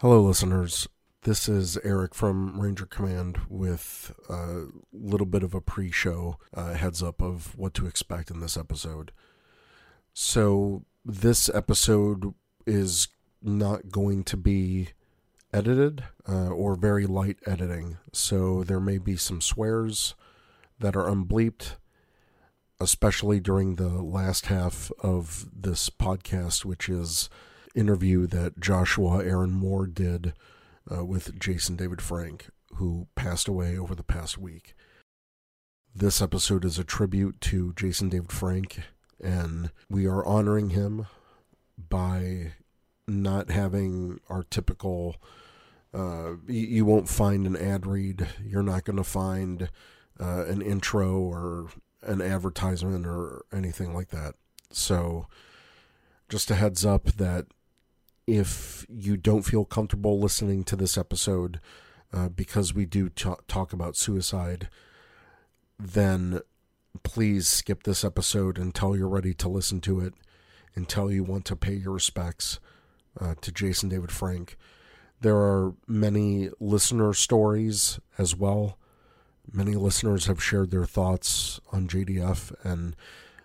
Hello, listeners. This is Eric from Ranger Command with a little bit of a pre show uh, heads up of what to expect in this episode. So, this episode is not going to be edited uh, or very light editing. So, there may be some swears that are unbleeped, especially during the last half of this podcast, which is interview that Joshua Aaron Moore did uh, with Jason David Frank, who passed away over the past week. This episode is a tribute to Jason David Frank, and we are honoring him by not having our typical. Uh, you, won't find an ad read. You're not going to find uh, an intro or an advertisement or anything like that. So, just a heads up that if you don't feel comfortable listening to this episode uh, because we do t- talk about suicide, then please skip this episode until you're ready to listen to it, until you want to pay your respects uh, to Jason David Frank. There are many listener stories as well. Many listeners have shared their thoughts on JDF, and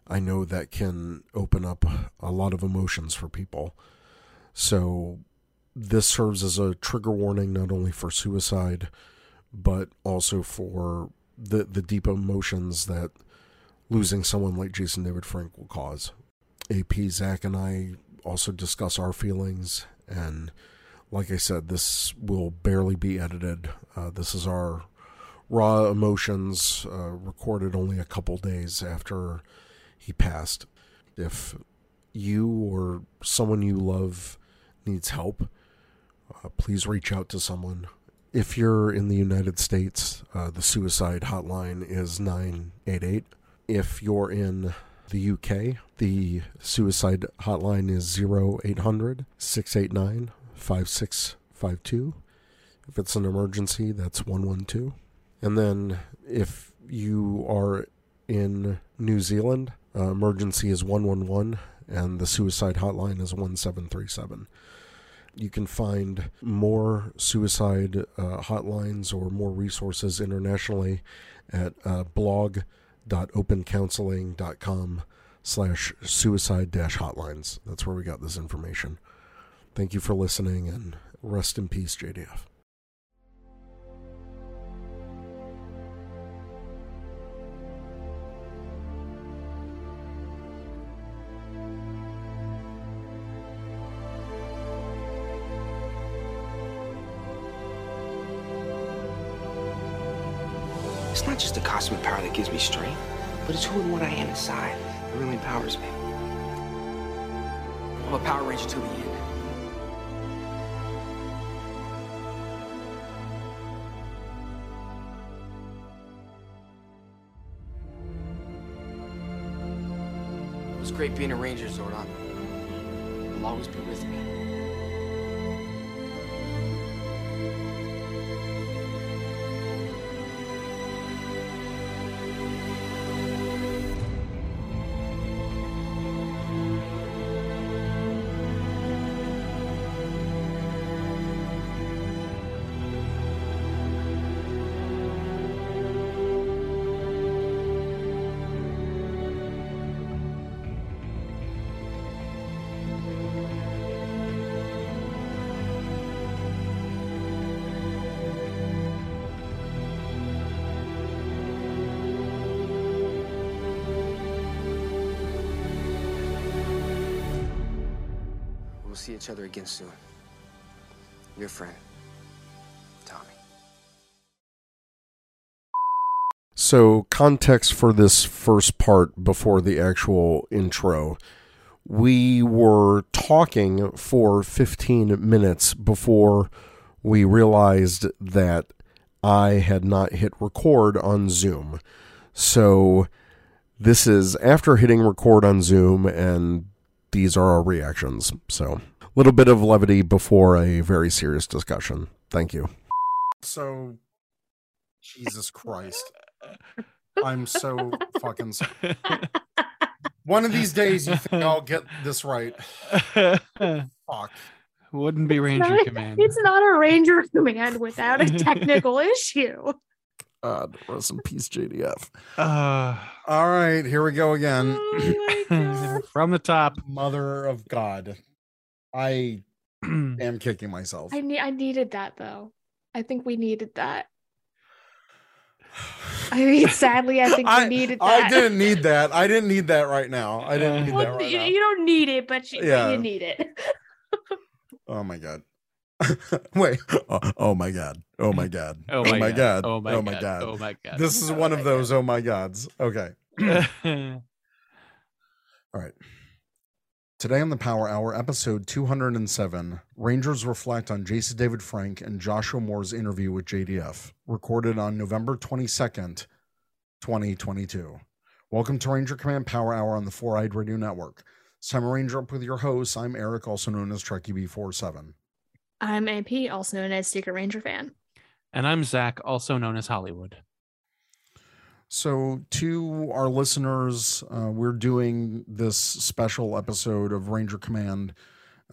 I know that can open up a lot of emotions for people. So this serves as a trigger warning not only for suicide, but also for the the deep emotions that losing someone like Jason David Frank will cause. AP Zach and I also discuss our feelings, and like I said, this will barely be edited. Uh, this is our raw emotions, uh, recorded only a couple days after he passed. If you or someone you love needs help, uh, please reach out to someone. If you're in the United States, uh, the suicide hotline is 988. If you're in the UK, the suicide hotline is 0800 689 5652. If it's an emergency, that's 112. And then if you are in New Zealand, uh, emergency is 111 and the suicide hotline is 1737. You can find more suicide uh, hotlines or more resources internationally at uh, blog.opencounseling.com slash suicide dash hotlines. That's where we got this information. Thank you for listening and rest in peace, JDF. Cosmic power that gives me strength, but it's who and what I am inside that really empowers me. I'm a Power Ranger till the end. It was great being a Ranger, Zordon. You'll always be with me. See each other again soon. Your friend, Tommy. So, context for this first part before the actual intro. We were talking for 15 minutes before we realized that I had not hit record on Zoom. So, this is after hitting record on Zoom, and these are our reactions. So, little bit of levity before a very serious discussion. Thank you. So, Jesus Christ. I'm so fucking sorry. One of these days, you think I'll get this right. Fuck. Wouldn't be Ranger not- Command. It's not a Ranger Command without a technical issue. God, rest in peace, JDF. Uh, All right, here we go again. Oh from the top. Mother of God. I am kicking myself. I need I needed that though. I think we needed that. I mean, sadly, I think we needed that. I didn't need that. I didn't need that right now. I didn't need that right you, now. you don't need it, but you, Yeah. you need it. Oh my god. Wait. Oh, oh my god. Oh my god. Oh, oh my, god. Oh my, god. Oh my god. god. Oh my god. This is Oh one of those oh my gods. Okay. All right. Today on the Power Hour, episode 207, Rangers reflect on Jason David Frank and Joshua Moore's interview with JDF, recorded on November 22nd, 2022. Welcome to Ranger Command Power Hour on the Four Eyed Radio Network. It's time to Ranger up with your hosts. I'm Eric, also known as Trekkie B47. I'm AP, also known as Secret Ranger fan. and I'm Zach, also known as Hollywood. So, to our listeners, uh, we're doing this special episode of Ranger Command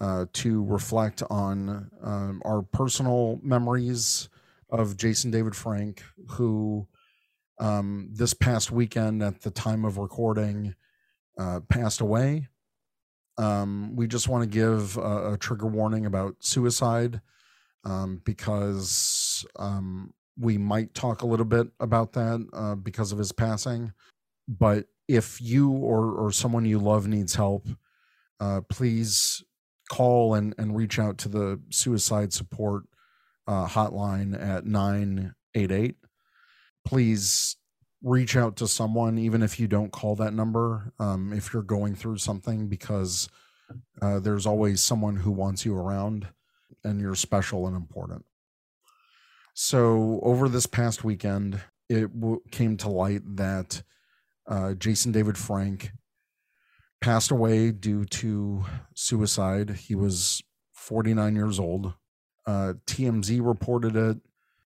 uh, to reflect on um, our personal memories of Jason David Frank, who um, this past weekend, at the time of recording, uh, passed away. Um, we just want to give a, a trigger warning about suicide um, because um, we might talk a little bit about that uh, because of his passing. But if you or, or someone you love needs help, uh, please call and, and reach out to the suicide support uh, hotline at 988. Please reach out to someone, even if you don't call that number, um, if you're going through something, because uh, there's always someone who wants you around and you're special and important. So over this past weekend, it w- came to light that uh, Jason David Frank passed away due to suicide. He was 49 years old. Uh, TMZ reported it,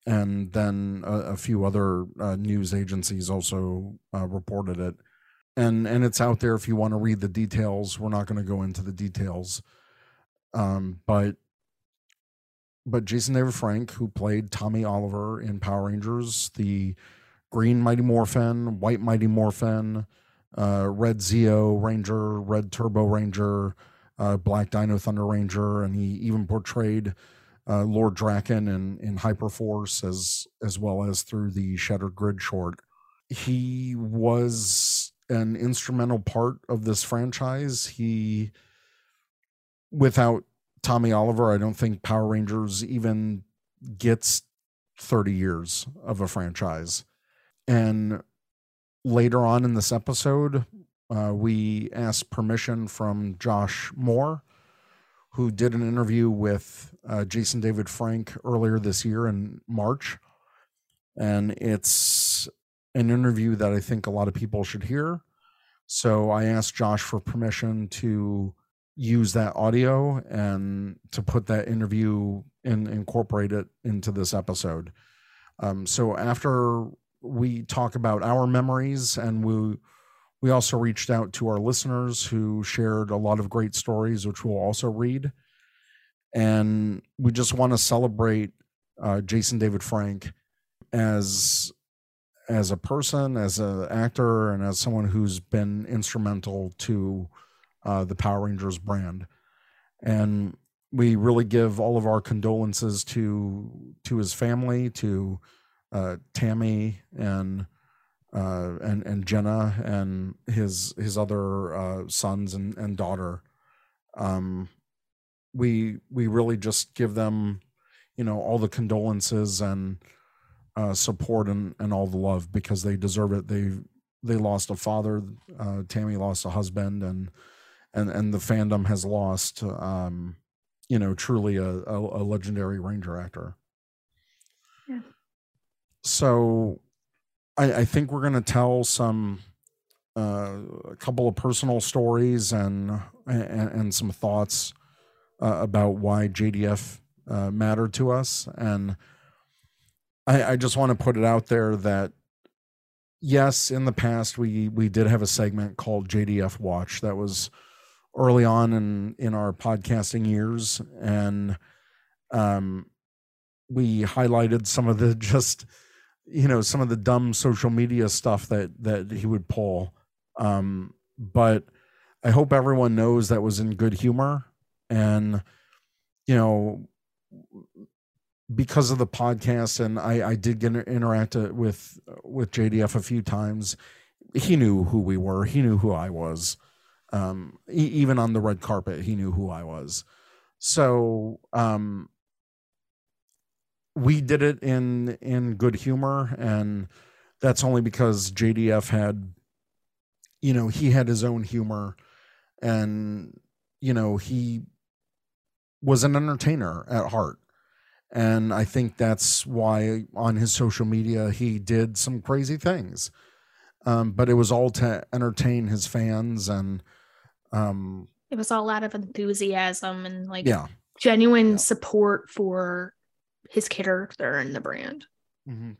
and then a, a few other uh, news agencies also uh, reported it. And and it's out there if you want to read the details. We're not going to go into the details, um, but but Jason David Frank, who played Tommy Oliver in Power Rangers, the Green Mighty Morphin, White Mighty Morphin, uh, Red Zeo Ranger, Red Turbo Ranger, uh, Black Dino Thunder Ranger, and he even portrayed uh, Lord Drakkon in, in Hyperforce as as well as through the Shattered Grid short. He was an instrumental part of this franchise. He, without Tommy Oliver, I don't think Power Rangers even gets 30 years of a franchise. And later on in this episode, uh, we asked permission from Josh Moore, who did an interview with uh, Jason David Frank earlier this year in March. And it's an interview that I think a lot of people should hear. So I asked Josh for permission to use that audio and to put that interview and incorporate it into this episode. Um, so after we talk about our memories and we we also reached out to our listeners who shared a lot of great stories, which we'll also read. And we just want to celebrate uh, Jason David Frank as as a person, as an actor, and as someone who's been instrumental to uh, the Power Rangers brand. And we really give all of our condolences to to his family, to uh, Tammy and uh, and and Jenna and his his other uh, sons and, and daughter. Um, we we really just give them, you know, all the condolences and uh, support and, and all the love because they deserve it. They they lost a father. Uh, Tammy lost a husband, and and and the fandom has lost, um, you know, truly a, a, a legendary Ranger actor. Yeah. So, I, I think we're going to tell some uh, a couple of personal stories and and, and some thoughts uh, about why JDF uh, mattered to us and. I, I just want to put it out there that yes, in the past we we did have a segment called JDF Watch that was early on in in our podcasting years, and um, we highlighted some of the just you know some of the dumb social media stuff that that he would pull. Um, but I hope everyone knows that was in good humor, and you know because of the podcast and I, I did get interact uh, with with JDF a few times. He knew who we were. He knew who I was. Um, e- even on the red carpet, he knew who I was. So um, we did it in in good humor, and that's only because JDF had, you know, he had his own humor, and you know he was an entertainer at heart and I think that's why on his social media he did some crazy things. Um, but it was all to entertain his fans and um, It was all out of enthusiasm and like yeah. genuine Yeah. support for his character and the brand. Mm-hmm.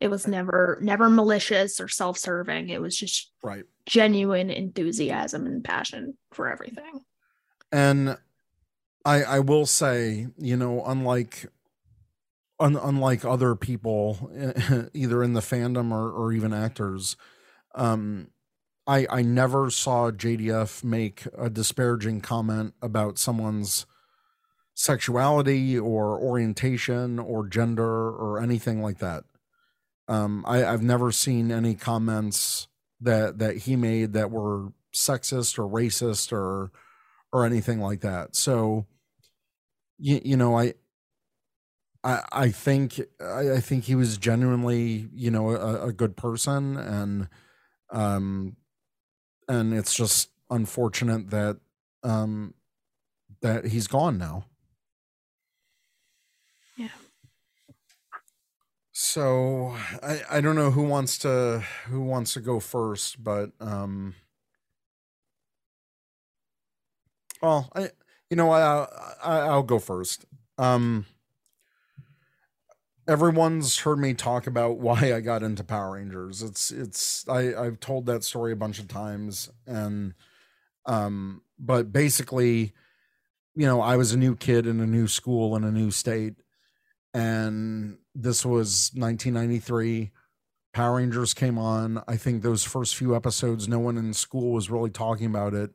It was never never malicious or self-serving. It was just Right. genuine enthusiasm and passion for everything. And I I will say, you know, unlike un, unlike other people either in the fandom or, or even actors, um I I never saw JDF make a disparaging comment about someone's sexuality or orientation or gender or anything like that. Um I, I've never seen any comments that that he made that were sexist or racist or or anything like that. So, you, you know, I, I, I think, I, I think he was genuinely, you know, a, a good person and, um, and it's just unfortunate that, um, that he's gone now. Yeah. So I, I don't know who wants to who wants to go first, but um well, I you know I, I I'll go first. Um everyone's heard me talk about why I got into Power Rangers. It's it's I I've told that story a bunch of times and um but basically you know, I was a new kid in a new school in a new state and this was 1993 Power Rangers came on. I think those first few episodes no one in school was really talking about it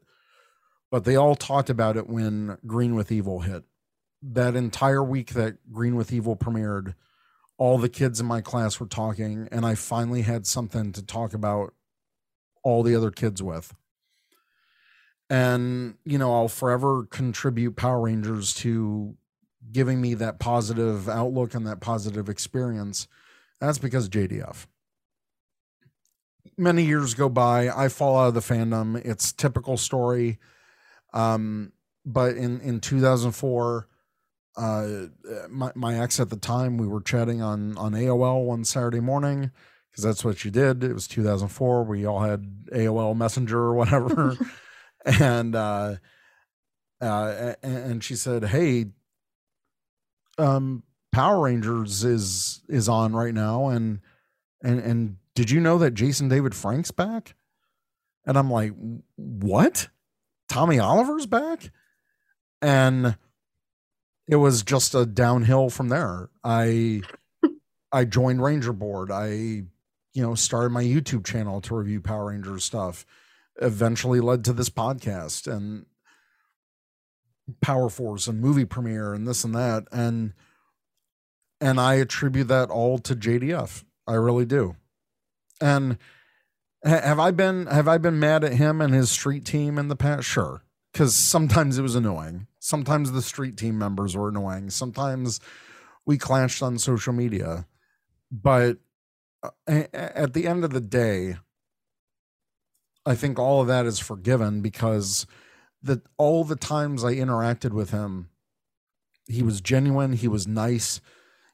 but they all talked about it when Green with Evil hit. That entire week that Green with Evil premiered, all the kids in my class were talking, and I finally had something to talk about all the other kids with. And, you know, I'll forever contribute Power Rangers to giving me that positive outlook and that positive experience. That's because JDF. Many years go by, I fall out of the fandom. It's typical story um, but in in 2004, uh, my my ex at the time, we were chatting on on AOL one Saturday morning because that's what you did. It was 2004. We all had AOL Messenger or whatever, and uh, uh, and, and she said, "Hey, um, Power Rangers is is on right now, and and and did you know that Jason David Frank's back?" And I'm like, "What?" Tommy Oliver's back? And it was just a downhill from there. I I joined Ranger Board. I, you know, started my YouTube channel to review Power Rangers stuff. Eventually led to this podcast and Power Force and movie premiere and this and that. And and I attribute that all to JDF. I really do. And have I been have I been mad at him and his street team in the past? Sure, because sometimes it was annoying. Sometimes the street team members were annoying. Sometimes we clashed on social media, but uh, at the end of the day, I think all of that is forgiven because that all the times I interacted with him, he was genuine. He was nice.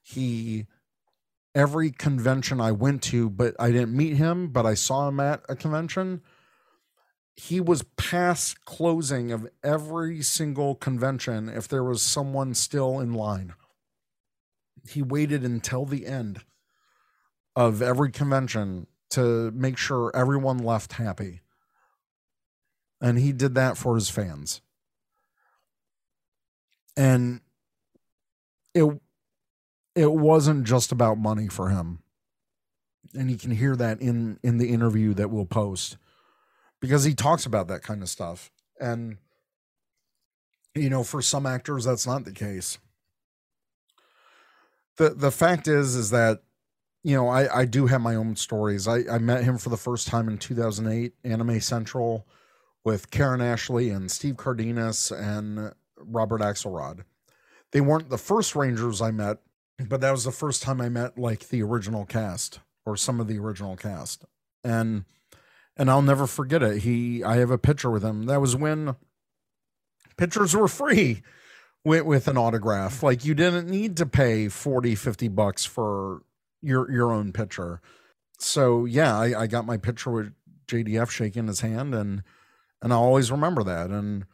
He every convention I went to, but I didn't meet him, but I saw him at a convention. He was past closing of every single convention if there was someone still in line. He waited until the end of every convention to make sure everyone left happy. and he did that for his fans. And it it wasn't just about money for him. And you can hear that in in the interview that we'll post because he talks about that kind of stuff. And you know, for some actors that's not the case. The the fact is is that you know, I I do have my own stories. I I met him for the first time in 2008 Anime Central with Karen Ashley and Steve Cardenas and Robert Axelrod. They weren't the first Rangers I met, but that was the first time I met like the original cast or some of the original cast. And and I'll never forget it. He I have a picture with him. That was when pictures were free with, with an autograph. Like you didn't need to pay 40, 50 bucks for your your own picture. So yeah, I, I got my picture with JDF shaking his hand and and I always remember that. And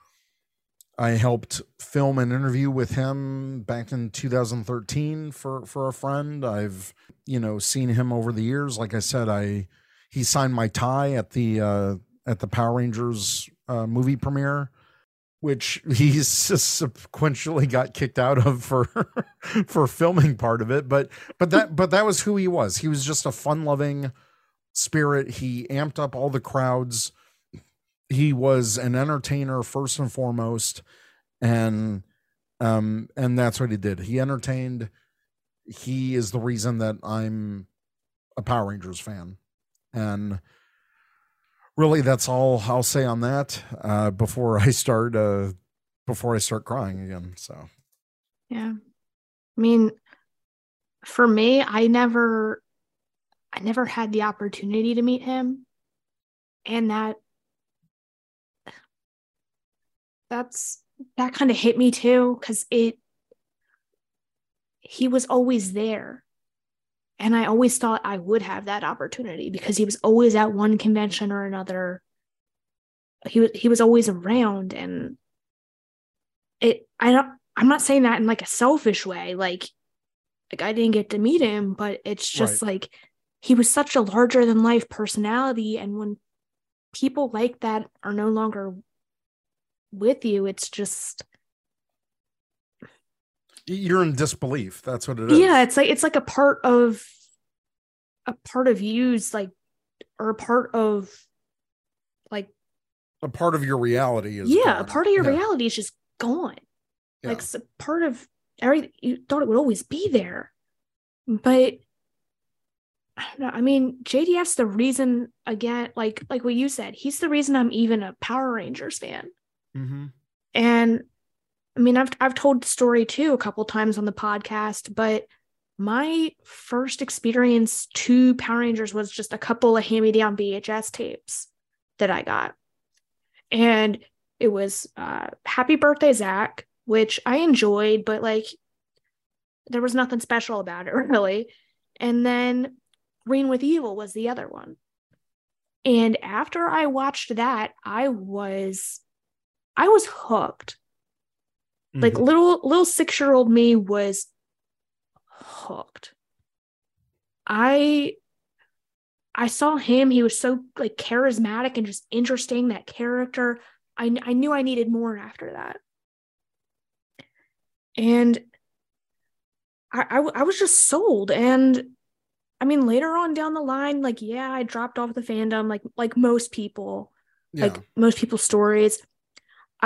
I helped film an interview with him back in 2013 for for a friend. I've you know seen him over the years. Like I said, I he signed my tie at the uh, at the Power Rangers uh, movie premiere, which he's sequentially got kicked out of for for filming part of it. But but that but that was who he was. He was just a fun loving spirit. He amped up all the crowds he was an entertainer first and foremost and um and that's what he did he entertained he is the reason that i'm a power rangers fan and really that's all i'll say on that uh before i start uh before i start crying again so Yeah. I mean, for me, I never I never had the opportunity to meet him. And that that's that kind of hit me too cuz it he was always there. And I always thought I would have that opportunity because he was always at one convention or another. He was he was always around and it I don't I'm not saying that in like a selfish way like like I didn't get to meet him but it's just like he was such a larger than life personality and when people like that are no longer with you it's just you're in disbelief that's what it is yeah it's like it's like a part of a part of you's like or a part of like a part of your reality is yeah a part of your Yeah. reality is just gone Yeah. like part of everything you thought it would always be there but I don't know. I mean, JDF's the reason again, like like what you said, he's the reason I'm even a Power Rangers fan. Mhm. And I mean, I've I've told the story too a couple times on the podcast, but my first experience to Power Rangers was just a couple of hand-me-down VHS tapes that I got. And it was uh Happy Birthday, Zach, which I enjoyed, but like there was nothing special about it really. And then Green with Evil was the other one. And after I watched that, I was I was hooked. Like Mhm. little little 6-year-old me was hooked. I I saw him, he was so like charismatic and just interesting that character. I I knew I needed more after that. And I I was just sold. And I mean, later on down the line, like, yeah, I dropped off the fandom, like, like most people, yeah. like most people's stories.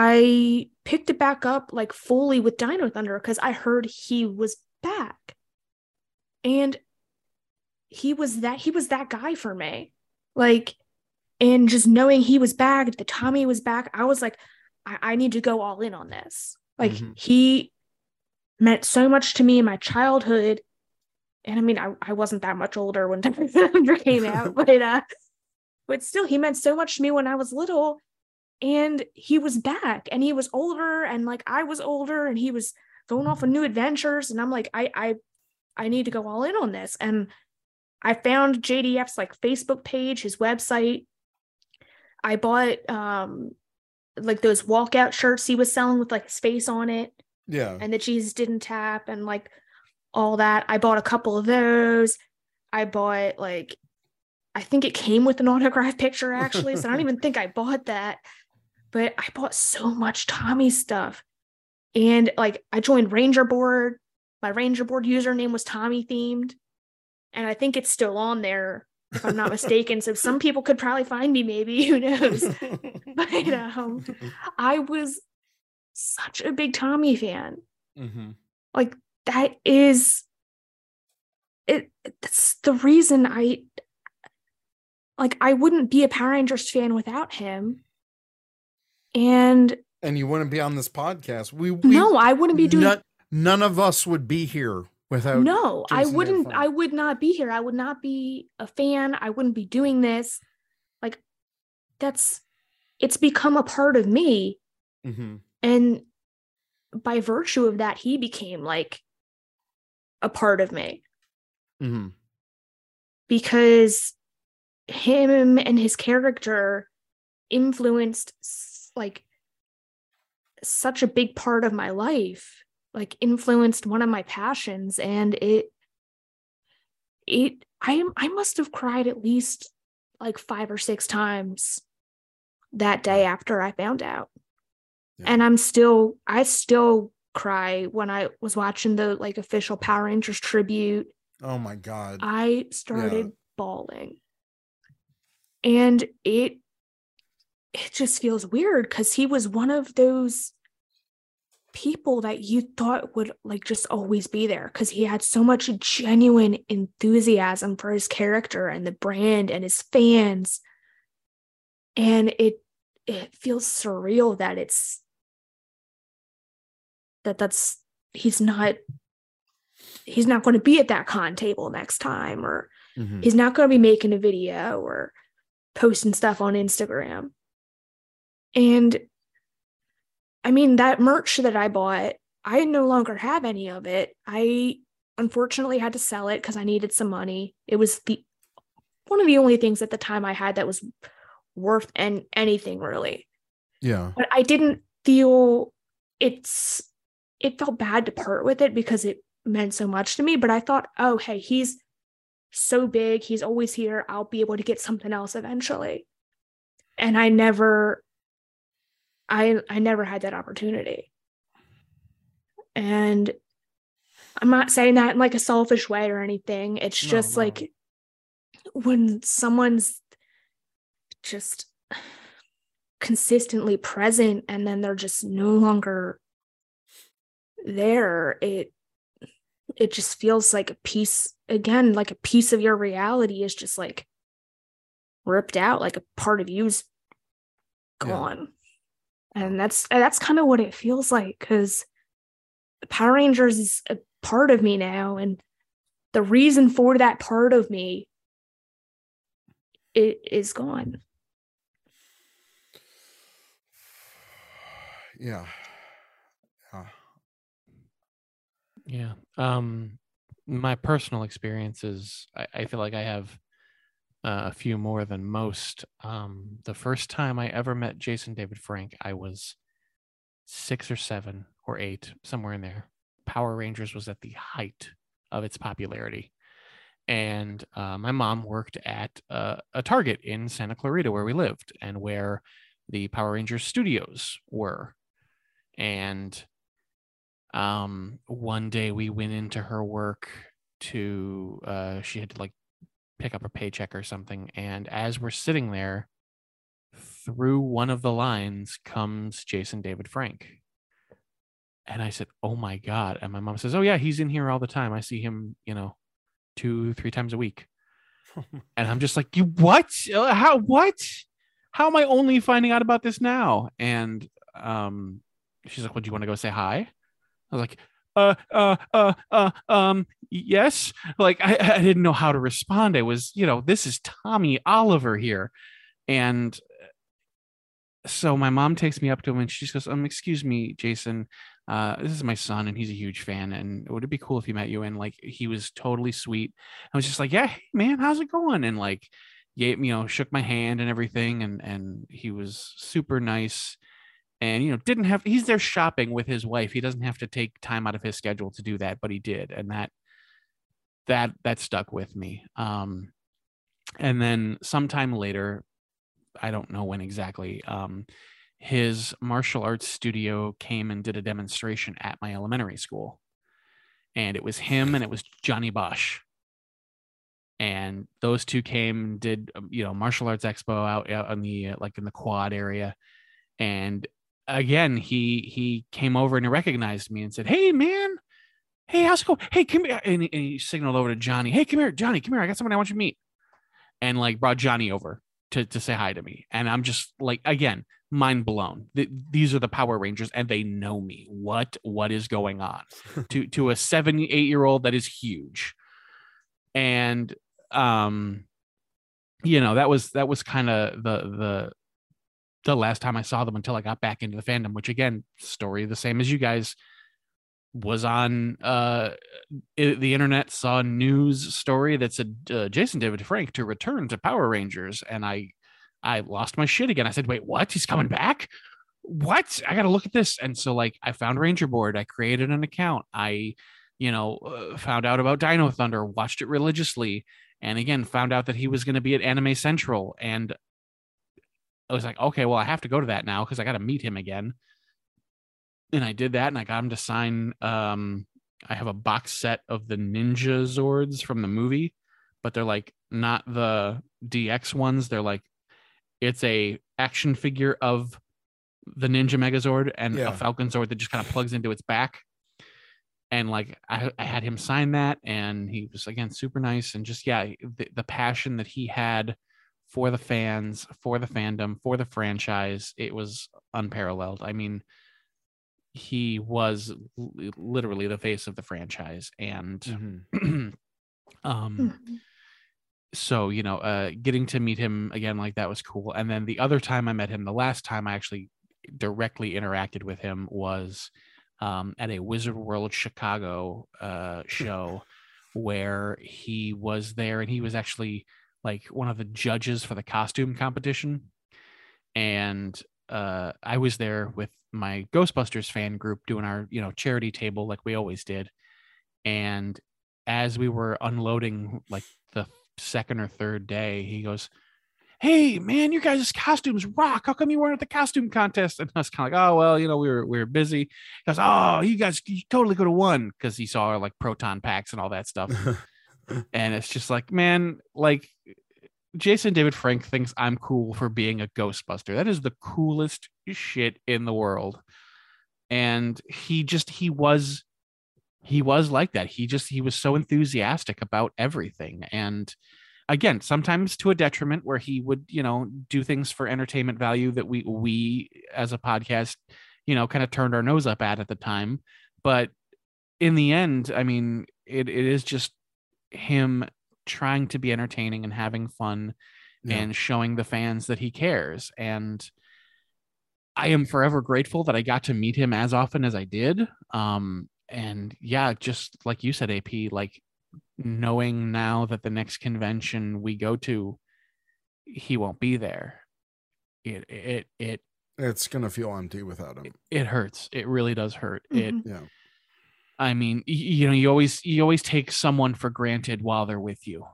I picked it back up like fully with Dino Thunder because I heard he was back. And he was that he was that guy for me. Like, and just knowing he was back, the Tommy was back, I was like, I, I need to go all in on this. Like Mhm. he meant so much to me in my childhood. And I mean, I, I wasn't that much older when Dino Thunder came out, but uh, but still, he meant so much to me when I was little. And he was back, and he was older, and like I was older, and he was going off on new adventures. And I'm like, I I I need to go all in on this. And I found JDF's like Facebook page, his website. I bought um like those walkout shirts he was selling with like his face on it yeah. and the Jesus didn't tap and like all that. I bought a couple of those. I bought like I think it came with an autograph picture actually, so I don't even think I bought that. But I bought so much Tommy stuff. And like I joined Ranger Board. My Ranger Board username was Tommy themed. And I think it's still on there, if I'm not mistaken. So some people could probably find me, maybe. Who knows? but um, I was such a big Tommy fan. Mm-hmm. Like that is it that's the reason I like I wouldn't be a Power Rangers fan without him. And And you wouldn't be on this podcast. We, we no, I wouldn't be doing none, none of us would be here without. no, I wouldn't I would not be here. I would not be a fan. I wouldn't be doing this. Like that's it's become a part of me. hmm And by virtue of that, he became like a part of me. hmm because him and his character influenced like such a big part of my life like influenced one of my passions and it it i i must have cried at least like five or six times that day after i found out Yeah. and i'm still i still cry when i was watching the like official power rangers tribute Oh my god. I started bawling. And it it just feels weird cuz he was one of those people that you thought would like just always be there cuz he had so much genuine enthusiasm for his character and the brand and his fans. And it it feels surreal that it's that that's he's not he's not going to be at that con table next time or Mhm. he's not going to be making a video or posting stuff on Instagram. And I mean, that merch that I bought, I no longer have any of it. I unfortunately had to sell it because I needed some money. It was the one of the only things at the time I had that was worth and anything really. Yeah. But I didn't feel it's it felt bad to part with it because it meant so much to me. But I thought, oh hey, he's so big, he's always here. I'll be able to get something else eventually. And I never I I never had that opportunity. And I'm not saying that in like a selfish way or anything. It's just no. like when someone's just consistently present and then they're just no longer there, it it just feels like a piece again, like a piece of your reality is just like ripped out, like a part of you's gone. And that's that's kind of what it feels like because Power Rangers is a part of me now, and the reason for that part of me it is gone. Yeah. Yeah. Yeah. Um, my personal experiences, I, I feel like I have uh, a few more than most. Um, the first time I ever met Jason David Frank, I was six or seven or eight, somewhere in there. Power Rangers was at the height of its popularity. And uh, my mom worked at uh, a Target in Santa Clarita where we lived and where the Power Rangers studios were. And um one day we went into her work to uh she had to like pick up a paycheck or something and as we're sitting there through one of the lines comes Jason David Frank. And I said oh my god. And my mom says oh yeah he's in here all the time. I see him you know two three times a week. And I'm just like you what? Uh, how what? How am I only finding out about this now? And um she's like well do you want to go say hi? I was like, uh, uh, uh, uh, um, yes. Like, I, I didn't know how to respond. I was, you know, this is Tommy Oliver here. And so my mom takes me up to him and she goes, um, excuse me, Jason, uh, this is my son and he's a huge fan. And would it be cool if he met you? And like, he was totally sweet. I was just like, yeah, hey, man, how's it going? And like, you know, shook my hand and everything. And, and he was super nice and you know didn't have he's there shopping with his wife he doesn't have to take time out of his schedule to do that but he did and that that that stuck with me um and then sometime later i don't know when exactly um his martial arts studio came and did a demonstration at my elementary school. And it was him and it was Johnny Bosch. And those two came and did, um, you know, martial arts expo out, out in the uh, like in the quad area. And again, he he came over and he recognized me and said, "Hey, man, hey, how's it going? Hey, come here." And he, and he signaled over to Johnny, "Hey, come here, Johnny, come here. I got someone I want you to meet." And like brought Johnny over to to say hi to me. And I'm just like, again, mind blown. Th- these are the Power Rangers, and they know me. What what is going on? to to a seven eight year old that is huge, and um, you know that was that was kind of the the the last time I saw them until I got back into the fandom. Which again, story the same as you guys was on uh the internet saw news story that said uh, Jason David Frank to return to Power Rangers and I I lost my shit again. I said, "Wait, what? He's coming back? What? I got to look at this." And so like I found Ranger Board, I created an account. I you know, uh, found out about Dino Thunder, watched it religiously, and again found out that he was going to be at Anime Central and I was like, "Okay, well, I have to go to that now because I got to meet him again." and I did that and I got him to sign um I have a box set of the Ninja Zords from the movie, but they're like not the DX ones. They're like it's a action figure of the Ninja Megazord and Yeah. a Falcon Zord that just kind of plugs into its back. And like I, I had him sign that, and he was again super nice and just yeah, the, the passion that he had for the fans, for the fandom, for the franchise, it was unparalleled. I mean, he was l- literally the face of the franchise and Mhm. um Mhm. so you know uh getting to meet him again like that was cool and then the other time i met him the last time i actually directly interacted with him was um at a wizard world chicago uh show where he was there and he was actually like one of the judges for the costume competition. And uh i was there with my ghostbusters fan group doing our you know charity table like we always did. And as we were unloading like the second or third day he goes hey man your guys' costumes rock. How come you weren't at the costume contest? And i was kind of like oh well you know we were we were busy. He goes oh you guys you totally could have won. Because he saw our like proton packs and all that stuff and it's just like man like jason david frank thinks i'm cool for being a ghostbuster. That is the coolest shit in the world. And he just he was he was like that. He just he was so enthusiastic about everything. And again sometimes to a detriment where he would you know do things for entertainment value that we we as a podcast you know kind of turned our nose up at at the time. But in the end i mean it, it is just him trying to be entertaining and having fun Yeah. and showing the fans that he cares and i am forever grateful that i got to meet him as often as i did um and yeah just like you said ap like knowing now that the next convention we go to he won't be there it it it it's gonna feel empty without him. it hurts it really does hurt it Mhm. Yeah. I mean, you know, you always you always take someone for granted while they're with you,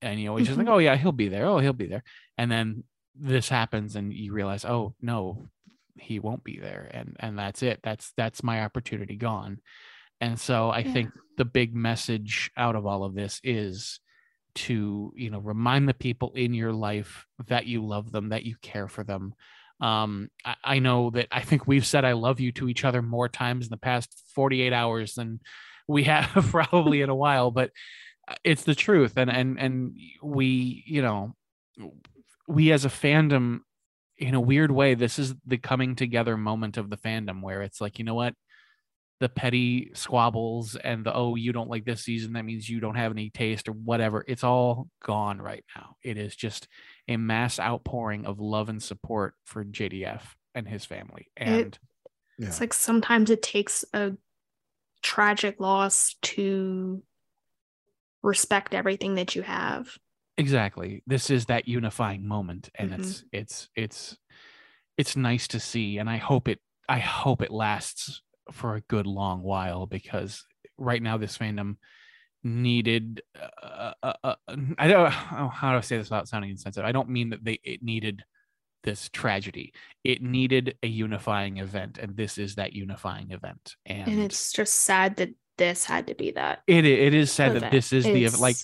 and you always just like, Mhm. oh yeah, he'll be there. Oh, he'll be there, and then this happens, and you realize, oh no, he won't be there, and and that's it. That's that's my opportunity gone. And so I Yeah. think the big message out of all of this is to you know remind the people in your life that you love them, that you care for them, um, I, I know that I think we've said I love you to each other more times in the past 48 hours than we have probably in a while, but uh, it's the truth. And, and, and we, you know, we as a fandom, in a weird way, this is the coming together moment of the fandom where it's like, you know what? The petty squabbles and the, oh, you don't like this season. That means you don't have any taste or whatever. It's all gone right now. It is just a mass outpouring of love and support for JDF and his family. And Yeah. It's like sometimes it takes a tragic loss to respect everything that you have. exactly, this is that unifying moment, and Mhm. it's it's it's it's nice to see, and I hope it I hope it lasts for a good long while because right now this fandom needed uh, uh, uh, I don't oh, how do I say this without sounding insensitive. I don't mean that they it needed this tragedy. It needed a unifying event, and this is that unifying event. And, and it's just sad that this had to be that. it it is said that this is the like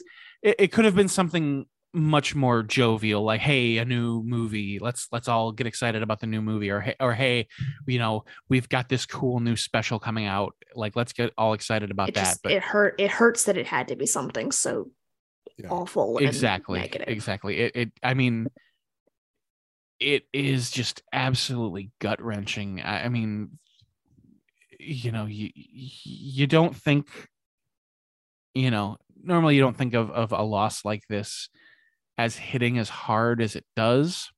it, it could have been something much more jovial like hey a new movie let's let's all get excited about the new movie or hey or hey you know we've got this cool new special coming out like let's get all excited about it that just but it hurt it hurts that it had to be something so Yeah. awful exactly negative. exactly it, it i mean it is just absolutely gut wrenching I, I mean you know you you don't think you know normally you don't think of of a loss like this as hitting as hard as it does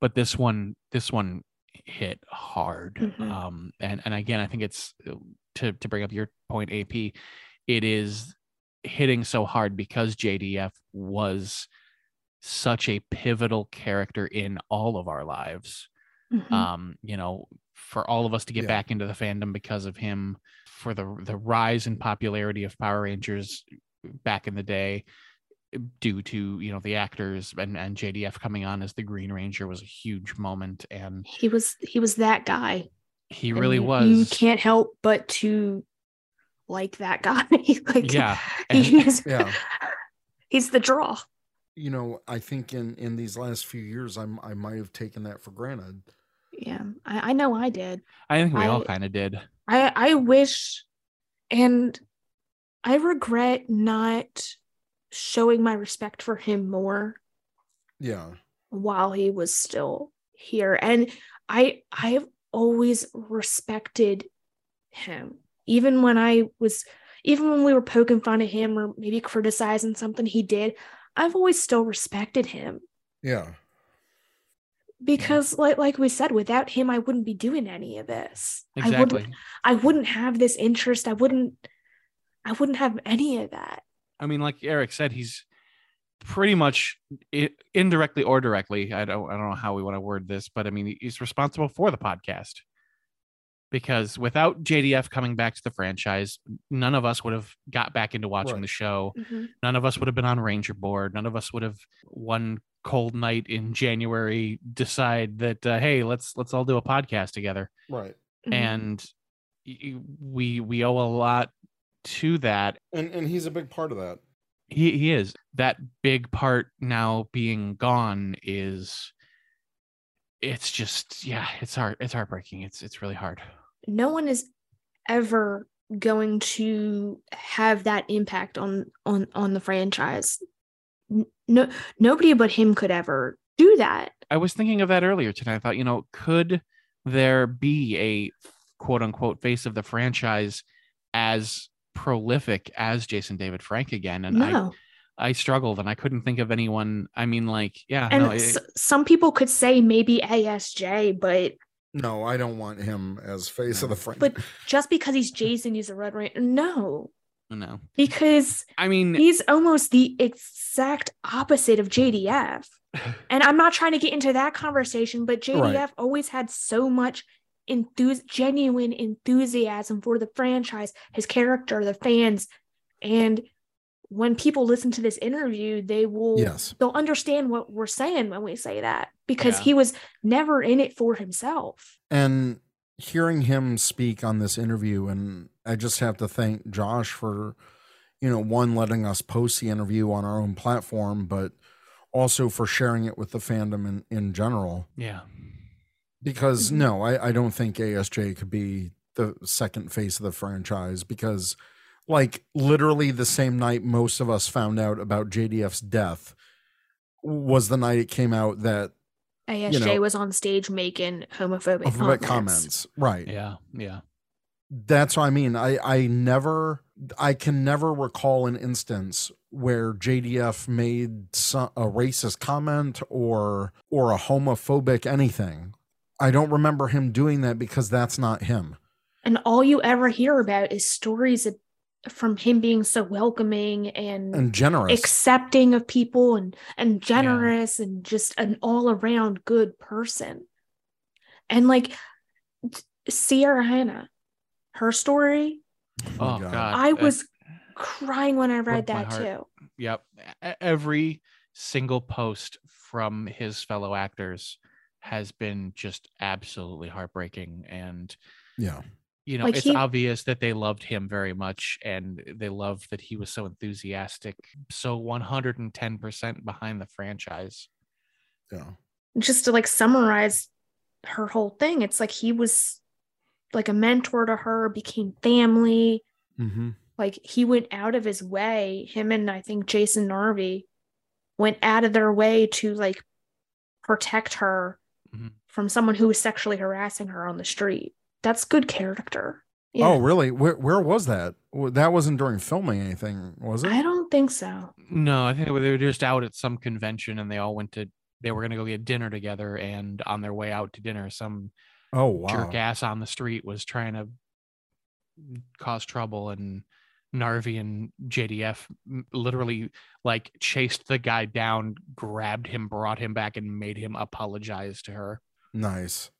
but this one this one hit hard Mhm. um and and again i think it's uh, to to bring up your point ap it is hitting so hard because jdf was such a pivotal character in all of our lives Mhm. um you know for all of us to get Yeah. back into the fandom because of him for the the rise in popularity of power rangers back in the day due to you know the actors and and jdf coming on as the green ranger was a huge moment and he was he was that guy. He and really you- was you can't help but to like that guy. Like yeah and- he's Yeah. he's the draw. You know, I think in in these last few years, I'm I might have taken that for granted. yeah i, I know i did. I think we all kind of did. I I wish and I regret not showing my respect for him more Yeah. while he was still here and I I've always respected him even when I was even when we were poking fun at him or maybe criticizing something he did I've always still respected him Yeah. because like like we said without him I wouldn't be doing any of this I wouldn't exactly I wouldn't have this interest. I wouldn't I wouldn't have any of that. I mean, like Eric said, he's pretty much indirectly or directly. I don't, I don't know how we want to word this, but I mean, he's responsible for the podcast because without JDF coming back to the franchise, none of us would have got back into watching Right. the show. None of us would have been on Ranger board. None of us would have one cold night in January decide that uh, hey, let's let's all do a podcast together Right. Mhm. and we we owe a lot to that And and he's a big part of that. he he is that big part now being gone is it's just yeah it's hard it's heartbreaking it's it's really hard no one is ever going to have that impact on on on the franchise. No nobody but him could ever do that. i was thinking of that earlier tonight i thought you know could there be a quote unquote face of the franchise as prolific as jason david frank again and no. i i struggled and i couldn't think of anyone i mean like yeah and no it- s- some people could say maybe ASJ, but No, I don't want him as face of the front. but just because he's Jason, he's a Red Ranger. No, no because i mean he's almost the exact opposite of JDF. And I'm not trying to get into that conversation, but JDF always had so much enthus- genuine enthusiasm for the franchise, his character, the fans. And when people listen to this interview, they will yes. they'll understand what we're saying when we say that because Yeah. he was never in it for himself. And hearing him speak on this interview, and I just have to thank Josh for, you know, one, letting us post the interview on our own platform, but also for sharing it with the fandom in, in general. yeah Because Mhm. no, I, I don't think ASJ could be the second face of the franchise because, like, literally the same night most of us found out about JDF's death was the night it came out that ASJ know- was on stage making homophobic, alphabet comments. comments. Right. yeah yeah That's what I mean. I I never I can never recall an instance where JDF made some, a racist comment or or a homophobic anything. I don't remember him doing that because that's not him. And all you ever hear about is stories from him being so welcoming and, And generous. accepting of people and and generous and just an all around good person. And like Ciara Hanna, her story, my oh God. god I Uh, was crying when I read that too. Yep. Every single post from his fellow actors has been just absolutely heartbreaking and Yeah. you know Like it's he- obvious that they loved him very much and they loved that he was so enthusiastic so 110% behind the franchise Yeah. just to like summarize her whole thing it's like he was like a mentor to her became family Mm-hmm. like he went out of his way him and i think jason narvy went out of their way to like protect her Mhm. from someone who was sexually harassing her on the street that's good character yeah Oh, really? Where where was that? That wasn't during filming anything, was it? i don't think so no i think they were they were just out at some convention and they all went to they were going to go get dinner together and on their way out to dinner some oh, wow. jerk ass on the street was trying to cause trouble and Narvy and JDF literally like chased the guy down, grabbed him, brought him back, and made him apologize to her. Nice.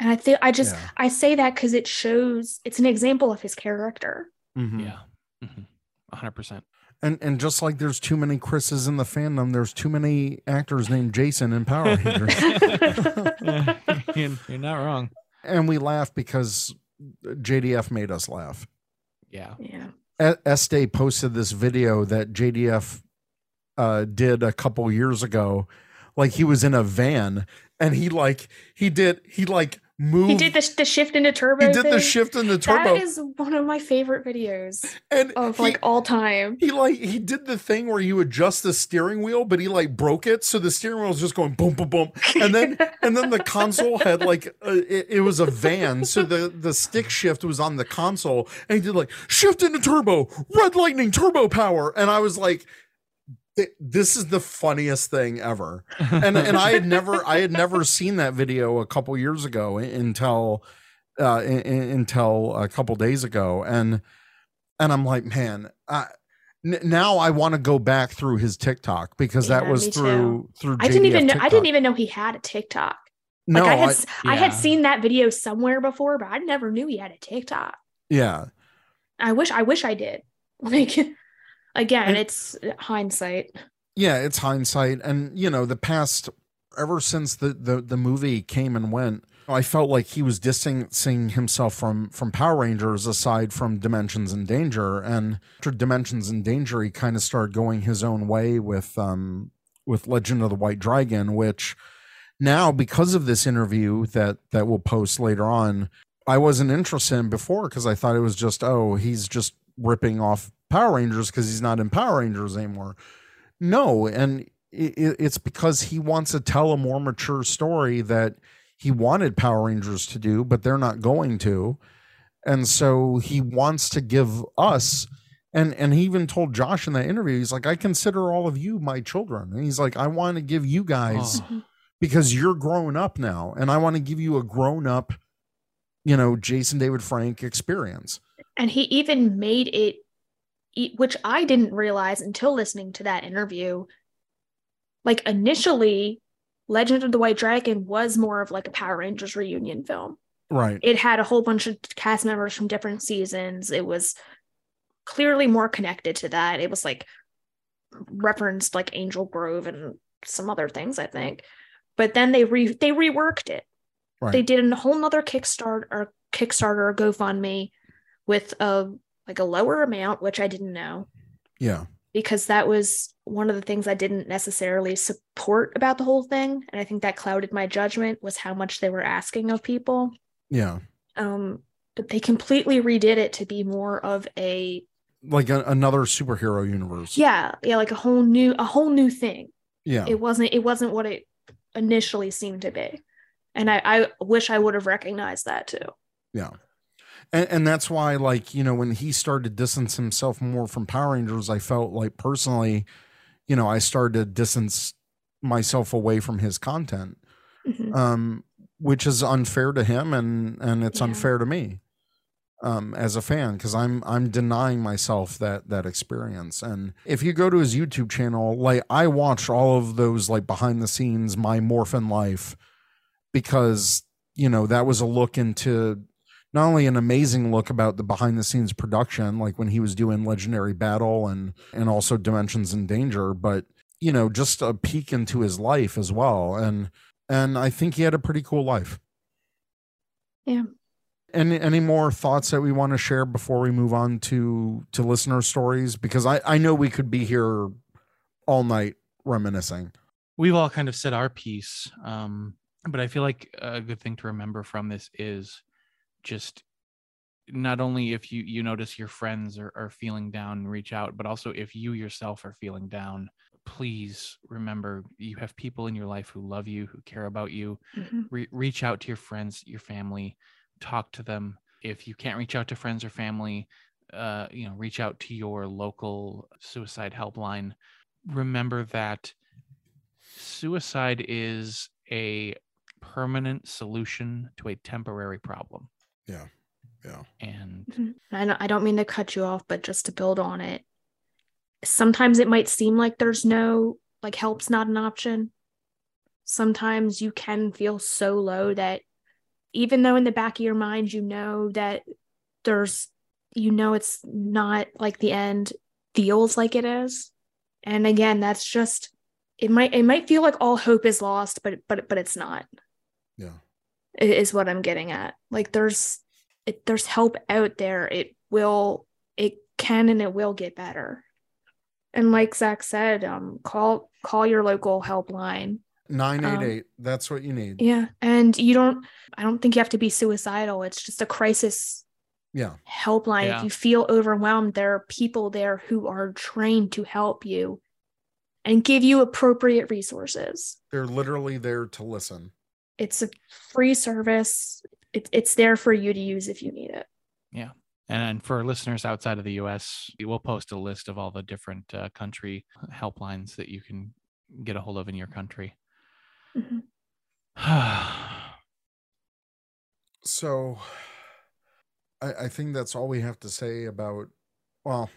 and i think i just Yeah. i say that because it shows it's an example of his character Mhm. Yeah. Mhm. a hundred percent. And and just like there's too many Chris's in the fandom, there's too many actors named Jason in Power Rangers. You're you're not wrong. and we laugh because JDF made us laugh. Yeah. yeah Estee posted this video that JDF uh, did a couple years ago. Like he was in a van and he like he did he like moved he did the, the shift into turbo he did the shift in the turbo. That is one of my favorite videos and of he- like all time. He like he did the thing where you adjust the steering wheel, but he like broke it, so the steering wheel was just going boom, boom, boom, and then and then the console had like a, it, it was a van, so the the stick shift was on the console, and he did like shift into turbo, red lightning turbo power, and I was like, "Th- this is the funniest thing ever, and and I had never I had never seen that video a couple years ago until uh in, in- until a couple days ago, and and I'm like, man, I, n- now I want to go back through his TikTok because that Yeah, was me through through. I didn't even know. I didn't even know he had a TikTok. No, like I had, I- s- I had seen that video somewhere before, but I never knew he had a TikTok. yeah, I wish, I wish I did. Like, again, And- it's hindsight. yeah, it's hindsight, and you know, the past ever since the the the movie came and went. I felt like he was distancing himself from from Power Rangers aside from Dimensions in Danger and after Dimensions in Danger he kind of started going his own way with um with Legend of the White Dragon which now because of this interview that that we'll post later on I wasn't interested in before because I thought it was just oh he's just ripping off Power Rangers because he's not in Power Rangers anymore no and it, it's because he wants to tell a more mature story that he wanted Power Rangers to do, but they're not going to. And so he wants to give us and and he even told Josh in that interview, he's like, I consider all of you my children. And he's like, I want to give you guys Oh. because you're grown up now. And I want to give you a grown up, you know, Jason David Frank experience. And he even made it, which I didn't realize until listening to that interview. Like initially, Legend of the White Dragon was more of like a Power Rangers reunion film. Right. it had a whole bunch of cast members from different seasons. It was clearly more connected to that. It was like referenced like Angel Grove and some other things, I think. But then they re they reworked it. Right. They did a whole nother Kickstarter or Kickstarter or GoFundMe with a like a lower amount, which I didn't know yeah. because that was one of the things I didn't necessarily support about the whole thing. And I think that clouded my judgment was how much they were asking of people Yeah. um but they completely redid it to be more of a Like a, another superhero universe. yeah yeah like a whole new a whole new thing Yeah. it wasn't it wasn't what it initially seemed to be and i i wish i would have recognized that too Yeah. And, and that's why, like, you know, when he started to distance himself more from Power Rangers, I felt like personally, you know, I started to distance myself away from his content, Mhm. um, which is unfair to him and and it's Yeah. unfair to me um, as a fan because I'm I'm denying myself that that experience. And if you go to his YouTube channel, like I watch all of those like behind the scenes, my Morphin life, because you know that was a look into not only an amazing look about the behind the scenes production like when he was doing legendary battle and and also dimensions in danger but you know, just a peek into his life as well. And and I think he had a pretty cool life. Yeah. Any any more thoughts that we want to share before we move on to to listener stories? Because I I know we could be here all night reminiscing. We've all kind of said our piece, um, but I feel like a good thing to remember from this is just not only if you you notice your friends are, are feeling down reach out but also if you yourself are feeling down please remember you have people in your life who love you who care about you. Mhm. Re- reach out to your friends your family talk to them. If you can't reach out to friends or family uh, you know reach out to your local suicide helpline. Remember that suicide is a permanent solution to a temporary problem Yeah. Yeah. and Mhm. I don't, I don't mean to cut you off, but just to build on it, sometimes it might seem like there's no, like, help's not an option. Sometimes you can feel so low that even though in the back of your mind you know that there's, you know, it's not like the end feels like it is. And again, that's just, it might, it might feel like all hope is lost, but, but, but it's not Yeah. I- is what I'm getting at. Like there's it, there's help out there. It will it can and it will get better. And like Zach said, um call call your local helpline. 988. That's what you need. Yeah. And you don't I don't think you have to be suicidal. It's just a crisis Yeah. helpline. Yeah. If you feel overwhelmed, there are people there who are trained to help you and give you appropriate resources. They're literally there to listen. It's a free service. It, it's there for you to use if you need it. Yeah. And for listeners outside of the us we'll post a list of all the different uh, country helplines that you can get a hold of in your country Mhm. So I, I think that's all we have to say about well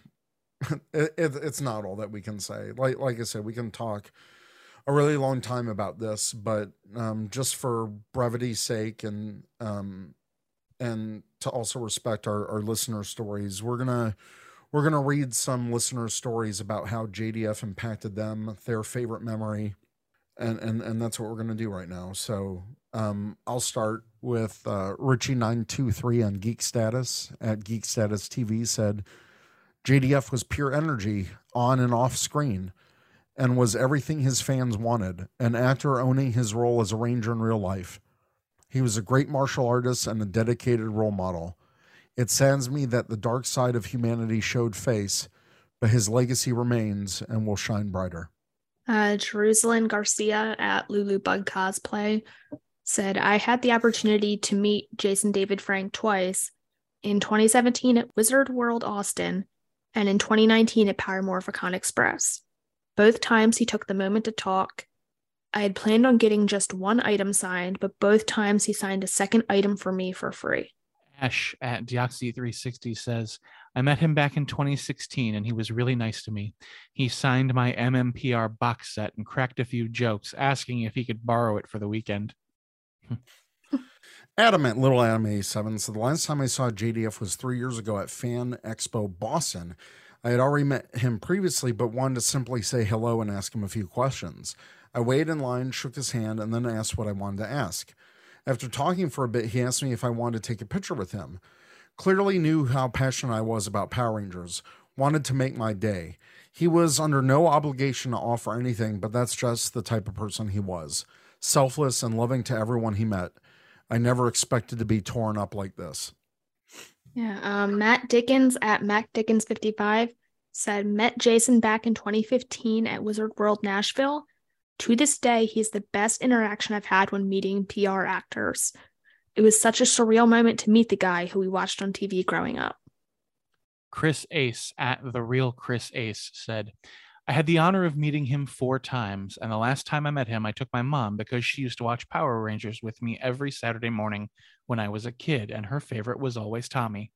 it, it, it's not all that we can say. Like like I said, we can talk a really long time about this, but um, just for brevity's sake and um, and to also respect our, our listener stories, we're gonna we're gonna read some listener stories about how JDF impacted them, their favorite memory, and and and that's what we're gonna do right now. So um, I'll start with uh, Richie nine two three on Geek Status at Geek Status TV said JDF was pure energy on and off screen and was everything his fans wanted, an actor owning his role as a ranger in real life. He was a great martial artist and a dedicated role model. It saddens me that the dark side of humanity showed face, but his legacy remains and will shine brighter. Uh, Jerusalem Garcia at Lulu Bug Cosplay said, I had the opportunity to meet Jason David Frank twice in 2017 at Wizard World Austin and in 2019 at Power Morphicon Express. Both times he took the moment to talk. I had planned on getting just one item signed, but both times he signed a second item for me for free. ash at deoxy360 says i met him back in 2016 and he was really nice to me he signed my mmpr box set and cracked a few jokes asking if he could borrow it for the weekend Adam at Little Adam 87 said the last time I saw JDF was three years ago at Fan Expo Boston. I had already met him previously, but wanted to simply say hello and ask him a few questions. I waited in line, shook his hand, and then asked what I wanted to ask. After talking for a bit, he asked me if I wanted to take a picture with him. Clearly knew how passionate I was about Power Rangers, wanted to make my day. He was under no obligation to offer anything, but that's just the type of person he was selfless and loving to everyone he met. I never expected to be torn up like this. Yeah, um, Matt Dickens at Mac Dickens 55 said, Met Jason back in 2015 at Wizard World Nashville. To this day, he's the best interaction I've had when meeting PR actors. It was such a surreal moment to meet the guy who we watched on TV growing up. Chris Ace at the real Chris Ace said, I had the honor of meeting him four times, and the last time I met him, I took my mom because she used to watch Power Rangers with me every Saturday morning when I was a kid, and her favorite was always Tommy.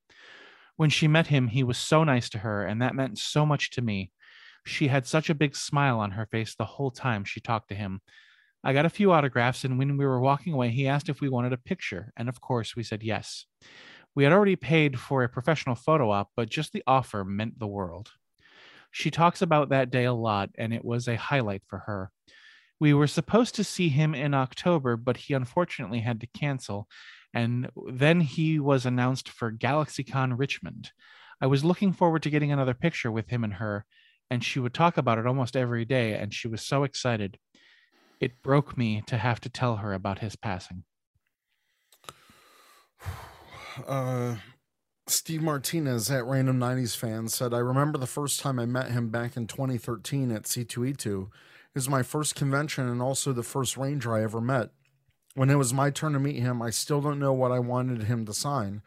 When she met him, he was so nice to her, and that meant so much to me. She had such a big smile on her face the whole time she talked to him. I got a few autographs, and when we were walking away, he asked if we wanted a picture, and of course, we said yes. We had already paid for a professional photo op, but just the offer meant the world. She talks about that day a lot, and it was a highlight for her. We were supposed to see him in October, but he unfortunately had to cancel, and then he was announced for GalaxyCon Richmond. I was looking forward to getting another picture with him and her, and she would talk about it almost every day, and she was so excited. It broke me to have to tell her about his passing. Uh, Steve Martinez at Random 90s Fans said, I remember the first time I met him back in 2013 at C2E2. It was my first convention and also the first Ranger I ever met. When it was my turn to meet him, I still don't know what I wanted him to sign.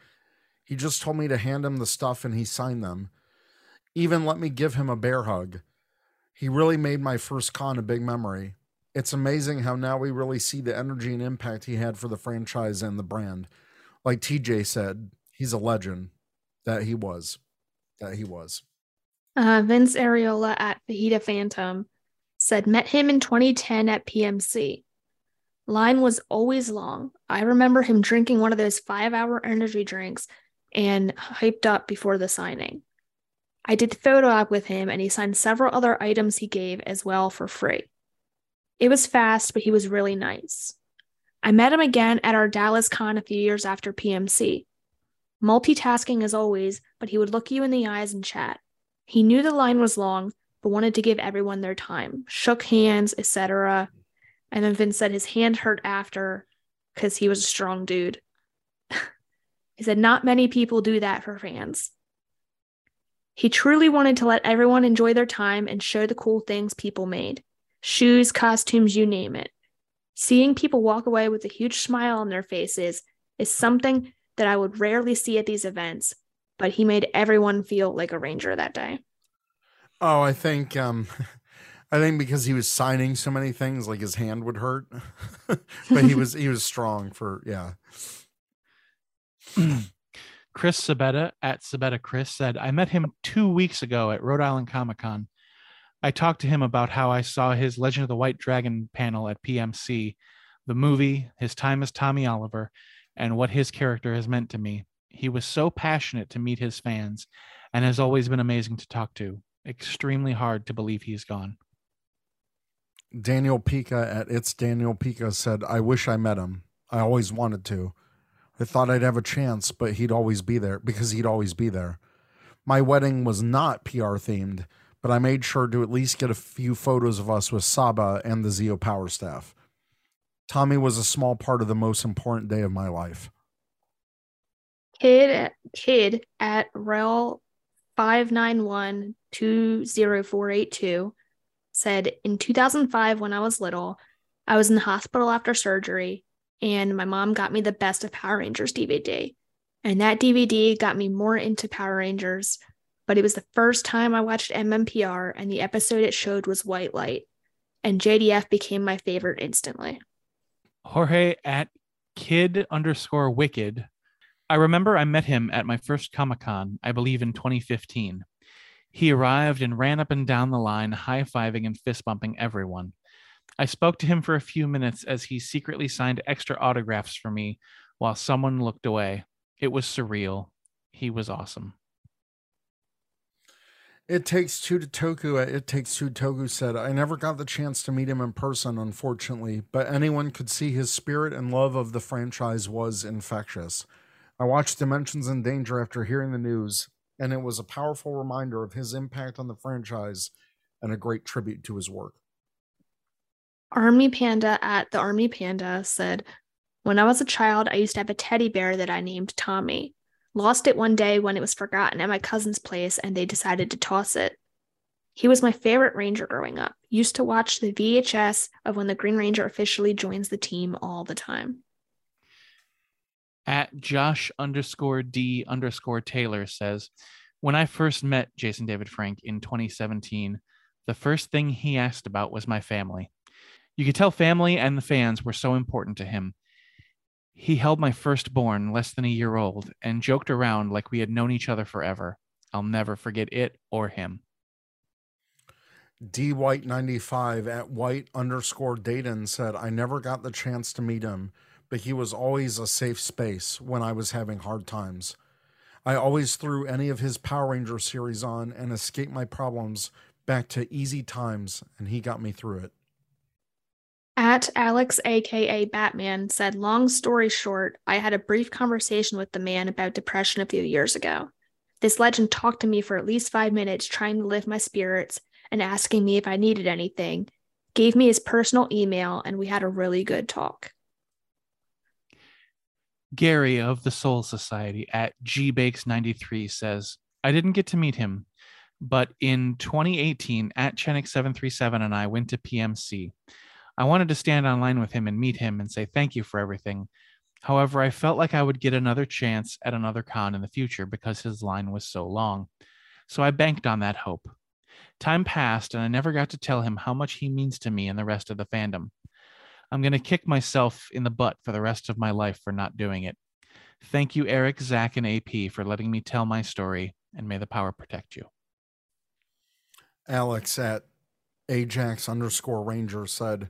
He just told me to hand him the stuff and he signed them. Even let me give him a bear hug. He really made my first con a big memory. It's amazing how now we really see the energy and impact he had for the franchise and the brand. Like TJ said, he's a legend. That he was. That he was. Uh, Vince Areola at Fajita Phantom said, met him in 2010 at PMC. Line was always long. I remember him drinking one of those five hour energy drinks and hyped up before the signing. I did photo op with him and he signed several other items he gave as well for free. It was fast, but he was really nice. I met him again at our Dallas con a few years after PMC. Multitasking as always, but he would look you in the eyes and chat. He knew the line was long, but wanted to give everyone their time, shook hands, etc. And then Vince said his hand hurt after because he was a strong dude. he said, Not many people do that for fans. He truly wanted to let everyone enjoy their time and show the cool things people made shoes, costumes, you name it. Seeing people walk away with a huge smile on their faces is something that I would rarely see at these events, but he made everyone feel like a ranger that day. Oh, I think um I think because he was signing so many things like his hand would hurt. but he was he was strong for yeah. Chris Sabetta at Sabetta Chris said, I met him two weeks ago at Rhode Island Comic Con. I talked to him about how I saw his Legend of the White Dragon panel at PMC, the movie, his time as Tommy Oliver, and what his character has meant to me. He was so passionate to meet his fans and has always been amazing to talk to. Extremely hard to believe he's gone. Daniel Pika at It's Daniel Pika said, I wish I met him. I always wanted to. I thought I'd have a chance, but he'd always be there because he'd always be there. My wedding was not PR themed, but I made sure to at least get a few photos of us with Saba and the Zeo power staff. Tommy was a small part of the most important day of my life. Kid kid at rel 591-20482 said in 2005 when I was little, I was in the hospital after surgery and my mom got me the best of Power Rangers DVD. And that DVD got me more into Power Rangers, but it was the first time I watched MMPR and the episode it showed was White Light. And JDF became my favorite instantly. Jorge at kid underscore wicked. I remember I met him at my first Comic Con, I believe in 2015. He arrived and ran up and down the line, high fiving and fist bumping everyone. I spoke to him for a few minutes as he secretly signed extra autographs for me while someone looked away. It was surreal. He was awesome. It Takes Two to Toku uh, It Takes Two Toku said, I never got the chance to meet him in person, unfortunately, but anyone could see his spirit and love of the franchise was infectious. I watched Dimensions in Danger after hearing the news, and it was a powerful reminder of his impact on the franchise and a great tribute to his work. Army Panda at the Army Panda said, When I was a child, I used to have a teddy bear that I named Tommy. Lost it one day when it was forgotten at my cousin's place and they decided to toss it. He was my favorite ranger growing up. Used to watch the VHS of when the Green Ranger officially joins the team all the time. At Josh underscore D underscore Taylor says, When I first met Jason David Frank in 2017, the first thing he asked about was my family. You could tell family and the fans were so important to him. He held my firstborn, less than a year old, and joked around like we had known each other forever. I'll never forget it or him. D White 95 at White underscore Dayton said, I never got the chance to meet him, but he was always a safe space when I was having hard times. I always threw any of his Power Ranger series on and escaped my problems back to easy times, and he got me through it. At Alex, aka Batman, said, Long story short, I had a brief conversation with the man about depression a few years ago. This legend talked to me for at least five minutes, trying to lift my spirits and asking me if I needed anything, gave me his personal email, and we had a really good talk. Gary of the Soul Society at gbakes93 says, I didn't get to meet him, but in 2018, at Chenik737 and I went to PMC. I wanted to stand online with him and meet him and say thank you for everything. However, I felt like I would get another chance at another con in the future because his line was so long. So I banked on that hope. Time passed, and I never got to tell him how much he means to me and the rest of the fandom. I'm going to kick myself in the butt for the rest of my life for not doing it. Thank you, Eric, Zach, and AP, for letting me tell my story, and may the power protect you. Alex at Ajax underscore Ranger said,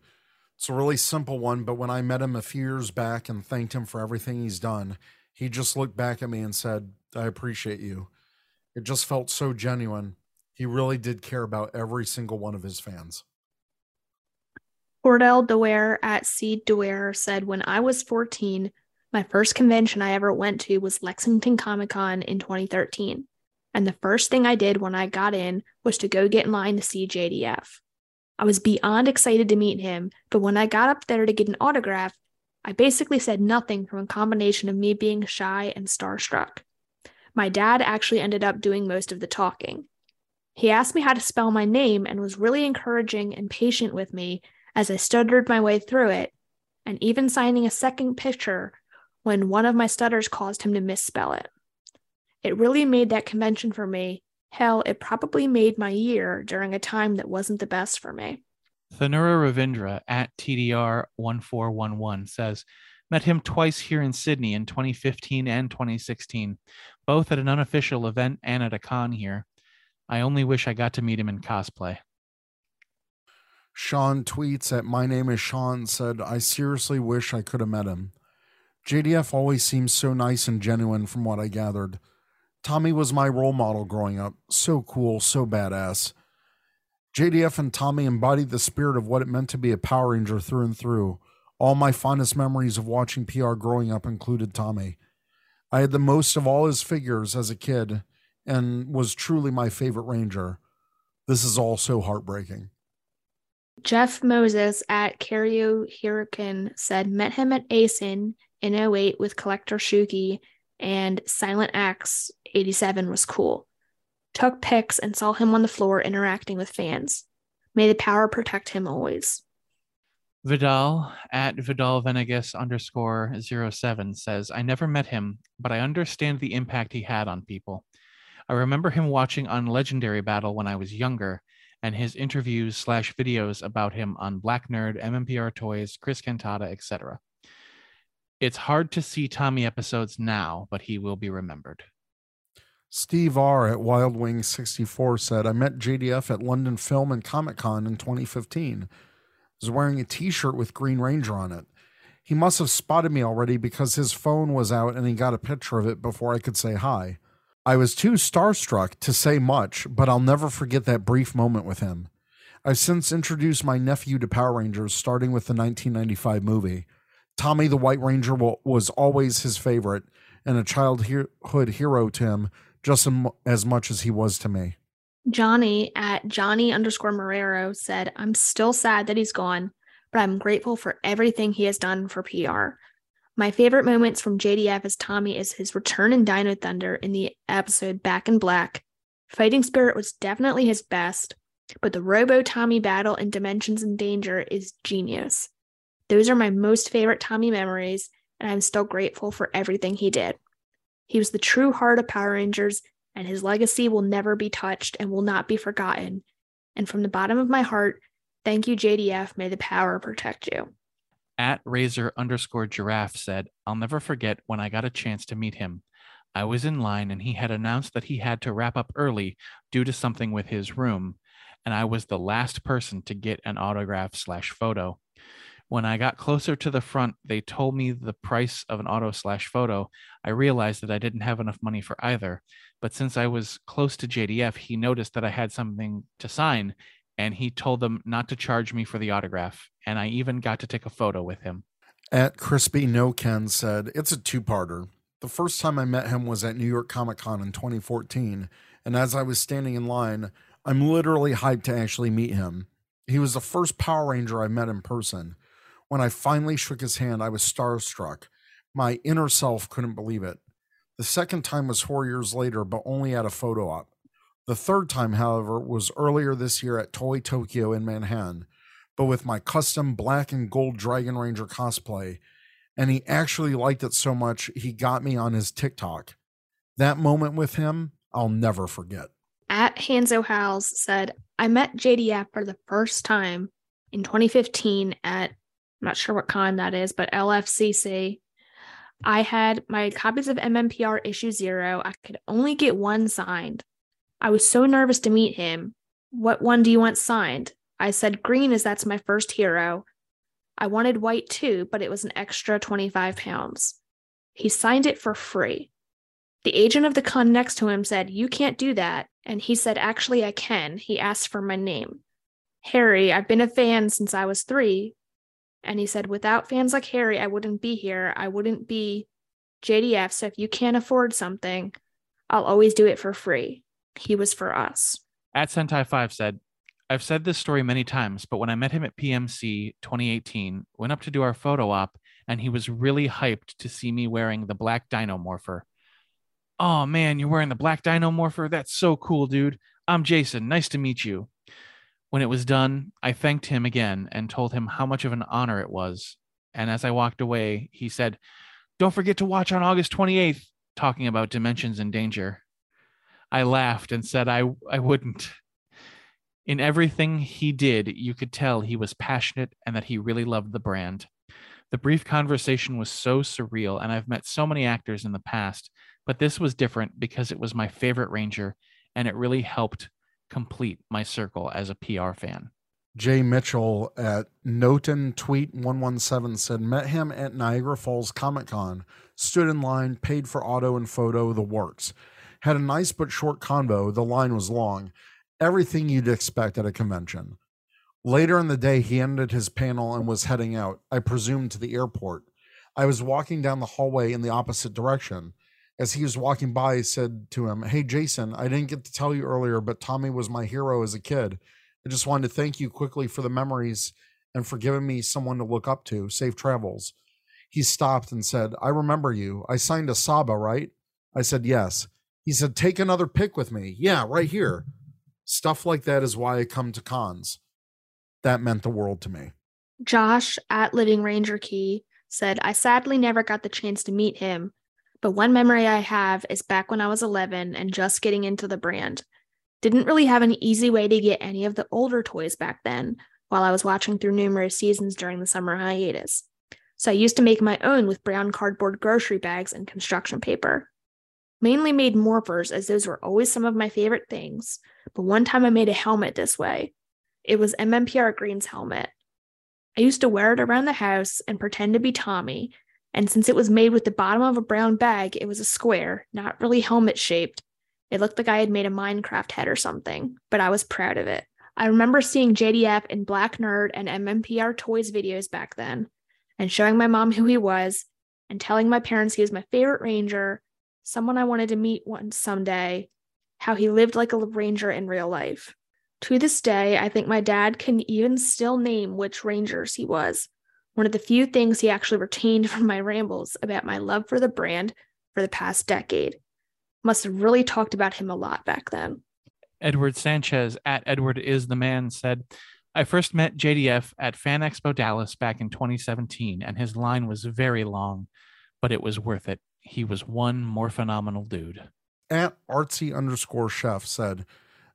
It's a really simple one, but when I met him a few years back and thanked him for everything he's done, he just looked back at me and said, I appreciate you. It just felt so genuine. He really did care about every single one of his fans. Cordell DeWare at Seed DeWare said, When I was 14, my first convention I ever went to was Lexington Comic Con in 2013. And the first thing I did when I got in was to go get in line to see JDF. I was beyond excited to meet him, but when I got up there to get an autograph, I basically said nothing from a combination of me being shy and starstruck. My dad actually ended up doing most of the talking. He asked me how to spell my name and was really encouraging and patient with me as I stuttered my way through it, and even signing a second picture when one of my stutters caused him to misspell it. It really made that convention for me. Hell, it probably made my year during a time that wasn't the best for me. Thanura Ravindra at TDR1411 says, Met him twice here in Sydney in 2015 and 2016, both at an unofficial event and at a con here. I only wish I got to meet him in cosplay. Sean tweets at My Name is Sean said, I seriously wish I could have met him. JDF always seems so nice and genuine from what I gathered. Tommy was my role model growing up. So cool, so badass. JDF and Tommy embodied the spirit of what it meant to be a Power Ranger through and through. All my fondest memories of watching PR growing up included Tommy. I had the most of all his figures as a kid and was truly my favorite Ranger. This is all so heartbreaking. Jeff Moses at Cario Hurricane said, met him at ASIN in 08 with Collector Shuki, and Silent Axe 87 was cool. Took pics and saw him on the floor interacting with fans. May the power protect him always. Vidal at Vidal Venegas underscore 07 says, I never met him, but I understand the impact he had on people. I remember him watching on Legendary Battle when I was younger, and his interviews slash videos about him on Black Nerd, MMPR Toys, Chris Cantata, etc. It's hard to see Tommy episodes now, but he will be remembered. Steve R. at Wild Wing 64 said, I met JDF at London Film and Comic Con in 2015. I was wearing a t shirt with Green Ranger on it. He must have spotted me already because his phone was out and he got a picture of it before I could say hi. I was too starstruck to say much, but I'll never forget that brief moment with him. I've since introduced my nephew to Power Rangers, starting with the 1995 movie. Tommy the White Ranger was always his favorite and a childhood hero to him, just as much as he was to me. Johnny at Johnny underscore Marrero said, I'm still sad that he's gone, but I'm grateful for everything he has done for PR. My favorite moments from JDF as Tommy is his return in Dino Thunder in the episode Back in Black. Fighting Spirit was definitely his best, but the Robo Tommy battle in Dimensions in Danger is genius. Those are my most favorite Tommy memories, and I'm still grateful for everything he did. He was the true heart of Power Rangers, and his legacy will never be touched and will not be forgotten. And from the bottom of my heart, thank you, JDF. May the power protect you at razor underscore giraffe said, I'll never forget when I got a chance to meet him. I was in line and he had announced that he had to wrap up early due to something with his room, and I was the last person to get an autograph slash photo. When I got closer to the front, they told me the price of an auto slash photo. I realized that I didn't have enough money for either. But since I was close to JDF, he noticed that I had something to sign and he told them not to charge me for the autograph. And I even got to take a photo with him. At Crispy No Ken said, It's a two parter. The first time I met him was at New York Comic Con in 2014. And as I was standing in line, I'm literally hyped to actually meet him. He was the first Power Ranger I met in person. When I finally shook his hand, I was starstruck. My inner self couldn't believe it. The second time was four years later, but only at a photo op. The third time, however, was earlier this year at Toy Tokyo in Manhattan, but with my custom black and gold Dragon Ranger cosplay. And he actually liked it so much, he got me on his TikTok. That moment with him, I'll never forget. At Hanzo Howls said, I met JDF for the first time in 2015 at I'm not sure what con that is, but LFCC. I had my copies of MMPR issue zero. I could only get one signed. I was so nervous to meet him. What one do you want signed? I said green, as that's my first hero. I wanted white too, but it was an extra 25 pounds. He signed it for free. The agent of the con next to him said, You can't do that. And he said, Actually, I can. He asked for my name. Harry, I've been a fan since I was three, and he said, without fans like Harry, I wouldn't be here. I wouldn't be JDF. So if you can't afford something, I'll always do it for free. He was for us. At Sentai 5 said, I've said this story many times, but when I met him at PMC 2018, went up to do our photo op, and he was really hyped to see me wearing the black dino morpher. Oh man, you're wearing the black dino morpher? That's so cool, dude. I'm Jason. Nice to meet you. When it was done, I thanked him again and told him how much of an honor it was. And as I walked away, he said, Don't forget to watch on August 28th, talking about Dimensions in Danger. I laughed and said I, I wouldn't. In everything he did, you could tell he was passionate and that he really loved the brand. The brief conversation was so surreal, and I've met so many actors in the past, but this was different because it was my favorite Ranger, and it really helped complete my circle as a PR fan. Jay Mitchell at Noten Tweet 117 said, Met him at Niagara Falls Comic Con, stood in line, paid for auto and photo, the works. Had a nice but short convo. The line was long. Everything you'd expect at a convention. Later in the day, he ended his panel and was heading out, I presume to the airport. I was walking down the hallway in the opposite direction as he was walking by, said to him, Hey, Jason, I didn't get to tell you earlier, but Tommy was my hero as a kid. I just wanted to thank you quickly for the memories and for giving me someone to look up to. Safe travels. He stopped and said, I remember you. I signed a Saba, right? I said, Yes. He said, Take another pic with me. Yeah, right here. Stuff like that is why I come to cons. That meant the world to me. Josh at Living Ranger Key said, I sadly never got the chance to meet him, but one memory I have is back when I was 11 and just getting into the brand. Didn't really have an easy way to get any of the older toys back then while I was watching through numerous seasons during the summer hiatus. So I used to make my own with brown cardboard grocery bags and construction paper. Mainly made morphers, as those were always some of my favorite things, but one time I made a helmet this way. It was MMPR Green's helmet. I used to wear it around the house and pretend to be Tommy and since it was made with the bottom of a brown bag, it was a square, not really helmet shaped. It looked like I had made a Minecraft head or something, but I was proud of it. I remember seeing JDF in Black Nerd and MMPR Toys videos back then, and showing my mom who he was, and telling my parents he was my favorite ranger, someone I wanted to meet once someday, how he lived like a ranger in real life. To this day, I think my dad can even still name which rangers he was, one of the few things he actually retained from my rambles about my love for the brand for the past decade. Must have really talked about him a lot back then. Edward Sanchez at Edward is the man said, I first met JDF at Fan Expo Dallas back in 2017, and his line was very long, but it was worth it. He was one more phenomenal dude. At artsy underscore chef said,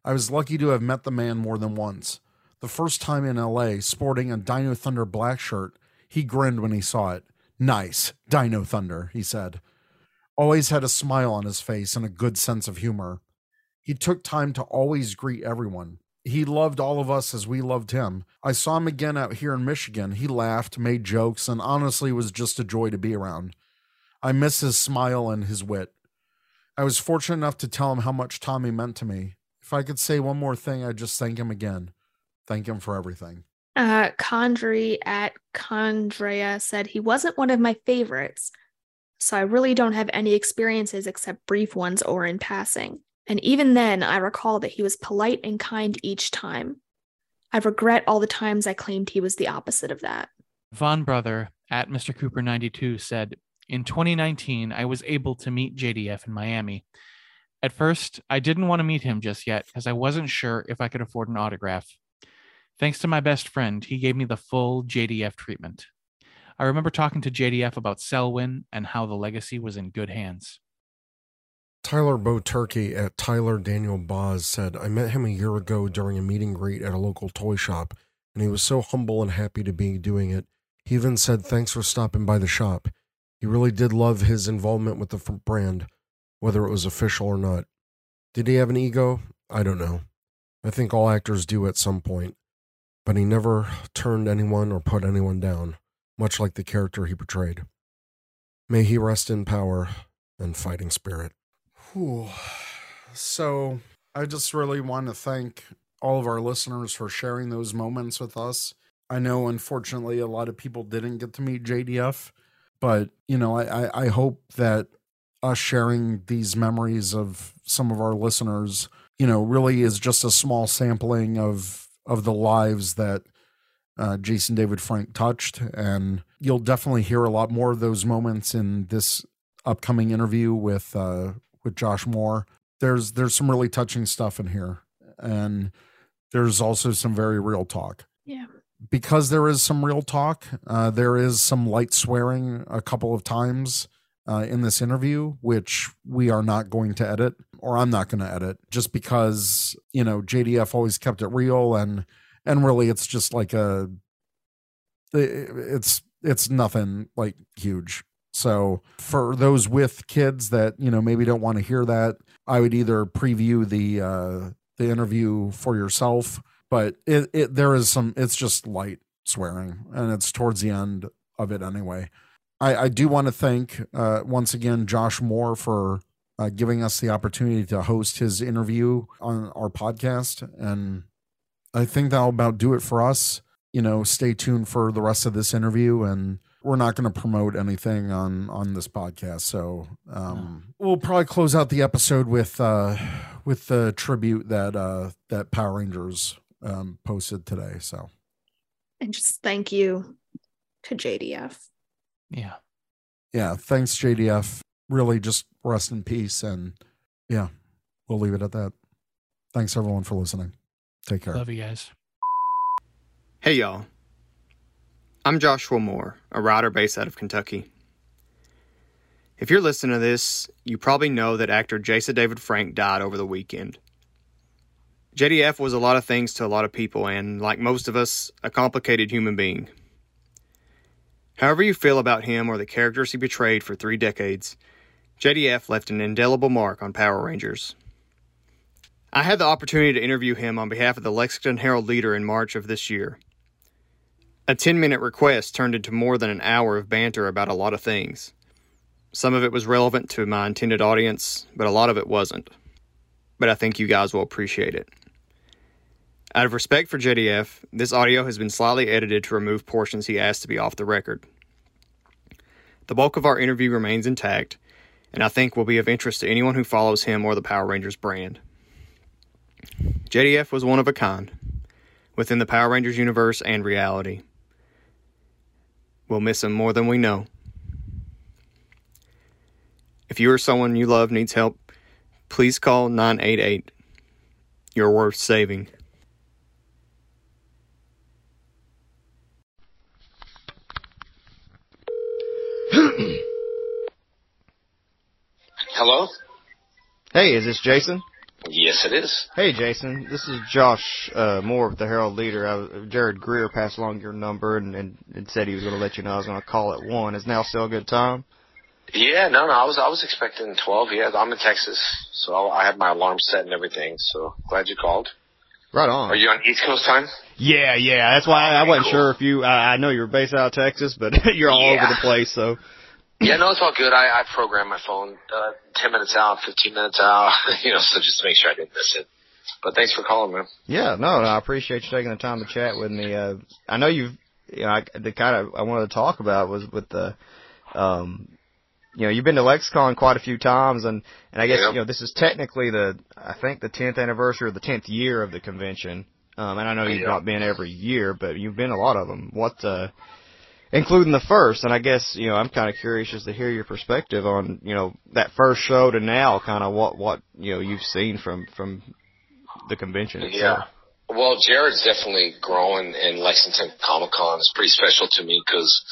I was lucky to have met the man more than once. The first time in LA, sporting a Dino Thunder black shirt he grinned when he saw it. Nice, Dino Thunder, he said. Always had a smile on his face and a good sense of humor. He took time to always greet everyone. He loved all of us as we loved him. I saw him again out here in Michigan. He laughed, made jokes, and honestly was just a joy to be around. I miss his smile and his wit. I was fortunate enough to tell him how much Tommy meant to me. If I could say one more thing, I'd just thank him again. Thank him for everything. Uh, Condry at Condrea said he wasn't one of my favorites, so I really don't have any experiences except brief ones or in passing. And even then, I recall that he was polite and kind each time. I regret all the times I claimed he was the opposite of that. Von Brother at Mr. Cooper 92 said, In 2019, I was able to meet JDF in Miami. At first, I didn't want to meet him just yet because I wasn't sure if I could afford an autograph. Thanks to my best friend, he gave me the full JDF treatment. I remember talking to JDF about Selwyn and how the legacy was in good hands. Tyler Bo Turkey at Tyler Daniel Boz said, I met him a year ago during a meeting greet at a local toy shop, and he was so humble and happy to be doing it. He even said, Thanks for stopping by the shop. He really did love his involvement with the brand, whether it was official or not. Did he have an ego? I don't know. I think all actors do at some point, but he never turned anyone or put anyone down, much like the character he portrayed. May he rest in power and fighting spirit. Whew. So I just really want to thank all of our listeners for sharing those moments with us. I know, unfortunately, a lot of people didn't get to meet JDF, but you know, I, I, I hope that us sharing these memories of some of our listeners, you know, really is just a small sampling of of the lives that uh, Jason David Frank touched, and you'll definitely hear a lot more of those moments in this upcoming interview with uh, with Josh Moore. There's there's some really touching stuff in here, and there's also some very real talk. Yeah. Because there is some real talk, uh, there is some light swearing a couple of times uh, in this interview, which we are not going to edit, or I'm not going to edit, just because you know JDF always kept it real, and and really it's just like a, it's it's nothing like huge. So for those with kids that you know maybe don't want to hear that, I would either preview the uh, the interview for yourself, but it, it there is some it's just light swearing, and it's towards the end of it anyway. I, I do want to thank uh, once again Josh Moore for uh, giving us the opportunity to host his interview on our podcast, and I think that'll about do it for us. You know, stay tuned for the rest of this interview and we're not going to promote anything on on this podcast so um we'll probably close out the episode with uh with the tribute that uh that power rangers um posted today so And just thank you to JDF. Yeah. yeah thanks jdf really just rest in peace and yeah we'll leave it at that thanks everyone for listening take care Love you guys. Hey, y'all. I'm Joshua Moore, a writer based out of Kentucky. If you're listening to this, you probably know that actor Jason David Frank died over the weekend. JDF was a lot of things to a lot of people, and like most of us, a complicated human being. However, you feel about him or the characters he portrayed for three decades, JDF left an indelible mark on Power Rangers. I had the opportunity to interview him on behalf of the Lexington Herald Leader in March of this year. A 10 minute request turned into more than an hour of banter about a lot of things. Some of it was relevant to my intended audience, but a lot of it wasn't. But I think you guys will appreciate it. Out of respect for JDF, this audio has been slightly edited to remove portions he asked to be off the record. The bulk of our interview remains intact, and I think will be of interest to anyone who follows him or the Power Rangers brand. JDF was one of a kind, within the Power Rangers universe and reality. We'll miss him more than we know. If you or someone you love needs help, please call 988. You're worth saving. Hello? Hey, is this Jason? Yes, it is. Hey, Jason. This is Josh uh, Moore with the Herald Leader. I, Jared Greer passed along your number and, and, and said he was going to let you know I was going to call at one. Is now still a good time? Yeah, no, no, I was I was expecting twelve. Yeah, I'm in Texas, so I had my alarm set and everything. So glad you called. Right on. Are you on East Coast time? Yeah, yeah. That's why I, I wasn't Cool. sure if you. I, I know you're based out of Texas, but you're all Yeah. over the place. So Yeah, no, it's all good. I, I program my phone uh, 10 minutes out, 15 minutes out, you know, so just to make sure I didn't miss it. But thanks for calling, man. yeah, no, no, I appreciate you taking the time to chat with me. Uh, I know you've, you know, I, the kind of I wanted to talk about was with the, um, you know, you've been to Lexicon quite a few times, and and I guess Yeah. you know this is technically the I think the 10th anniversary or the 10th year of the convention. Um, and I know you've Yeah. not been every year, but you've been a lot of them. What, uh, including the first, and I guess you know I'm kind of curious just to hear your perspective on you know that first show to now, kind of what what you know you've seen from from the convention itself. Yeah. Well, Jared's definitely growing, and Lexington Comic Con is pretty special to me because,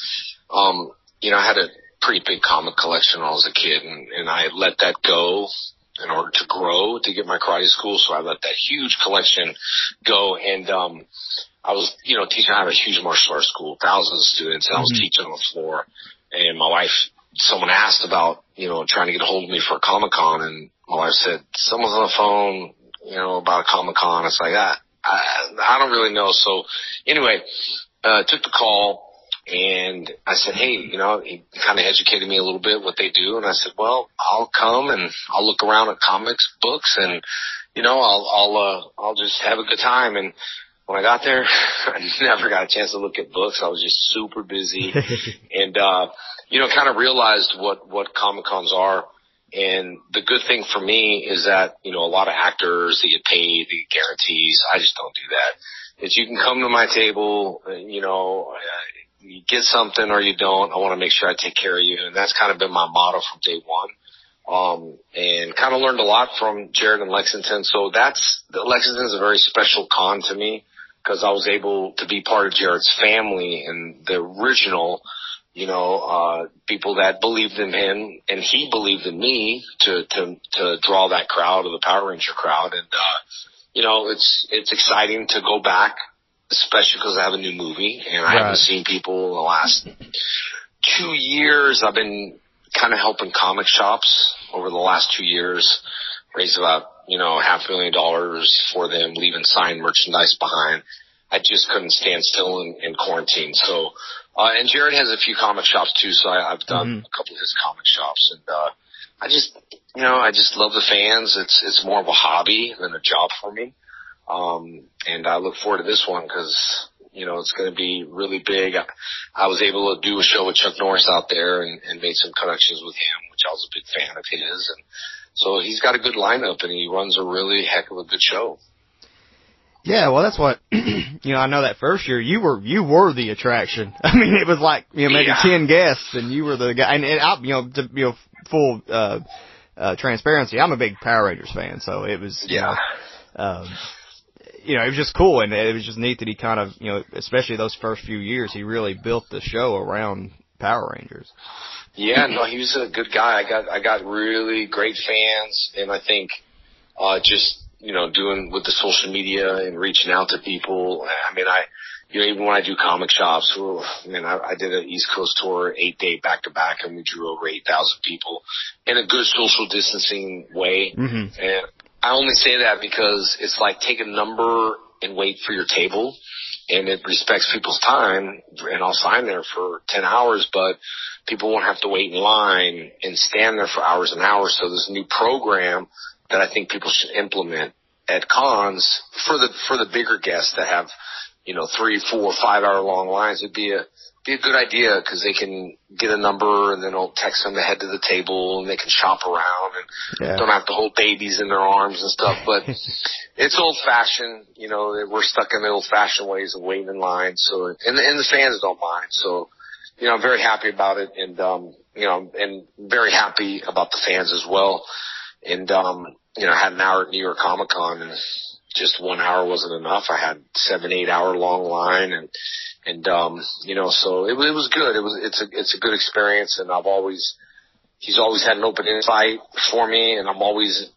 um, you know, I had a pretty big comic collection when I was a kid, and, and I let that go in order to grow to get my karate school. So I let that huge collection go, and um, I was, you know, teaching. I have a huge martial arts school, thousands of students, and I was teaching on the floor. And my wife, someone asked about, you know, trying to get a hold of me for a Comic Con, and my wife said, "Someone's on the phone." you know, about a Comic Con. It's like that. I, I don't really know. So anyway, uh, took the call and I said, Hey, you know, he kind of educated me a little bit what they do. And I said, well, I'll come and I'll look around at comics books and, you know, I'll, I'll, uh, I'll just have a good time. And when I got there, I never got a chance to look at books. I was just super busy and, uh, you know, kind of realized what, what Comic Cons are. And the good thing for me is that, you know, a lot of actors, they get paid, they get guarantees. I just don't do that. Is you can come to my table, you know, uh, you get something or you don't. I want to make sure I take care of you. And that's kind of been my motto from day one. Um, and kind of learned a lot from Jared and Lexington. So that's, Lexington is a very special con to me because I was able to be part of Jared's family and the original, you know, uh, people that believed in him and he believed in me to, to, to draw that crowd of the Power Ranger crowd. And, uh, you know, it's, it's exciting to go back, especially because I have a new movie and I Right. haven't seen people in the last two years. I've been kind of helping comic shops over the last two years, raised about, you know, half a million dollars for them, leaving signed merchandise behind. I just couldn't stand still in, in quarantine. So, uh, and Jared has a few comic shops too, so I, I've done Mhm. a couple of his comic shops and, uh, I just, you know, I just love the fans. It's, it's more of a hobby than a job for me. Um, and I look forward to this one because, you know, it's going to be really big. I, I was able to do a show with Chuck Norris out there and, and made some connections with him, which I was a big fan of his. And so he's got a good lineup and he runs a really heck of a good show. Yeah, well, that's what you know. I know that first year you were you were the attraction. I mean, it was like you know maybe Yeah. ten guests, and you were the guy. And, and I, you know, to you know, full uh, uh, transparency, I'm a big Power Rangers fan, so it was you Yeah. know, um, you know, it was just cool, and it was just neat that he kind of you know, especially those first few years, he really built the show around Power Rangers. Yeah, no, he was a good guy. I got I got really great fans, and I think uh, just you know doing with the social media and reaching out to people. I mean, I you know even when I do comic shops, ooh, man, I, I did an East Coast tour, eight day back to back, and we drew over eight thousand people in a good social distancing way. Mm-hmm. And I only say that because it's like take a number and wait for your table and it respects people's time and I'll sign there for 10 hours, but people won't have to wait in line and stand there for hours and hours. So there's a new program that I think people should implement at cons for the, for the bigger guests that have, you know, three, four, five hour long lines. It'd be a, be a good idea because they can get a number and then it'll text them to head to the table and they can shop around and Yeah. don't have to hold babies in their arms and stuff. But it's old fashioned, you know, we're stuck in the old fashioned ways of waiting in line. So, and, and the fans don't mind. So, you know, I'm very happy about it and, um, you know, and very happy about the fans as well. And, um, you know, I had an hour at New York Comic Con and just one hour wasn't enough. I had seven, eight hour long line and, and, um, you know, so it, it was good. It was, it's a, it's a good experience and I've always, he's always had an open invite for me and I'm always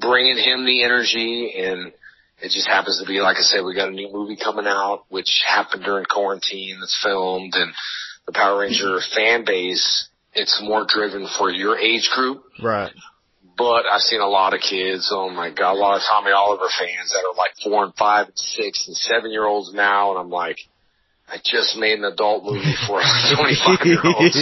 bringing him the energy and it just happens to be, like I said, we got a new movie coming out, which happened during quarantine that's filmed and the Power Ranger fan base, it's more driven for your age group, Right. But I've seen a lot of kids, oh my God, a lot of Tommy Oliver fans that are like four and five and six and seven year olds now. And I'm like, I just made an adult movie for 25 year olds.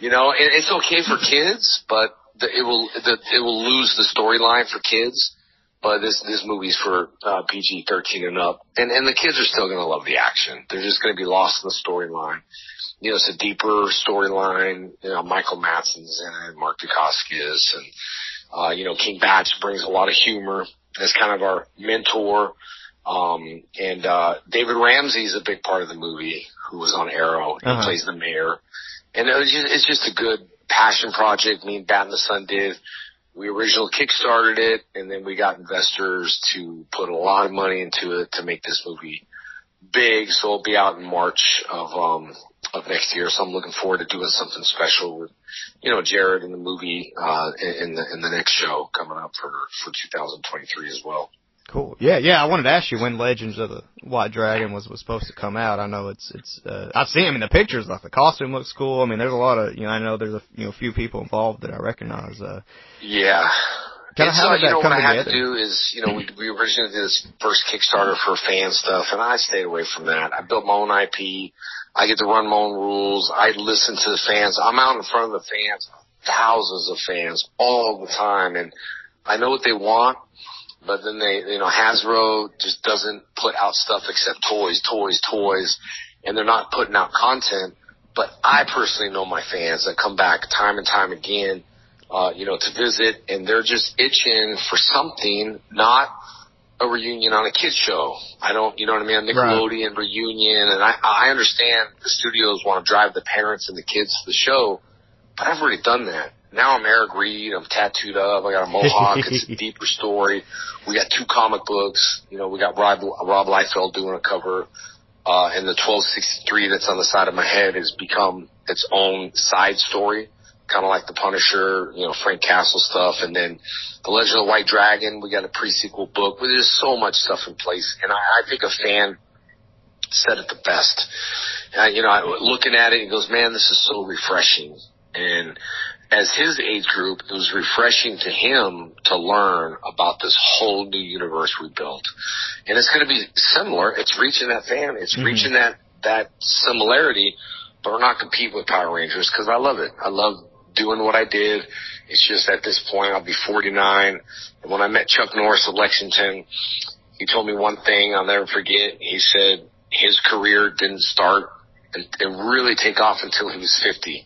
You know, and it's okay for kids, but the, it will, the, it will lose the storyline for kids. But this, this movie's for, uh, PG 13 and up. And, and the kids are still going to love the action. They're just going to be lost in the storyline. You know, it's a deeper storyline. You know, Michael Madsen's in it, Mark Dacascos, and, uh, you know, King Bach brings a lot of humor as kind of our mentor. Um, and, uh, David Ramsey's a big part of the movie who was on Arrow. He Uh-huh. plays the mayor. And it was just, it's just a good passion project. Me and Bat in the Sun did. We originally kickstarted it and then we got investors to put a lot of money into it to make this movie big. So it'll be out in March of, um, of next year. So I'm looking forward to doing something special with, you know, Jared in the movie, uh, in, in the, in the next show coming up for, for 2023 as well. Cool. Yeah, yeah. I wanted to ask you when Legends of the White Dragon was was supposed to come out. I know it's it's. Uh, I've seen. I mean, the pictures, like the costume looks cool. I mean, there's a lot of. You know, I know there's a you know few people involved that I recognize. Uh, Yeah. How uh, did you know, what I had to do is, you know, we, we originally did this first Kickstarter for fan stuff, and I stayed away from that. I built my own IP. I get to run my own rules. I listen to the fans. I'm out in front of the fans, thousands of fans all the time, and I know what they want. But then they, you know, Hasbro just doesn't put out stuff except toys, toys, toys, and they're not putting out content. But I personally know my fans that come back time and time again uh, you know, to visit, and they're just itching for something, not a reunion on a kids show. I don't, you know what I mean? A Nickelodeon reunion, and I, I understand the studios want to drive the parents and the kids to the show, but I've already done that. Now I'm Eric Reed. I'm tattooed up. I got a mohawk. it's a deeper story. We got two comic books. You know, we got Rob, Rob Liefeld doing a cover. Uh, and the 1263 that's on the side of my head has become its own side story kind of like the Punisher, you know, Frank Castle stuff, and then the Legend of the White Dragon. We got a pre-sequel book, there's so much stuff in place, and I, I think a fan said it the best. Uh, you know, I, looking at it, he goes, "Man, this is so refreshing." And as his age group, it was refreshing to him to learn about this whole new universe we built, and it's going to be similar. It's reaching that fan. It's Mhm. reaching that that similarity, but we're not competing with Power Rangers because I love it. I love doing what I did. It's just at this point I'll be 49. And when I met Chuck Norris of Lexington, he told me one thing I'll never forget. He said his career didn't start and, and really take off until he was 50.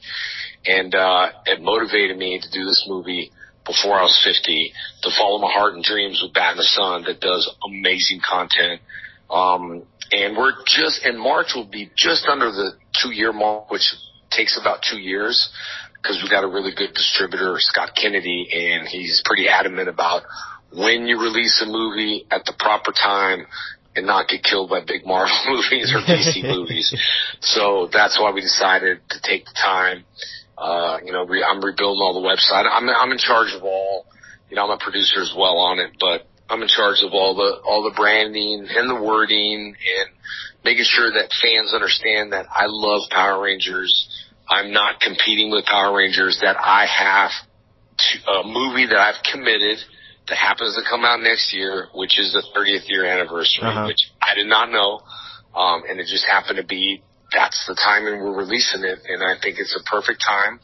And, uh, it motivated me to do this movie before I was 50 to follow my heart and dreams with Bat in the Sun that does amazing content. Um, and we're just, in March will be just under the two year mark, which takes about two years because we got a really good distributor, Scott Kennedy, and he's pretty adamant about when you release a movie at the proper time and not get killed by big Marvel movies or DC movies. So that's why we decided to take the time. Uh, you know, re- I'm rebuilding all the website. I'm, I'm in charge of all, you know, I'm a producer as well on it, but I'm in charge of all the, all the branding and the wording and making sure that fans understand that I love Power Rangers. I'm not competing with Power Rangers, that I have to, a movie that I've committed that happens to come out next year, which is the 30th year anniversary, Uh-huh. which I did not know. Um, and it just happened to be, that's the timing we're releasing it. And I think it's a perfect time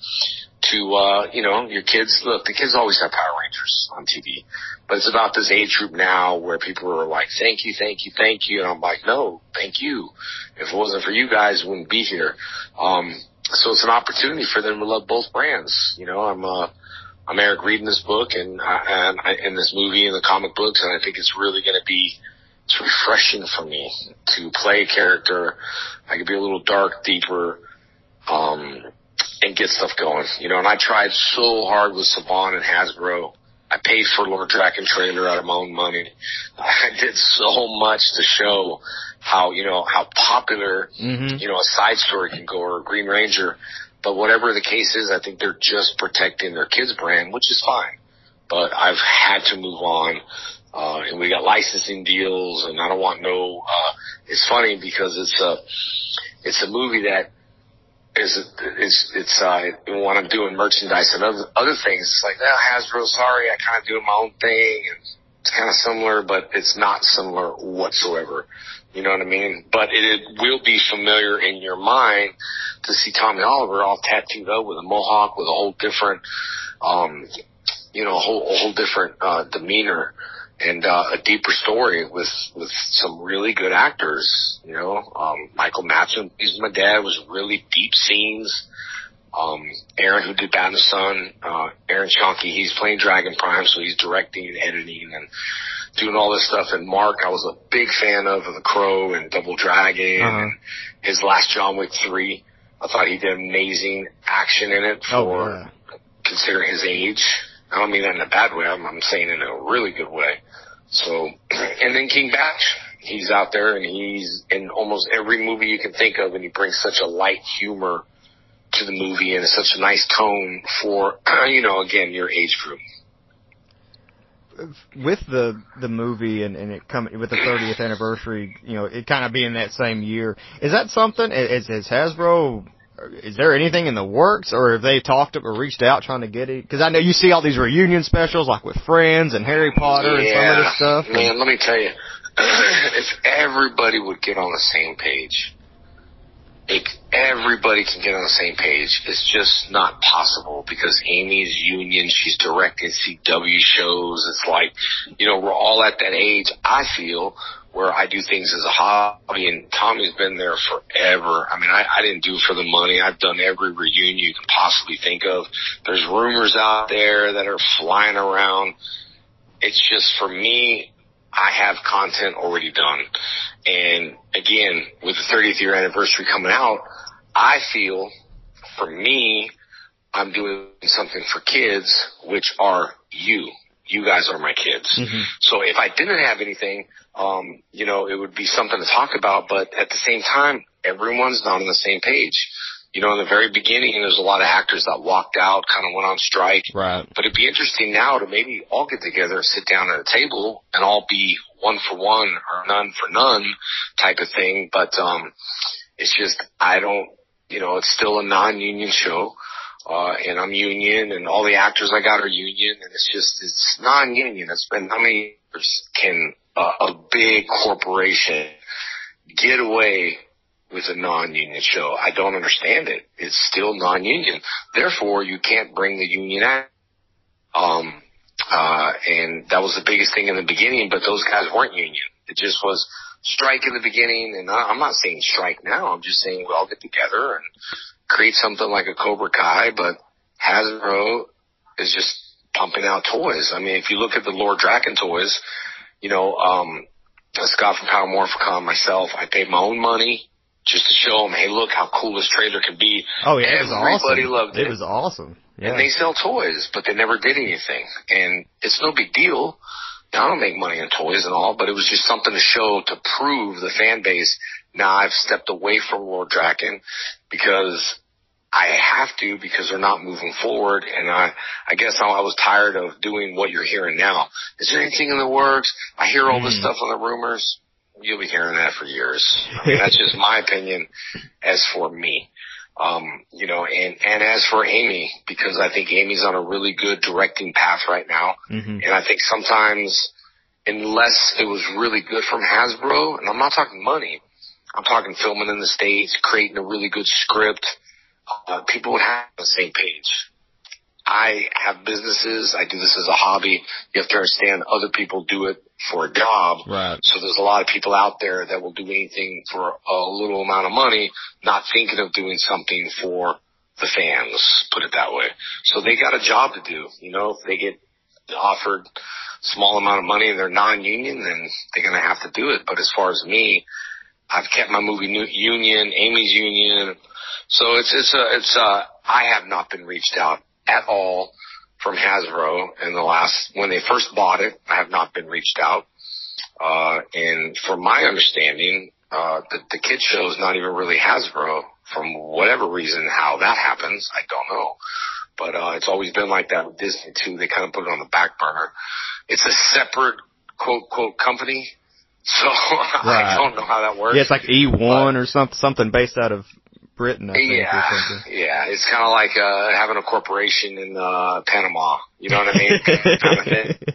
to, uh, you know, your kids, look, the kids always have Power Rangers on TV, but it's about this age group now where people are like, thank you, thank you, thank you. And I'm like, no, thank you. If it wasn't for you guys, we wouldn't be here. Um, so it's an opportunity for them to love both brands. You know, I'm, uh, I'm Eric reading this book and, and I, in this movie and the comic books, and I think it's really going to be it's refreshing for me to play a character. I could be a little dark, deeper, um, and get stuff going. You know, and I tried so hard with Saban and Hasbro. I paid for Lord Drakkon trailer out of my own money. I did so much to show how, you know, how popular Mm-hmm. you know, a side story can go or a Green Ranger. But whatever the case is, I think they're just protecting their kids brand, which is fine. But I've had to move on. Uh, and we got licensing deals and I don't want no, uh, it's funny because it's a, it's a movie that is it's it's uh, when I'm doing merchandise and other other things. It's like, oh, Hasbro, sorry, I kind of doing my own thing, and it's kind of similar, but it's not similar whatsoever. You know what I mean? But it, it will be familiar in your mind to see Tommy Oliver all tattooed up with a mohawk, with a whole different, um, you know, a whole, a whole different uh, demeanor and uh, a deeper story with with some really good actors. You know, um, Michael Madsen, he's my dad, was really deep scenes. Um, Aaron, who did Bat in the Sun, uh, Aaron Schoenke, he's playing Dragon Prime, so he's directing and editing and doing all this stuff. And Mark, I was a big fan of, of The Crow and Double Dragon uh-huh. and his last John Wick 3. I thought he did amazing action in it oh, for oh, yeah. considering his age. I don't mean that in a bad way. I'm, I'm saying in a really good way. So, and then King Bach, he's out there and he's in almost every movie you can think of, and he brings such a light humor to the movie and such a nice tone for, you know, again, your age group. With the the movie and, and it coming with the 30th anniversary, you know, it kind of being that same year, is that something? Is, is Hasbro is there anything in the works, or have they talked or reached out trying to get it? Because I know you see all these reunion specials, like with Friends and Harry Potter yeah, and some of this stuff. Man, let me tell you, if everybody would get on the same page, if everybody can get on the same page, it's just not possible because Amy's union, she's directing CW shows. It's like, you know, we're all at that age. I feel where I do things as a hobby and Tommy's been there forever. I mean, I, I didn't do it for the money. I've done every reunion you can possibly think of. There's rumors out there that are flying around. It's just for me, I have content already done. And again, with the 30th year anniversary coming out, I feel for me, I'm doing something for kids, which are you. You guys are my kids. Mm-hmm. So if I didn't have anything, um, you know, it would be something to talk about. But at the same time, everyone's not on the same page. You know, in the very beginning, there's a lot of actors that walked out, kind of went on strike. Right. But it'd be interesting now to maybe all get together, sit down at a table, and all be one for one or none for none type of thing. But um, it's just I don't, you know, it's still a non-union show. Uh, and I'm union and all the actors I got are union and it's just, it's non-union. It's been how many years can a, a big corporation get away with a non-union show. I don't understand it. It's still non-union. Therefore, you can't bring the union out. Um, uh, and that was the biggest thing in the beginning, but those guys weren't union. It just was strike in the beginning. And I, I'm not saying strike now. I'm just saying we all get together and create something like a Cobra Kai, but Hasbro is just pumping out toys. I mean, if you look at the Lord Drakkon toys, you know, um, Scott from Power Morphicon, myself, I paid my own money just to show them, hey, look how cool this trailer can be. Oh yeah, it was Everybody awesome. loved it. It was awesome. Yeah. And they sell toys, but they never did anything. And it's no big deal. I don't make money on toys and all, but it was just something to show to prove the fan base. Now I've stepped away from Lord Drakkon because I have to because they're not moving forward. And I, I guess I was tired of doing what you're hearing now. Is there anything in the works? I hear all this mm. stuff on the rumors. You'll be hearing that for years. I mean, that's just my opinion as for me. Um, you know, and, and as for Amy, because I think Amy's on a really good directing path right now. Mm-hmm. And I think sometimes unless it was really good from Hasbro, and I'm not talking money, I'm talking filming in the States, creating a really good script, uh, people would have the same page. I have businesses. I do this as a hobby. You have to understand other people do it for a job. Right. So there's a lot of people out there that will do anything for a little amount of money, not thinking of doing something for the fans, put it that way. So they got a job to do. You know, if they get offered small amount of money and they're non-union, then they're going to have to do it. But as far as me, I've kept my movie union, Amy's union, so it's it's a it's a I have not been reached out at all from Hasbro in the last when they first bought it. I have not been reached out, uh, and from my understanding, uh, the the kid show is not even really Hasbro. From whatever reason, how that happens, I don't know. But uh, it's always been like that with Disney too. They kind of put it on the back burner. It's a separate quote quote company. So right. I don't know how that works. Yeah, it's like E1 or something, something based out of Britain. I think, yeah, yeah. It's kind of like uh, having a corporation in uh, Panama. You know what I mean? kind of thing.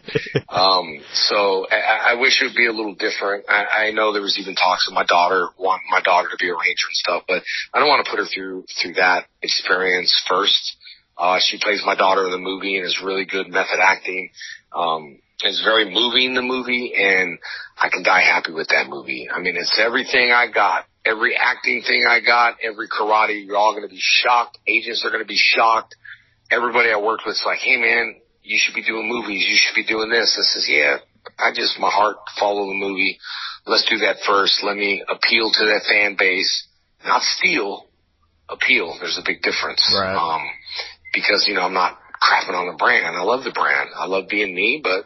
Um, so I, I wish it would be a little different. I, I know there was even talks of my daughter wanting my daughter to be a ranger and stuff, but I don't want to put her through through that experience first. Uh, she plays my daughter in the movie and is really good method acting. Um, it's very moving, the movie, and I can die happy with that movie. I mean, it's everything I got. Every acting thing I got, every karate, you're all going to be shocked. Agents are going to be shocked. Everybody I worked with is like, hey man, you should be doing movies. You should be doing this. I says, yeah, I just, my heart follow the movie. Let's do that first. Let me appeal to that fan base, not steal, appeal. There's a big difference. Right. Um, because, you know, I'm not crapping on the brand. I love the brand. I love being me, but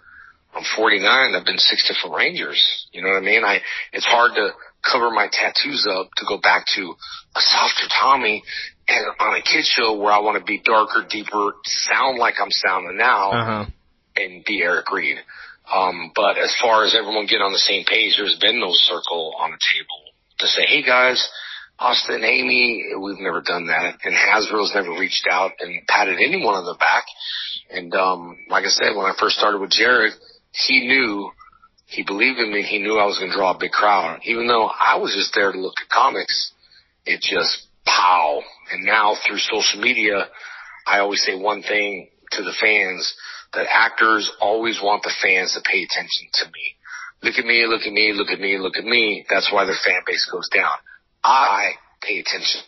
I'm 49. I've been six different Rangers. You know what I mean? I, it's hard to cover my tattoos up to go back to a softer Tommy and on a kid show where I want to be darker, deeper, sound like I'm sounding now Uh-huh. and be Eric Reed. Um, but as far as everyone getting on the same page, there's been no circle on the table to say, hey guys, Austin, Amy, we've never done that. And Hasbro's never reached out and patted anyone on the back. And, um, like I said, when I first started with Jared, he knew, he believed in me. He knew I was going to draw a big crowd. Even though I was just there to look at comics, it just pow. And now through social media, I always say one thing to the fans that actors always want the fans to pay attention to me. Look at me, look at me, look at me, look at me. That's why their fan base goes down. I pay attention.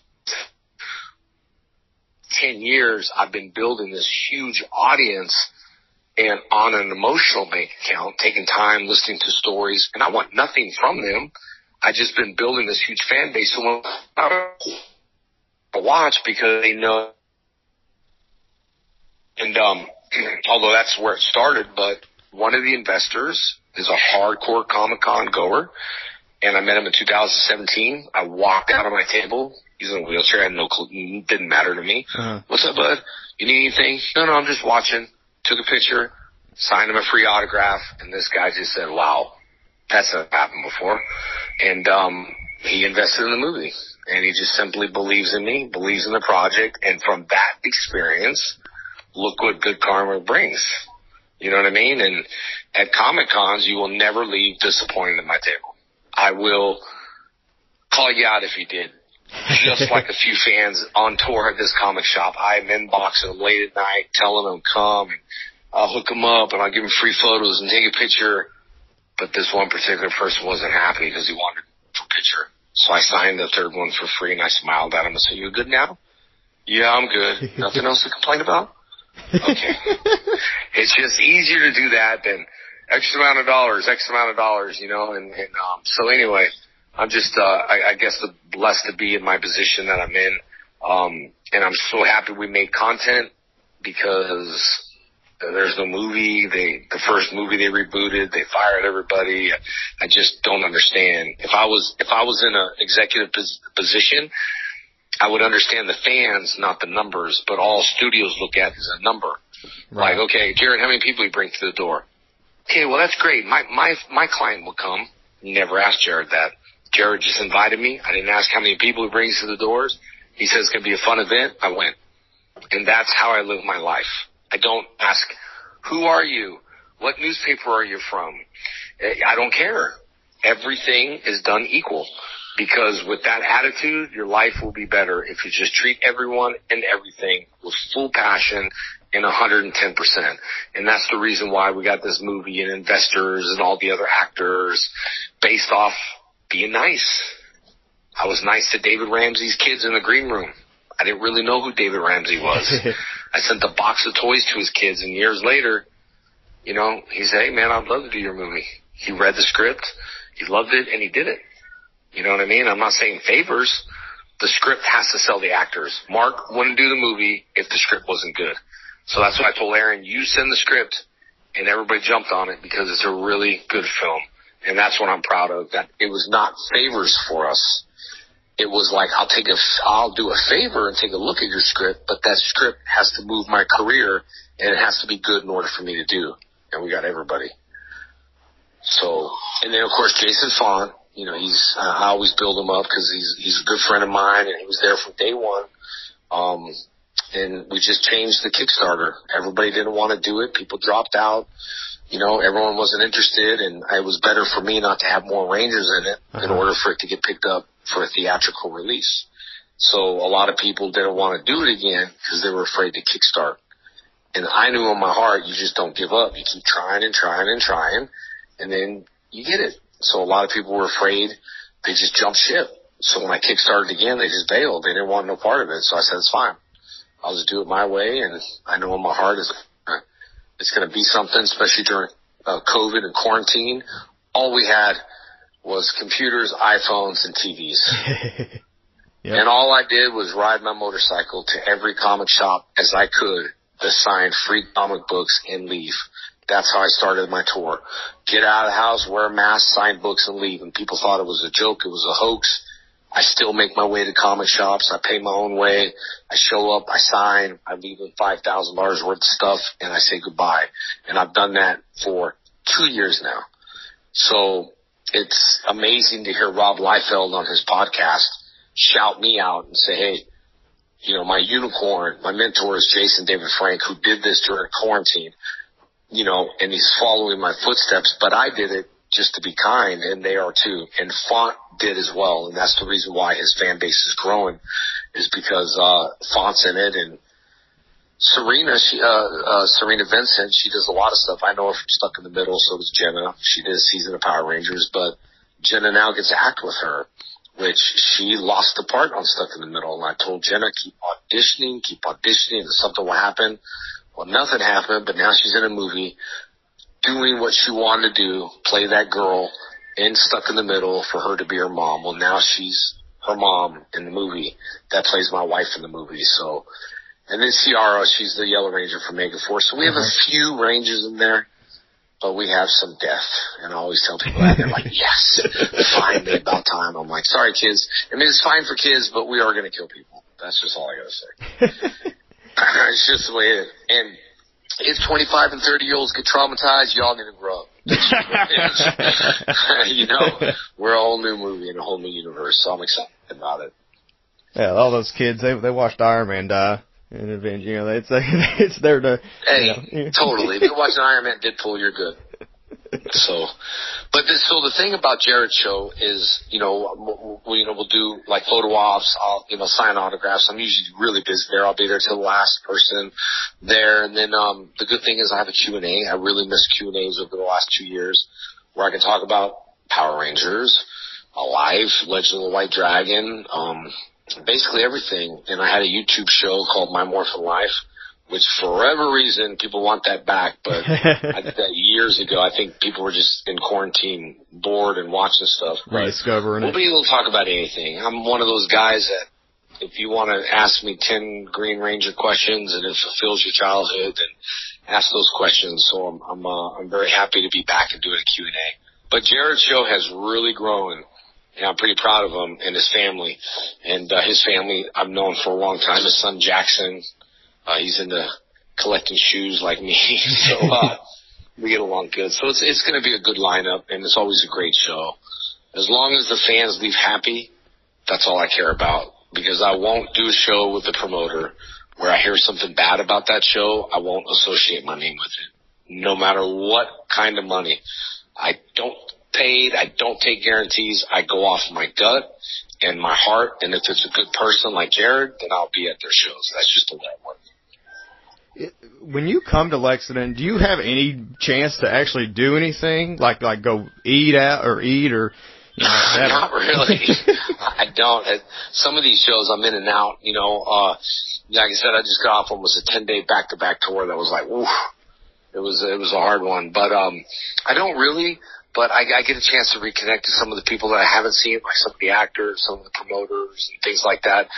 Ten years I've been building this huge audience and on an emotional bank account, taking time listening to stories, and I want nothing from them. I just been building this huge fan base. So when I watch because they know, and um, although that's where it started, but one of the investors is a hardcore Comic Con goer, and I met him in 2017. I walked out of my table. He's in a wheelchair. I had no clue. Didn't matter to me. Uh-huh. What's up, bud? You need anything? No, no, I'm just watching. Took a picture, signed him a free autograph, and this guy just said, wow, that's never happened before. And, um, he invested in the movie and he just simply believes in me, believes in the project. And from that experience, look what good karma brings. You know what I mean? And at Comic Cons, you will never leave disappointed at my table. I will call you out if you did. Just like a few fans on tour at this comic shop, I'm inboxing them late at night, telling them come and I'll hook them up and I'll give them free photos and take a picture. But this one particular person wasn't happy because he wanted a picture. So I signed the third one for free and I smiled at him and said, you good now? Yeah, I'm good. Nothing else to complain about? Okay. it's just easier to do that than X amount of dollars, X amount of dollars, you know, and, and um, so anyway, I'm just, uh, I, I guess the blessed to be in my position that I'm in. Um, and I'm so happy we made content because there's no movie. They, the first movie they rebooted, they fired everybody. I just don't understand. If I was, if I was in an executive pos- position, I would understand the fans, not the numbers, but all studios look at is a number. Like, okay, Jared, how many people you bring to the door? Okay, well that's great. My my my client will come. Never asked Jared that. Jared just invited me. I didn't ask how many people he brings to the doors. He says it's gonna be a fun event. I went. And that's how I live my life. I don't ask, who are you? What newspaper are you from? Eh, I don't care. Everything is done equal. Because with that attitude, your life will be better if you just treat everyone and everything with full passion and 110%. And that's the reason why we got this movie and investors and all the other actors based off being nice. I was nice to David Ramsey's kids in the green room. I didn't really know who David Ramsey was. I sent a box of toys to his kids and years later, you know, he said, Hey man, I'd love to do your movie. He read the script, he loved it, and he did it. You know what I mean? I'm not saying favors. The script has to sell the actors. Mark wouldn't do the movie if the script wasn't good. So that's why I told Aaron, you send the script, and everybody jumped on it because it's a really good film. And that's what I'm proud of, that it was not favors for us. It was like, I'll take a, I'll do a favor and take a look at your script, but that script has to move my career and it has to be good in order for me to do. And we got everybody. So, and then of course Jason Faunt, you know, he's uh, I always build him up because he's he's a good friend of mine, and he was there from day one. Um, and we just changed the Kickstarter. Everybody didn't want to do it. People dropped out. You know, everyone wasn't interested, and it was better for me not to have more Rangers in it uh-huh. in order for it to get picked up for a theatrical release. So a lot of people didn't want to do it again because they were afraid to kickstart. And I knew in my heart, you just don't give up. You keep trying and trying and trying, and then you get it. So a lot of people were afraid. They just jumped ship. So when I kickstarted again, they just bailed. They didn't want no part of it. So I said, it's fine. I'll just do it my way. And I know in my heart is it's going to be something, especially during uh, COVID and quarantine. All we had was computers, iPhones, and TVs. yep. And all I did was ride my motorcycle to every comic shop as I could to sign free comic books and leave. That's how I started my tour. Get out of the house, wear a mask, sign books, and leave. And people thought it was a joke. It was a hoax. I still make my way to comic shops. I pay my own way. I show up. I sign. I leave them five thousand dollars worth of stuff, and I say goodbye. And I've done that for two years now. So it's amazing to hear Rob Liefeld on his podcast shout me out and say, "Hey, you know, my unicorn, my mentor is Jason David Frank, who did this during quarantine you know, and he's following my footsteps, but I did it just to be kind, and they are too. And Faunt did as well, and that's the reason why his fan base is growing, is because uh, Faunt's in it, and Cerina, she, uh, uh, Cerina Vincent, she does a lot of stuff. I know her from Stuck in the Middle, so does Jenna. She did a season of Power Rangers, but Jenna now gets to act with her, which she lost the part on Stuck in the Middle. And I told Jenna, keep auditioning, keep auditioning, and something will happen. Well, nothing happened, but now she's in a movie doing what she wanted to do, play that girl and stuck in the middle for her to be her mom. Well, now she's her mom in the movie that plays my wife in the movie. So, and then Ciara, she's the Yellow Ranger from Megaforce. So we have a mm-hmm. few Rangers in there, but we have some death. And I always tell people that. They're like, yes, finally about time. I'm like, sorry, kids. I mean, it's fine for kids, but we are going to kill people. That's just all I got to say. it's just the way it is. And if 25 and 30 year olds get traumatized, y'all need to grow up. you know, we're a whole new movie and a whole new universe, so I'm excited about it. Yeah, all those kids, they they watched Iron Man die in Avengers. You know, it's like, it's there to. Hey, you know. totally. If you're watching Iron Man, Deadpool, you're good so, but this, so the thing about Jared's show is, you know, we, you know, we'll do like photo ops. I'll, you know, sign autographs. I'm usually really busy there. I'll be there till the last person there. And then, um, the good thing is I have a Q&A. Really miss Q&As over the last two years where I can talk about Power Rangers, Alive, Legend of the White Dragon, um, basically everything. And I had a YouTube show called My Morphin Life which for whatever reason people want that back. But I did that years ago. I think people were just in quarantine, bored and watching stuff. Rediscovering we'll it. We'll be able to talk about anything. I'm one of those guys that if you want to ask me 10 Green Ranger questions and it fulfills your childhood, then ask those questions. So I'm, I'm, uh, I'm very happy to be back and doing a Q&A. But Jared's show has really grown and I'm pretty proud of him and his family. And uh, his family I've known for a long time. His son Jackson, uh, he's into collecting shoes like me, so uh, we get along good. So it's it's going to be a good lineup, and it's always a great show. As long as the fans leave happy, that's all I care about. Because I won't do a show with the promoter where I hear something bad about that show. I won't associate my name with it, no matter what kind of money. I don't paid. I don't take guarantees. I go off my gut and my heart. And if it's a good person like Jared, then I'll be at their shows. That's just the way I work when you come to Lexington, do you have any chance to actually do anything like like go eat out or eat or? You know, Not really. I don't. At some of these shows, I'm in and out. You know, uh, like I said, I just got off almost a 10 day back to back tour that was like, oof, it was it was a hard one. But um, I don't really. But I, I get a chance to reconnect to some of the people that I haven't seen, like some of the actors, some of the promoters, and things like that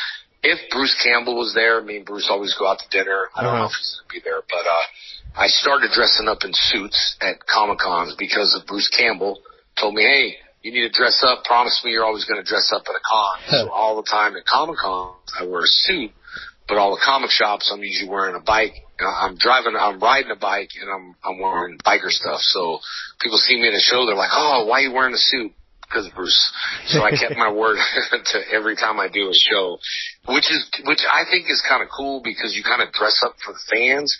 if Bruce Campbell was there, me and Bruce always go out to dinner. I don't uh-huh. know if he's going to be there, but uh, I started dressing up in suits at Comic Cons because of Bruce Campbell told me, hey, you need to dress up. Promise me you're always going to dress up at a con. so all the time at Comic Con, I wear a suit, but all the comic shops, I'm usually wearing a bike. I'm driving, I'm riding a bike, and I'm I'm wearing biker stuff. So people see me in a show, they're like, "Oh, why are you wearing a suit?" Because Bruce. So I kept my word to every time I do a show, which is which I think is kind of cool because you kind of dress up for the fans,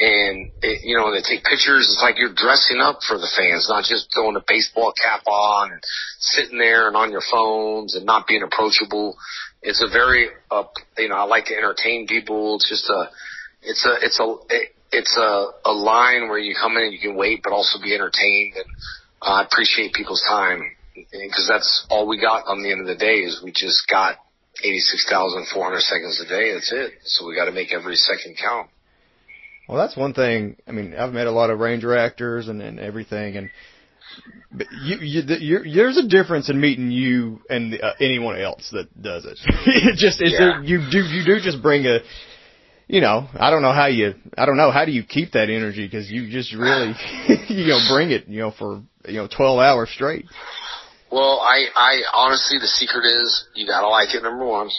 and it, you know they take pictures. It's like you're dressing up for the fans, not just throwing a baseball cap on and sitting there and on your phones and not being approachable. It's a very, uh, you know, I like to entertain people. It's just a, it's a, it's a, it's a, a line where you come in and you can wait, but also be entertained. And uh, I appreciate people's time because that's all we got on the end of the day is we just got 86,400 seconds a day. That's it. So we got to make every second count. Well, that's one thing. I mean, I've met a lot of Ranger actors and, and everything, and but you, you, you're, there's a difference in meeting you and uh, anyone else that does it. it just is yeah. there, you do you do just bring a, you know, I don't know how you, I don't know how do you keep that energy because you just really, you know, bring it, you know, for you know 12 hours straight. Well, I, I honestly, the secret is you gotta like it. Number one,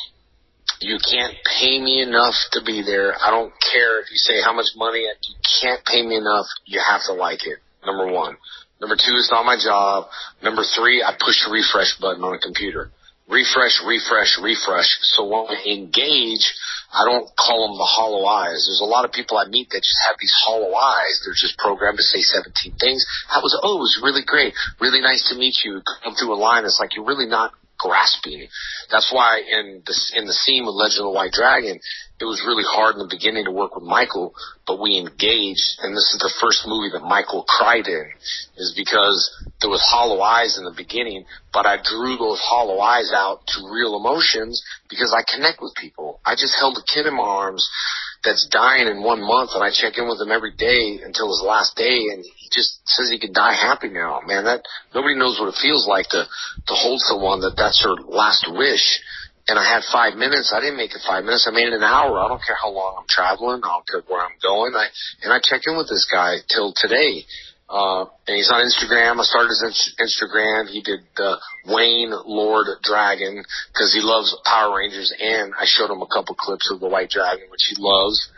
you can't pay me enough to be there. I don't care if you say how much money. You can't pay me enough. You have to like it. Number one. Number two, it's not my job. Number three, I push the refresh button on a computer. Refresh, refresh, refresh. So when I engage, I don't call them the hollow eyes. There's a lot of people I meet that just have these hollow eyes. They're just programmed to say 17 things. That was, oh, it was really great. Really nice to meet you. Come through a line. It's like you're really not grasping. That's why in the in the scene with Legend of the White Dragon, it was really hard in the beginning to work with Michael, but we engaged, and this is the first movie that Michael cried in, is because there was hollow eyes in the beginning, but I drew those hollow eyes out to real emotions because I connect with people. I just held a kid in my arms that's dying in one month, and I check in with him every day until his last day, and he just says he could die happy now. Man, that nobody knows what it feels like to to hold someone that that's her last wish. And I had five minutes. I didn't make it five minutes. I made it an hour. I don't care how long I'm traveling. I don't care where I'm going. I and I check in with this guy till today. Uh, and he's on Instagram. I started his Instagram. He did the Wayne Lord Drakkon because he loves Power Rangers, and I showed him a couple clips of the White Dragon, which he loves.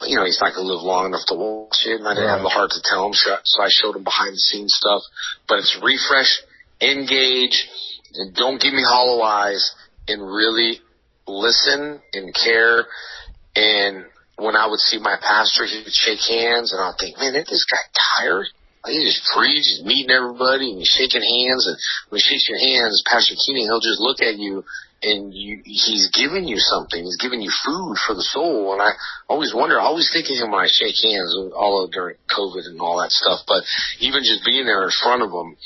But you know, he's not going to live long enough to watch it, and I didn't have the heart to tell him, so I showed him behind the scenes stuff. But it's refresh, engage, and don't give me hollow eyes, and really listen and care. And when I would see my pastor, he would shake hands, and I'd think, man, isn't this guy tired? He's just free, he's meeting everybody and he's shaking hands. And when he shakes your hands, Pastor Keenan, he'll just look at you and you, he's giving you something. He's giving you food for the soul. And I always wonder, I always think of him when I shake hands, all during COVID and all that stuff. But even just being there in front of him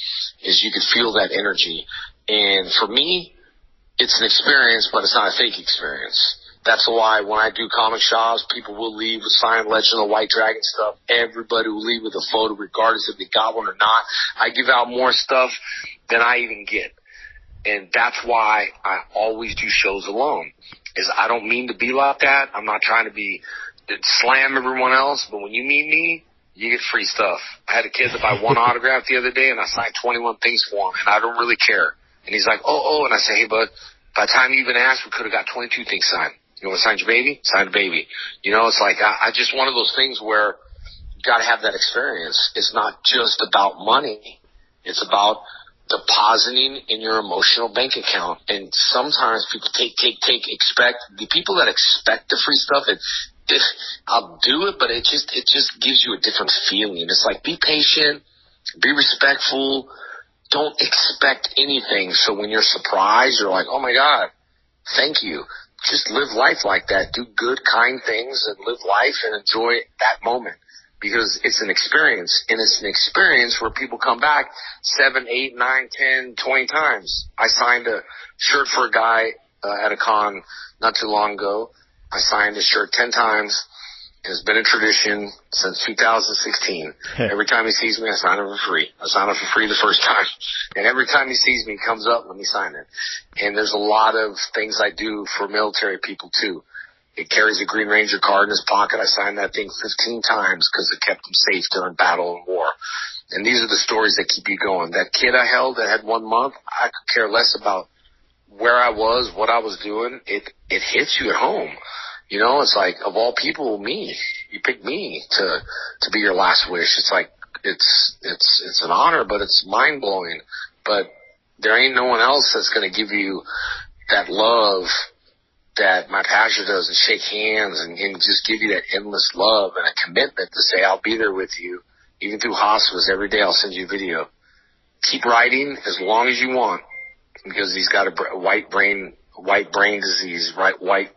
is you could feel that energy. And for me, it's an experience, but it's not a fake experience. That's why when I do comic shops, people will leave with signed Legend of White Dragon stuff. Everybody will leave with a photo, regardless if they got one or not. I give out more stuff than I even get. And that's why I always do shows alone. Is I don't mean to be like that. I'm not trying to be slam everyone else, but when you meet me, you get free stuff. I had a kid that buy one autograph the other day and I signed 21 things for him and I don't really care. And he's like, oh, oh, and I say, hey, bud, by the time you even asked, we could have got 22 things signed. You want to sign your baby? Sign a baby. You know, it's like I, I just one of those things where you got to have that experience. It's not just about money. It's about depositing in your emotional bank account. And sometimes people take, take, take, expect the people that expect the free stuff. And if I'll do it, but it just it just gives you a different feeling. It's like be patient, be respectful. Don't expect anything. So when you're surprised, you're like, oh my god, thank you just live life like that. Do good, kind things and live life and enjoy that moment because it's an experience and it's an experience where people come back seven, eight, nine, ten, twenty times. I signed a shirt for a guy uh, at a con not too long ago. I signed a shirt ten times it's been a tradition since 2016. every time he sees me, I sign it for free. I sign it for free the first time. And every time he sees me, he comes up, let me sign it. And there's a lot of things I do for military people too. It carries a Green Ranger card in his pocket. I signed that thing 15 times because it kept him safe during battle and war. And these are the stories that keep you going. That kid I held that had one month, I could care less about where I was, what I was doing. It, it hits you at home. You know, it's like of all people, me. You pick me to to be your last wish. It's like it's it's it's an honor, but it's mind blowing. But there ain't no one else that's to give you that love that my pastor does and shake hands and, and just give you that endless love and a commitment to say, I'll be there with you, even through hospice. Every day I'll send you a video. Keep writing as long as you want because he's got a white brain, white brain disease, right? White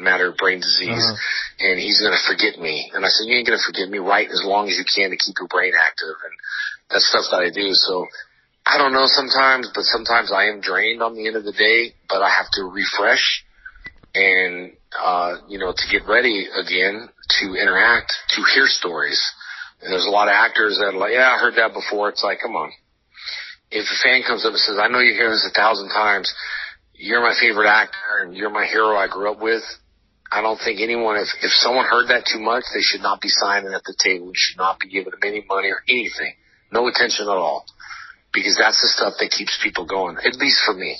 matter brain disease uh-huh. and he's going to forget me. And I said, you ain't going to forget me. Write as long as you can to keep your brain active. And that's stuff that I do. So I don't know sometimes, but sometimes I am drained on the end of the day, but I have to refresh and uh, you know to get ready again to interact, to hear stories. And there's a lot of actors that are like, yeah, I heard that before. It's like, come on. If a fan comes up and says, I know you hear this a thousand times, you're my favorite actor and you're my hero I grew up with. I don't think anyone, if, if someone heard that too much, they should not be signing at the table. You should not be giving them any money or anything. No attention at all. Because that's the stuff that keeps people going, at least for me.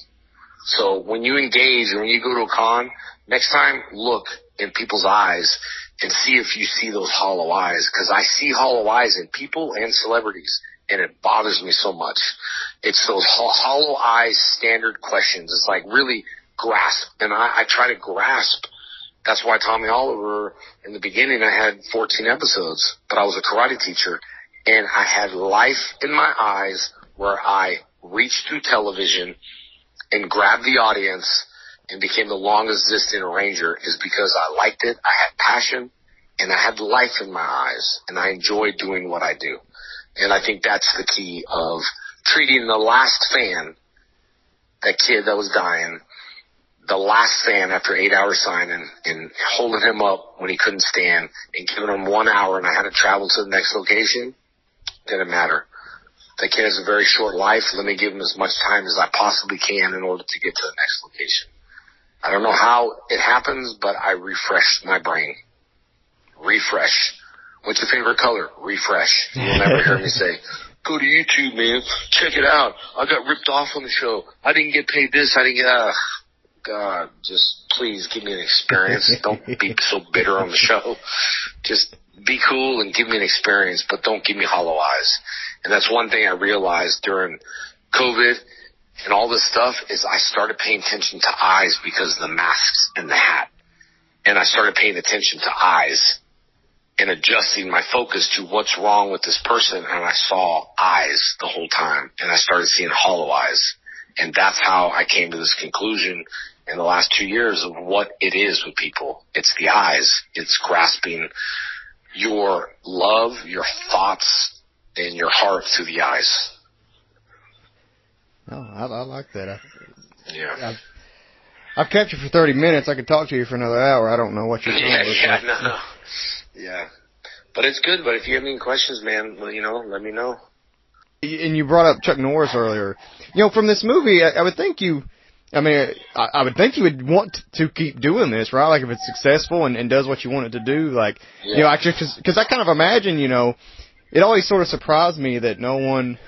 So when you engage or when you go to a con, next time look in people's eyes and see if you see those hollow eyes. Cause I see hollow eyes in people and celebrities and it bothers me so much. It's those hollow eyes standard questions. It's like really grasp and I, I try to grasp. That's why Tommy Oliver in the beginning I had 14 episodes, but I was a karate teacher and I had life in my eyes where I reached through television and grabbed the audience and became the longest existing arranger is because I liked it. I had passion and I had life in my eyes and I enjoyed doing what I do. And I think that's the key of treating the last fan, that kid that was dying, the last fan after eight hours signing and holding him up when he couldn't stand and giving him one hour and I had to travel to the next location. Didn't matter. The kid has a very short life. Let me give him as much time as I possibly can in order to get to the next location. I don't know how it happens, but I refresh my brain. Refresh. What's your favorite color? Refresh. You'll never hear me say, go to YouTube, man. Check it out. I got ripped off on the show. I didn't get paid this. I didn't get, uh, God, just please give me an experience. don't be so bitter on the show. Just be cool and give me an experience, but don't give me hollow eyes. And that's one thing I realized during COVID and all this stuff is I started paying attention to eyes because of the masks and the hat. And I started paying attention to eyes and adjusting my focus to what's wrong with this person. And I saw eyes the whole time and I started seeing hollow eyes. And that's how I came to this conclusion in the last two years of what it is with people. It's the eyes. It's grasping your love, your thoughts, and your heart through the eyes. Oh, I, I like that. I, yeah. I've, I've kept you for 30 minutes. I could talk to you for another hour. I don't know what you're yeah, Yeah, no, no. Yeah. But it's good. But if you have any questions, man, well, you know, let me know. And you brought up Chuck Norris earlier. You know, from this movie, I, I would think you, I mean, I, I would think you would want to keep doing this, right? Like if it's successful and, and does what you want it to do, like, yeah. you know, actually, because I kind of imagine, you know, it always sort of surprised me that no one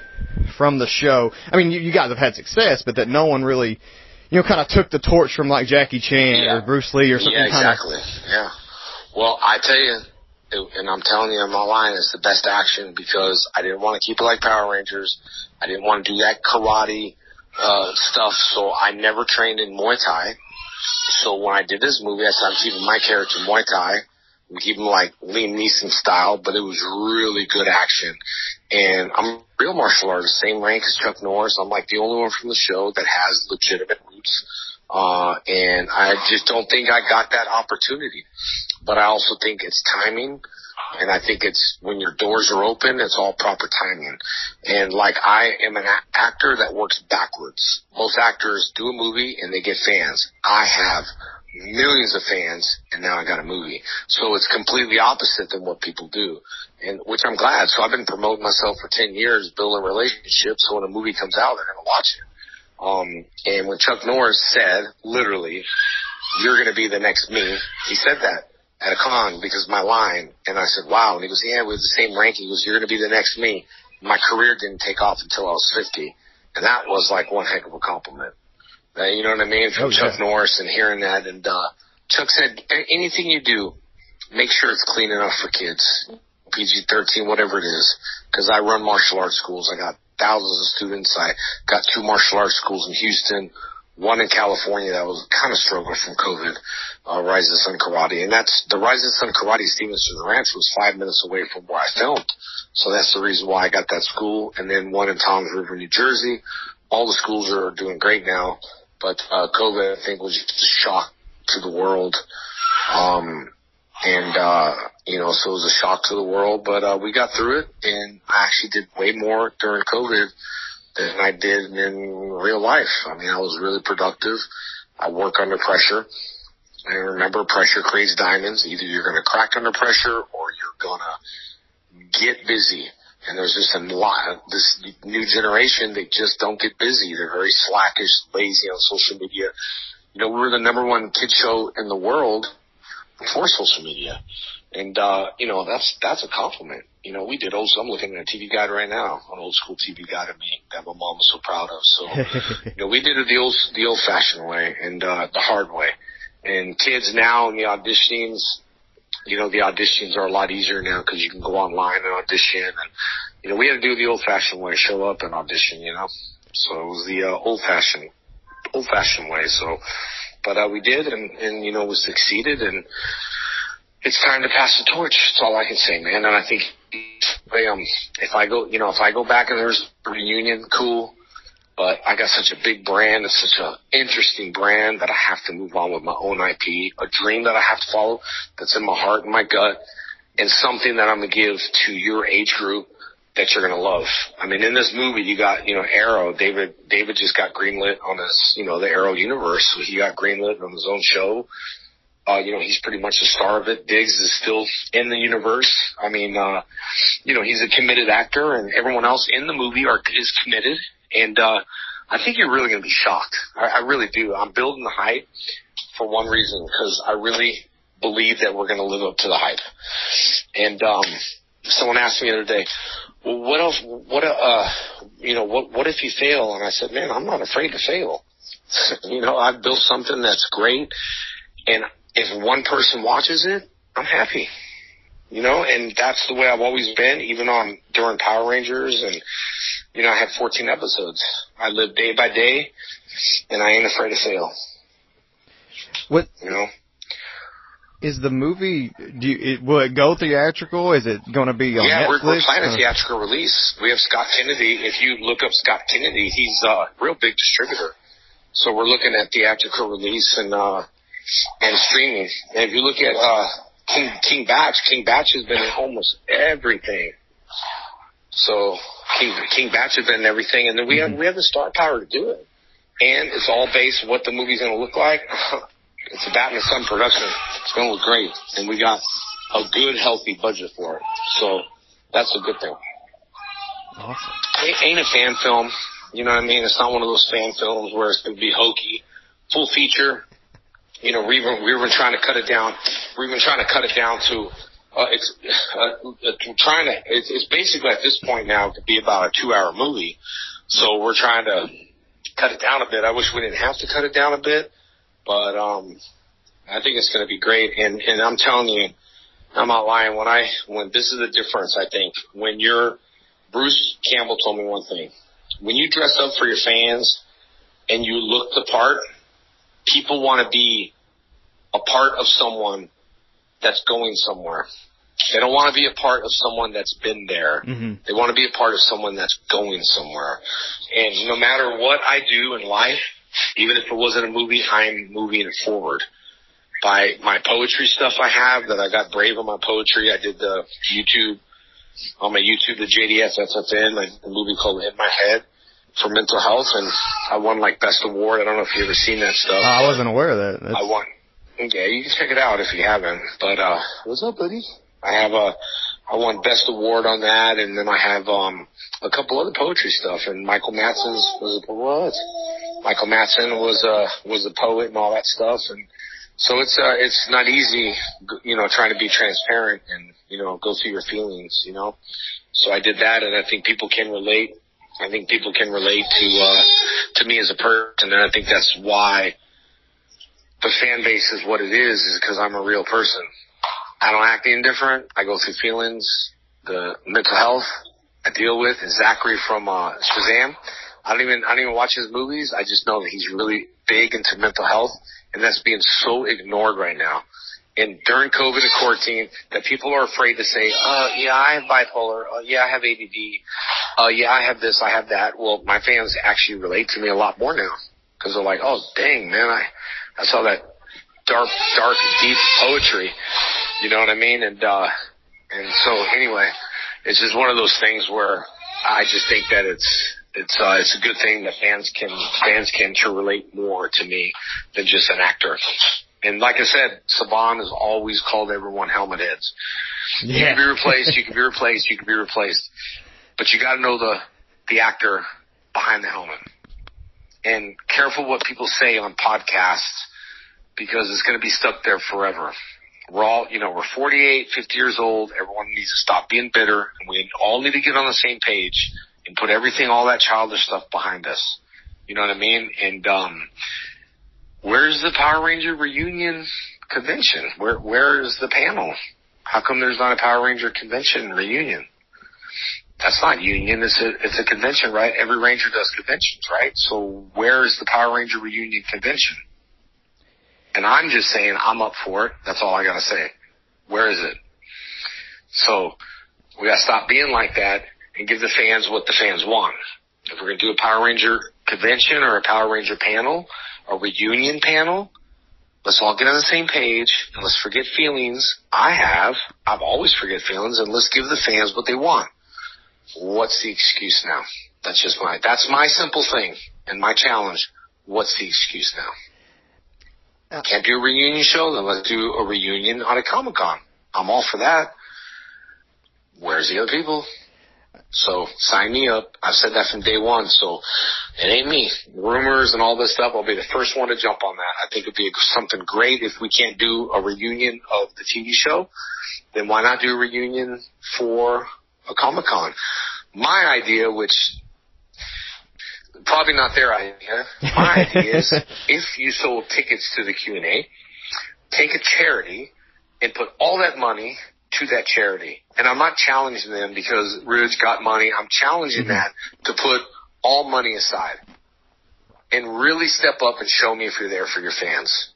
from the show. I mean, you, you guys have had success, but that no one really, you know, kind of took the torch from like Jackie Chan yeah. or Bruce Lee or something. Yeah, exactly. Kind of... Yeah. Well, I tell you, and I'm telling you, I'm not lying. It's the best action because I didn't want to keep it like Power Rangers. I didn't want to do that karate uh, stuff, so I never trained in Muay Thai. So when I did this movie, I said I'm keeping my character Muay Thai even like Liam Neeson style, but it was really good action. And I'm a real martial artist, same rank as Chuck Norris. I'm like the only one from the show that has legitimate roots. Uh, and I just don't think I got that opportunity. But I also think it's timing. And I think it's when your doors are open, it's all proper timing. And like I am an actor that works backwards. Most actors do a movie and they get fans. I have millions of fans, and now I got a movie. So it's completely opposite than what people do, and which I'm glad. So I've been promoting myself for ten years, building relationships. So when a movie comes out, they're gonna watch it. Um, and when Chuck Norris said, literally, "You're gonna be the next me," he said that at a con because my line, and I said, "Wow," and he goes, "Yeah, we have the same ranking." He goes, "You're gonna be the next me." My career didn't take off until I was 50, and that was like one heck of a compliment. Uh, you know what I mean? From oh, Chuck yeah. Norris and hearing that. And uh, Chuck said, anything you do, make sure it's clean enough for kids. PG 13, whatever it is. Because I run martial arts schools. I got thousands of students. I got two martial arts schools in Houston, one in California that was kind of struggling from COVID, uh, Rising Sun Karate. And that's the Rising Sun Karate Stevenson Ranch was five minutes away from where I filmed. So that's the reason why I got that school. And then one in Toms River, New Jersey. All the schools are doing great now. But, uh, COVID, I think was just a shock to the world. Um, and, uh, you know, so it was a shock to the world, but, uh, we got through it and I actually did way more during COVID than I did in real life. I mean, I was really productive. I work under pressure. And remember, pressure creates diamonds. Either you're going to crack under pressure or you're going to get busy. And there's just a lot, this new generation, they just don't get busy. They're very slackish, lazy on social media. You know, we were the number one kid show in the world before social media. And, uh, you know, that's, that's a compliment. You know, we did old, I'm looking at a TV guide right now, an old school TV guide of me that my mom was so proud of. So, you know, we did it the old, the old fashioned way and, uh, the hard way. And kids now in the auditions, you know, the auditions are a lot easier now because you can go online and audition. And, you know, we had to do the old fashioned way, show up and audition, you know. So it was the uh, old fashioned, old fashioned way. So, but uh, we did and, and, you know, we succeeded and it's time to pass the torch. That's all I can say, man. And I think, um, if I go, you know, if I go back and there's a reunion, cool but I got such a big brand, it's such an interesting brand that I have to move on with my own IP, a dream that I have to follow that's in my heart and my gut, and something that I'm gonna give to your age group that you're gonna love. I mean, in this movie, you got you know Arrow. David David just got greenlit on his you know the Arrow universe. So he got greenlit on his own show. Uh, you know, he's pretty much the star of it. Diggs is still in the universe. I mean, uh, you know, he's a committed actor and everyone else in the movie are, is committed and uh, I think you're really going to be shocked. I, I really do. I'm building the hype for one reason because I really believe that we're going to live up to the hype. And um, someone asked me the other day, well, what else? What uh, you know, what what if you fail? And I said, man, I'm not afraid to fail. you know, I've built something that's great, and if one person watches it, I'm happy. You know, and that's the way I've always been, even on during Power Rangers and you know, I had 14 episodes. I live day by day, and I ain't afraid to fail. What you know? Is the movie? Do you, it, will it go theatrical? Is it going to be on yeah, Netflix? we're, we're planning a theatrical release. We have Scott Kennedy. If you look up Scott Kennedy, he's a real big distributor. So we're looking at theatrical release and uh and streaming. And if you look at uh King King Bach, King Bach has been in almost everything. So King King Bach has been in everything, and then we have we have the star power to do it. And it's all based what the movie's going to look like. it's a Bat in the Sun production. It's going to look great, and we got a good, healthy budget for it. So that's a good thing. Awesome. It ain't a fan film. You know what I mean? It's not one of those fan films where it's going to be hokey. Full feature. You know, we've been, we've been trying to cut it down. We've been trying to cut it down to uh, it's uh, uh, trying to. It's, it's basically at this point now to be about a two-hour movie, so we're trying to cut it down a bit. I wish we didn't have to cut it down a bit, but um, I think it's going to be great. And and I'm telling you, I'm not lying. When I when this is the difference, I think when you're Bruce Campbell told me one thing: when you dress up for your fans and you look the part, people want to be a part of someone that's going somewhere. They don't want to be a part of someone that's been there. Mm-hmm. They want to be a part of someone that's going somewhere. And no matter what I do in life, even if it wasn't a movie, I'm moving it forward. By my poetry stuff I have that I got brave on my poetry. I did the YouTube on my YouTube, the JDS SFN, like a movie called In My Head for mental health, and I won like best award. I don't know if you ever seen that stuff. I wasn't aware of that. That's... I won. Yeah, you can check it out if you haven't. But uh what's up, buddy? I have a I won best award on that and then I have um a couple other poetry stuff and Michael Madsen's was a what? Michael Madsen was uh was a poet and all that stuff and so it's uh it's not easy you know trying to be transparent and you know go through your feelings, you know. So I did that and I think people can relate. I think people can relate to uh to me as a person and I think that's why the fan base is what it is, is because I'm a real person. I don't act indifferent. I go through feelings, the mental health, I deal with is Zachary from uh, Shazam. I don't even I don't even watch his movies. I just know that he's really big into mental health, and that's being so ignored right now. And during COVID and quarantine, that people are afraid to say, "Uh, yeah, I have bipolar. Uh, yeah, I have ADD. Uh, yeah, I have this. I have that." Well, my fans actually relate to me a lot more now because they're like, "Oh, dang, man, I I saw that dark, dark, deep poetry." You know what I mean? And uh, and so anyway, it's just one of those things where I just think that it's it's uh, it's a good thing that fans can fans can to relate more to me than just an actor. And like I said, Saban has always called everyone helmet heads. You can be replaced, you can be replaced, you can be replaced. But you gotta know the the actor behind the helmet. And careful what people say on podcasts because it's gonna be stuck there forever. We're all, you know, we're 48, 50 years old. Everyone needs to stop being bitter and we all need to get on the same page and put everything, all that childish stuff behind us. You know what I mean? And, um, where's the Power Ranger reunion convention? Where, where is the panel? How come there's not a Power Ranger convention reunion? That's not union. It's a, it's a convention, right? Every Ranger does conventions, right? So where is the Power Ranger reunion convention? And I'm just saying I'm up for it. That's all I gotta say. Where is it? So we gotta stop being like that and give the fans what the fans want. If we're gonna do a Power Ranger convention or a Power Ranger panel, a reunion panel, let's all get on the same page and let's forget feelings. I have. I've always forget feelings and let's give the fans what they want. What's the excuse now? That's just my, that's my simple thing and my challenge. What's the excuse now? Uh, Can't do a reunion show? Then let's do a reunion on a Comic Con. I'm all for that. Where's the other people? So sign me up. I've said that from day one. So it ain't me. Rumors and all this stuff. I'll be the first one to jump on that. I think it'd be something great if we can't do a reunion of the TV show. Then why not do a reunion for a Comic Con? My idea, which probably not their idea. My idea is if you sold tickets to the Q and A, take a charity and put all that money to that charity. And I'm not challenging them because Ridge got money. I'm challenging mm-hmm. that to put all money aside and really step up and show me if you're there for your fans.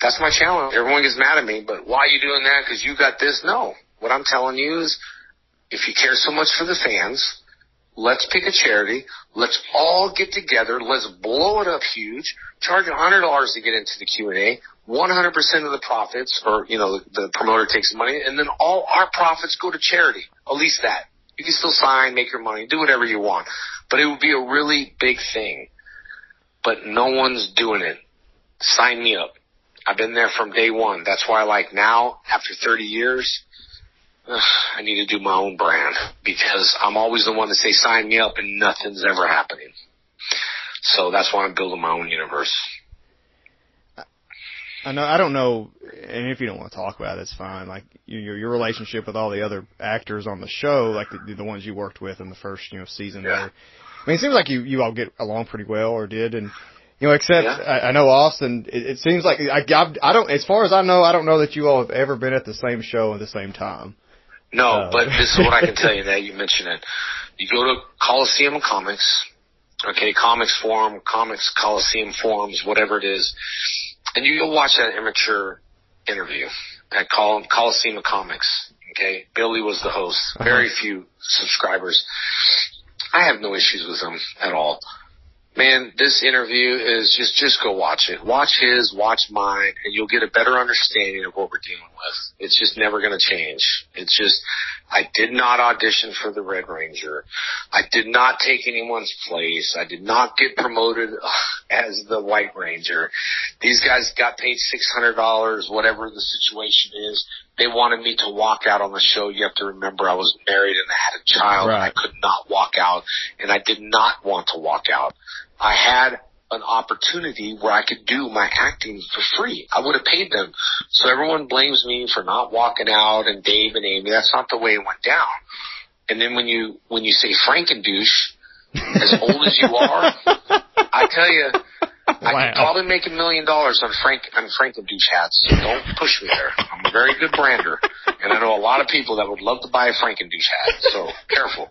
That's my challenge. Everyone gets mad at me, but why are you doing that? Because you got this. No. What I'm telling you is if you care so much for the fans, let's pick a charity. Let's all get together. Let's blow it up huge. Charge $100 to get into the Q&A. 100% of the profits, or, you know, the, the promoter takes money, and then all our profits go to charity. At least that. You can still sign, make your money, do whatever you want. But it would be a really big thing. But no one's doing it. Sign me up. I've been there from day one. That's why, like, now, after 30 years, ugh, I need to do my own brand because I'm always the one to say, sign me up, and nothing's ever happening. So that's why I'm building my own universe. I know. I don't know, and if you don't want to talk about it, it's fine. Like your your relationship with all the other actors on the show, like the, the ones you worked with in the first you know season. Yeah. There. I mean, it seems like you you all get along pretty well, or did, and you know, except Yeah. I, I know Austin. It, it seems like I, I I don't. As far as I know, I don't know that you all have ever been at the same show at the same time. No, Uh, but this is what I can tell you that you mentioned it. You go to Coliseum Comics, okay, Comics Forum, Comics Coliseum Forums, whatever it is, and you'll watch that immature interview at Col- Coliseum of Comics. Okay, Billy was the host. Uh-huh. Very few subscribers. I have no issues with him at all. Man, this interview is just just go watch it. Watch his, watch mine, and you'll get a better understanding of what we're dealing with. It's just never going to change. It's just I did not audition for the Red Ranger. I did not take anyone's place. I did not get promoted as the White Ranger. These guys got paid six hundred dollars, whatever the situation is. They wanted me to walk out on the show. You have to remember I was married and I had a child and I could not walk out and I did not want to walk out. I had an opportunity where I could do my acting for free. I would have paid them. So everyone blames me for not walking out and Dave and Amy. That's not the way it went down. And then when you, when you say Frankendouche, as old as you are, I tell you, I Wow. could probably make a million dollars on Frank on Frankendouche hats. So don't push me there. I'm a very good brander, And I know a lot of people that would love to buy a Frankendouche hat, so careful.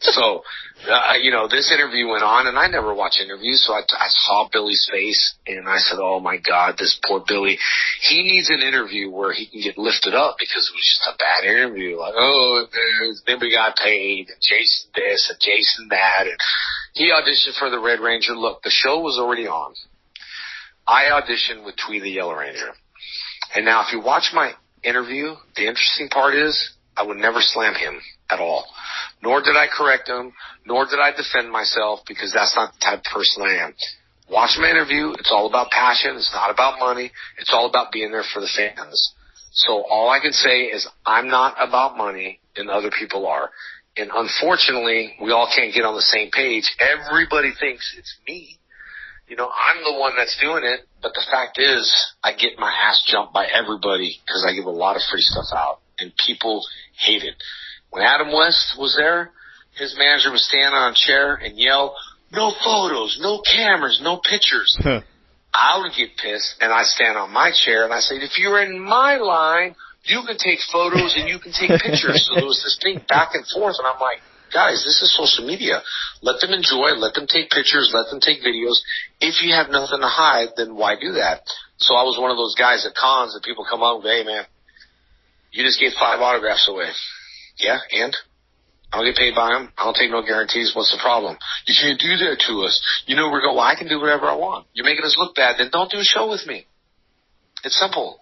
So, uh, you know, this interview went on, and I never watch interviews, so I, I saw Billy's face, and I said, "Oh my God, this poor Billy. He needs an interview where he can get lifted up because it was just a bad interview. Like, oh, nobody got paid, and Jason this, and Jason that, and he auditioned for the Red Ranger. Look, the show was already on. I auditioned with Thuy the Yellow Ranger." And now if you watch my interview, the interesting part is I would never slam him at all. Nor did I correct him, nor did I defend myself because that's not the type of person I am. Watch my interview. It's all about passion. It's not about money. It's all about being there for the fans. So all I can say is I'm not about money and other people are. And unfortunately, we all can't get on the same page. Everybody thinks it's me you know, I'm the one that's doing it, but the fact is, I get my ass jumped by everybody because I give a lot of free stuff out, and people hate it. When Adam West was there, his manager would stand on a chair and yell, "No photos, no cameras, no pictures." I would get pissed, and I stand on my chair and I say, "If you're in my line, you can take photos and you can take pictures." so there was this thing back and forth, and I'm like, guys, this is social media. Let them enjoy, let them take pictures, let them take videos. If you have nothing to hide, then why do that? So I was one of those guys at cons that people come up and hey man, you just gave five autographs away. Yeah, and? I don't get paid by them. I don't take no guarantees. What's the problem? You can't do that to us. You know, we're going, well, I can do whatever I want. You're making us look bad. Then don't do a show with me. It's simple.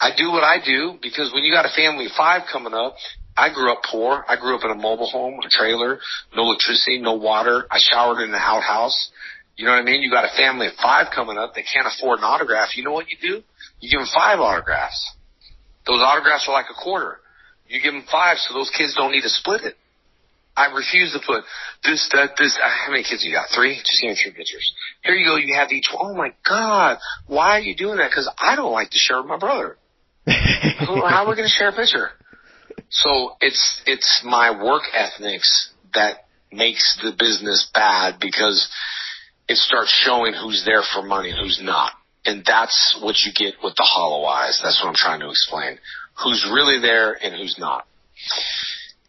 I do what I do because when you got a family of five coming up I grew up poor. I grew up in a mobile home, a trailer, no electricity, no water. I showered in an outhouse. You know what I mean? You got a family of five coming up. They can't afford an autograph. You know what you do? You give them five autographs. Those autographs are like a quarter. You give them five so those kids don't need to split it. I refuse to put this, that, this. Uh, how many kids you got? Three? Just give me three pictures. Here you go. You have each. Oh my God. Why are you doing that? Because I don't like to share with my brother. How are we going to share a picture? So it's it's my work ethics that makes the business bad because it starts showing who's there for money and who's not. And that's what you get with the hollow eyes. That's what I'm trying to explain. Who's really there and who's not.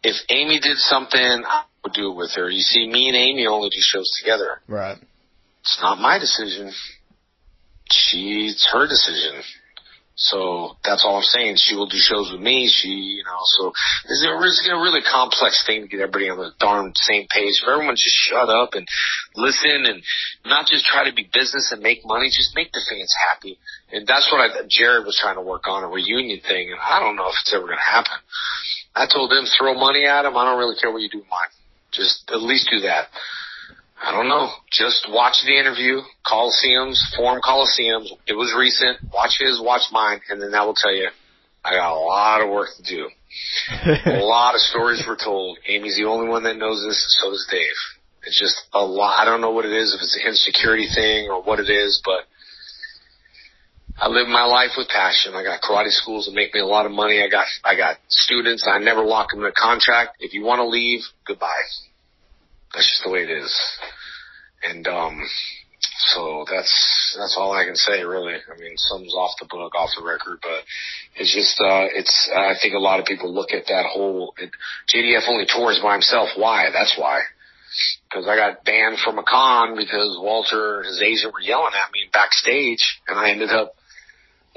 If Amy did something, I would do it with her. You see, me and Amy only do shows together. Right. It's not my decision. She's her decision. So that's all I'm saying. She will do shows with me. She, you know, so it's a, it's a really complex thing to get everybody on the darn same page. If everyone just shut up and listen and not just try to be business and make money, just make the fans happy. And that's what I, Jared was trying to work on a reunion thing. And I don't know if it's ever going to happen. I told them throw money at him. I don't really care what you do with mine. Just at least do that. I don't know. Just watch the interview, Coliseums, Forum Coliseums. It was recent. Watch his, watch mine, and then that will tell you I got a lot of work to do. a lot of stories were told. Amy's the only one that knows this, so does Dave. It's just a lot. I don't know what it is, if it's an insecurity thing or what it is, but I live my life with passion. I got karate schools that make me a lot of money. I got I got students. I never lock them in a contract. If you want to leave, goodbye. That's just the way it is. And um so that's that's all I can say really. I mean, some's off the book, off the record, but it's just uh it's I think a lot of people look at that whole it, JDF only tours by himself. Why? That's why. Because I got banned from a con because Walter and his agent were yelling at me backstage, and I ended up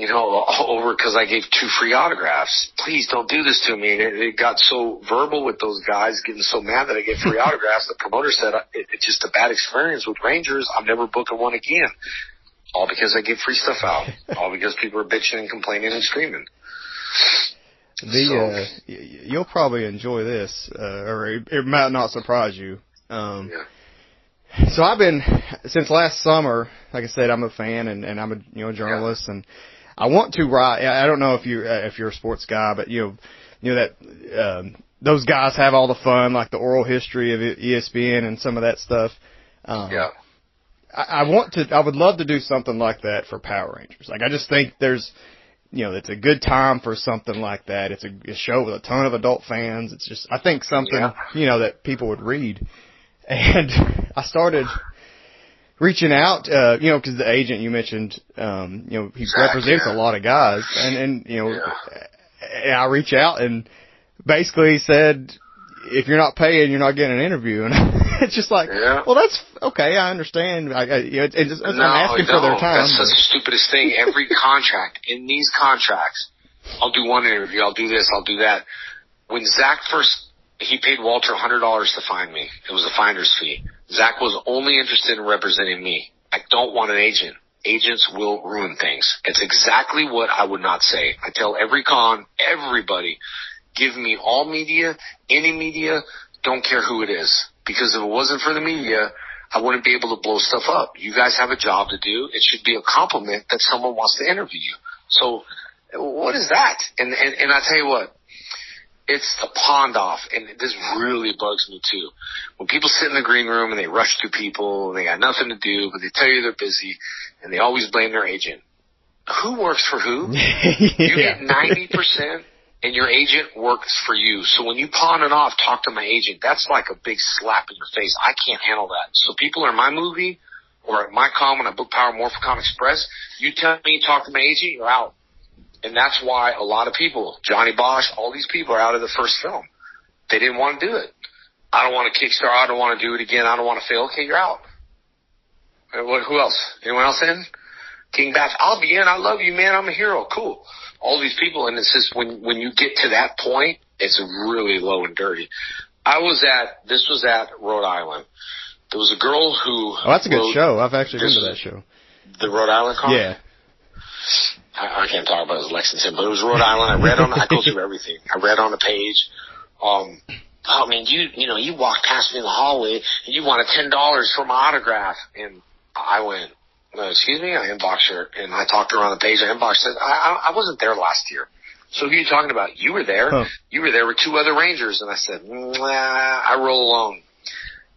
you know, over because I gave two free autographs. Please don't do this to me. And it, it got so verbal with those guys, getting so mad that I gave free autographs. The promoter said it, it's just a bad experience with Rangers. I'm never booking one again. All because I give free stuff out. All because people are bitching and complaining and screaming. The so, uh, you'll probably enjoy this, uh, or it, it might not surprise you. Um, yeah. So I've been since last summer. Like I said, I'm a fan and, and I'm a you know journalist yeah. and I want to write. I don't know if you uh, if you're a sports guy, but you know, you know that um, those guys have all the fun, like the oral history of ESPN and some of that stuff. Um, yeah. I, I want to. I would love to do something like that for Power Rangers. Like I just think there's, you know, it's a good time for something like that. It's a, a show with a ton of adult fans. It's just I think something yeah. you know that people would read. And I started reaching out, uh, you know, because the agent you mentioned, um, you know, he Zach, represents yeah. a lot of guys, and and you know, yeah. and I reach out and basically said, if you're not paying, you're not getting an interview. And it's just like, Yeah. well, that's okay. I understand. I, I you know, it's, it's, no, I'm asking no, for their time. That's the stupidest thing. Every contract in these contracts, I'll do one interview, I'll do this, I'll do that. When Zach first, he paid Walter hundred dollars to find me. It was a finder's fee. Zach was only interested in representing me. I don't want an agent. Agents will ruin things. It's exactly what I would not say. I tell every con, everybody, give me all media, any media, don't care who it is. Because if it wasn't for the media, I wouldn't be able to blow stuff up. You guys have a job to do. It should be a compliment that someone wants to interview you. So what is that? And, and, and I tell you what, it's the pond off. And this really bugs me too. When people sit in the green room and they rush through people and they got nothing to do, but they tell you they're busy and they always blame their agent. Who works for who? You yeah. get ninety percent, and your agent works for you. So when you pawn it off, talk to my agent. That's like a big slap in your face. I can't handle that. So people are in my movie or at my con when I book Power Morphicon Express. You tell me talk to my agent, you're out. And that's why a lot of people, Johnny Bosch, all these people are out of the first film. They didn't want to do it. I don't want to Kickstarter. I don't want to do it again. I don't want to fail. Okay, you're out. What? Who else? Anyone else in? King Bach. I'll be in. I love you, man. I'm a hero. Cool. All these people, and it's just when when you get to that point, it's really low and dirty. I was at this was at Rhode Island. There was a girl who. Oh, that's a good show. I've actually been to that show. The Rhode Island con. Yeah. I, I can't talk about it Lexington, but it was Rhode Island. I read on, I go through everything. I read on the page. Um, oh man, you, you know, you walked past me in the hallway and you wanted $10 for my autograph. And I went, no, excuse me, I inboxed her and I talked to her on the page. I inboxed her. I, I, I wasn't there last year. So who are you talking about? You were there. Huh. You were there with two other Rangers. And I said, nah, I roll alone.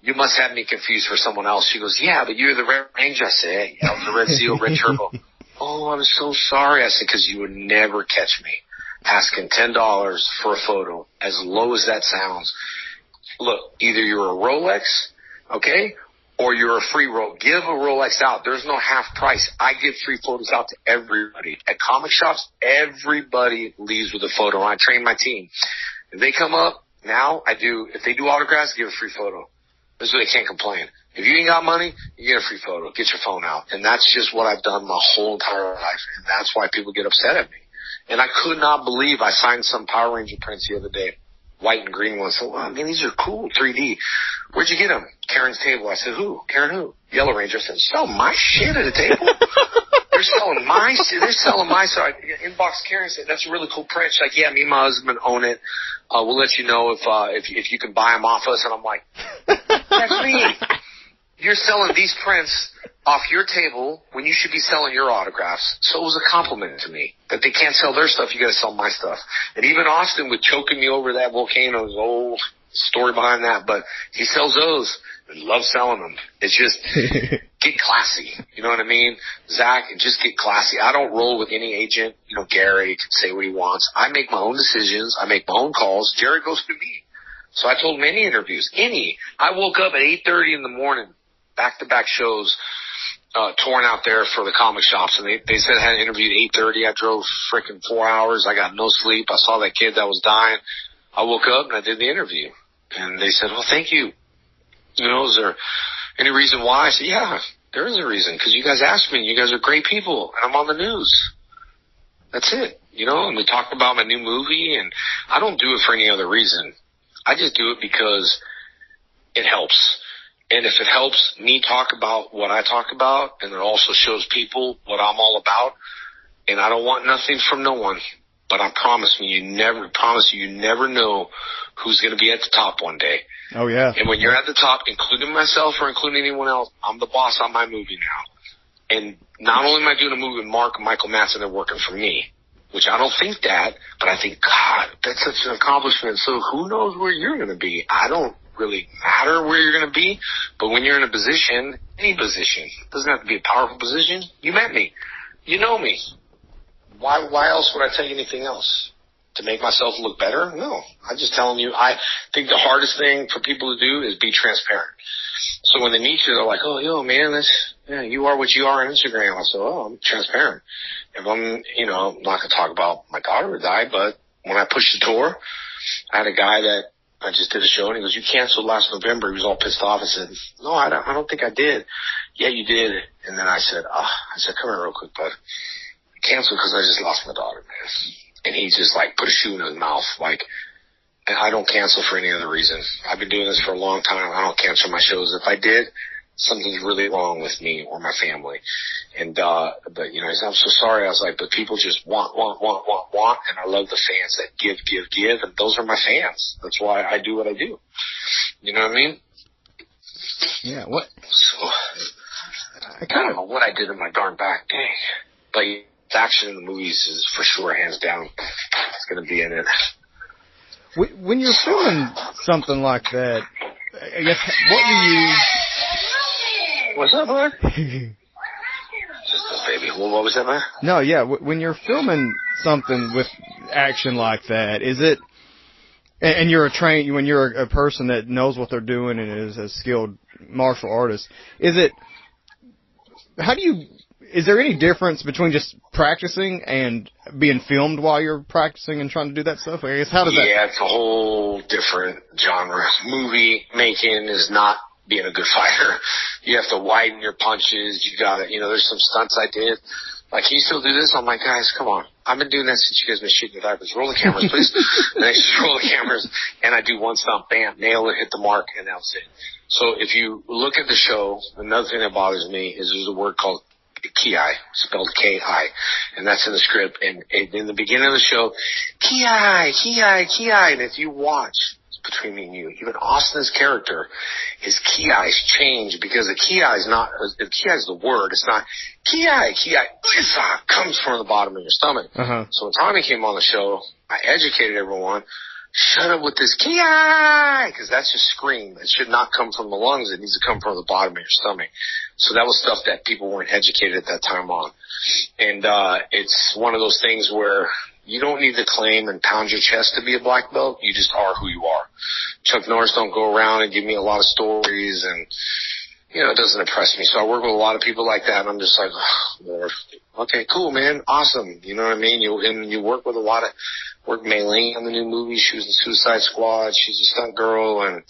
You must have me confused for someone else. She goes, yeah, but you're the Red Ranger. I said, yeah, I was the Red Zeo, Red Turbo. Oh, I'm so sorry. I said, because you would never catch me asking ten dollars for a photo, as low as that sounds. Look, either you're a Rolex, okay, or you're a free roll. Give a Rolex out. There's no half price. I give free photos out to everybody. At comic shops, everybody leaves with a photo. I train my team. If they come up now, I do. If they do autographs, give a free photo. This way they can't complain. If you ain't got money, you get a free photo. Get your phone out. And that's just what I've done my whole entire life. And that's why people get upset at me. And I could not believe I signed some Power Ranger prints the other day. White and green ones. So, wow, man, these are cool. 3D. Where'd you get them? Karan's table. I said, who? Karan who? Yellow Ranger. I said, sell my shit at a table? they're selling my, they're selling my, so I inbox Karan said, that's a really cool print. She's like, yeah, me and my husband own it. Uh, we'll let you know if, uh, if, if you can buy them off us. And I'm like, that's me. You're selling these prints off your table when you should be selling your autographs. So it was a compliment to me that they can't sell their stuff. You got to sell my stuff. And even Austin with choking me over that volcano, there's a story behind that, but he sells those. I love selling them. It's just get classy. You know what I mean? Zach, just get classy. I don't roll with any agent. You know, Gary can say what he wants. I make my own decisions. I make my own calls. Jerry goes to me. So I told him any interviews, any. I woke up at 8.30 in the morning, back-to-back shows, uh, touring out there for the comic shops. And they, they said I had an interview at 8.30. I drove freaking four hours. I got no sleep. I saw that kid that was dying. I woke up and I did the interview. And they said, well, thank you. You know, is there any reason why? I said, yeah, there is a reason. Because you guys asked me. You guys are great people. And I'm on the news. That's it. You know, and we talked about my new movie. And I don't do it for any other reason. I just do it because it helps. And if it helps me talk about what I talk about and it also shows people what I'm all about, and I don't want nothing from no one, but I promise me, you never, promise you, you never know who's going to be at the top one day. Oh yeah. And when you're at the top, including myself or including anyone else, I'm the boss on my movie now. And not only am I doing a movie with Mark and Michael Madsen, they're working for me, which I don't think that, but I think, God, that's such an accomplishment. So who knows where you're going to be? I don't really matter where you're going to be, but when you're in a position, any position, doesn't have to be a powerful position. You met me. You know me. Why, why else would I tell you anything else? To make myself look better? No. I'm just telling you, I think the hardest thing for people to do is be transparent. So when they meet you, they're like, oh, yo, man, that's, yeah, you are what you are on Instagram. I said, oh, I'm transparent. If I'm, you know, I'm not going to talk about my daughter who died, but when I pushed the tour, I had a guy that I just did a show and he goes, you canceled last November. He was all pissed off. I said, no, I don't, I don't think I did. Yeah, you did. And then I said, oh, I said, come here real quick, bud. Canceled because I just lost my daughter, man. And he just like put a shoe in his mouth. Like, I don't cancel for any other reason. I've been doing this for a long time. I don't cancel my shows. If I did, something's really wrong with me or my family. And, uh, but you know, I'm so sorry. I was like, but people just want, want, want, want, want. And I love the fans that give, give, give. And those are my fans. That's why I do what I do. You know what I mean? Yeah. What? So I kind of know what I did in my darn back. Dang. But the action in the movies is for sure, hands down, it's going to be in it. When you're filming something like that, I guess what do you What's up, man? A baby. What was that, man? No, yeah. When you're filming something with action like that, is it? And and you're a trained when you're a person that knows what they're doing and is a skilled martial artist. Is it? How do you? Is there any difference between just practicing and being filmed while you're practicing and trying to do that stuff? I guess how does yeah, that? Yeah, it's a whole different genre. Movie making is not being a good fighter. You have to widen your punches. You got to, you know, there's some stunts I did. Like, can you still do this? I'm like, guys, come on. I've been doing that since you guys been shooting your diapers. Roll the cameras, please. and they just roll the cameras, and I do one stunt, bam, nail it, hit the mark, and that's it. So if you look at the show, another thing that bothers me is there's a word called ki, spelled K-I, and that's in the script. And, and in the beginning of the show, ki, ki, ki, and if you watch, between me and you. Even Austin's character, his ki eyes change because the ki is not, the ki eye is the word. It's not ki eye, ki eye comes from the bottom of your stomach. Uh-huh. So when Tommy came on the show, I educated everyone. Shut up with this ki because that's just scream. It should not come from the lungs. It needs to come from the bottom of your stomach. So that was stuff that people weren't educated at that time on. And, uh, it's one of those things where you don't need to claim and pound your chest to be a black belt. You just are who you are. Chuck Norris don't go around and give me a lot of stories and, you know, it doesn't impress me. So I work with a lot of people like that and I'm just like, oh, Lord, okay, cool, man. Awesome. You know what I mean? You, and you work with a lot of, work Mei on the new movie. She was in Suicide Squad. She's a stunt girl and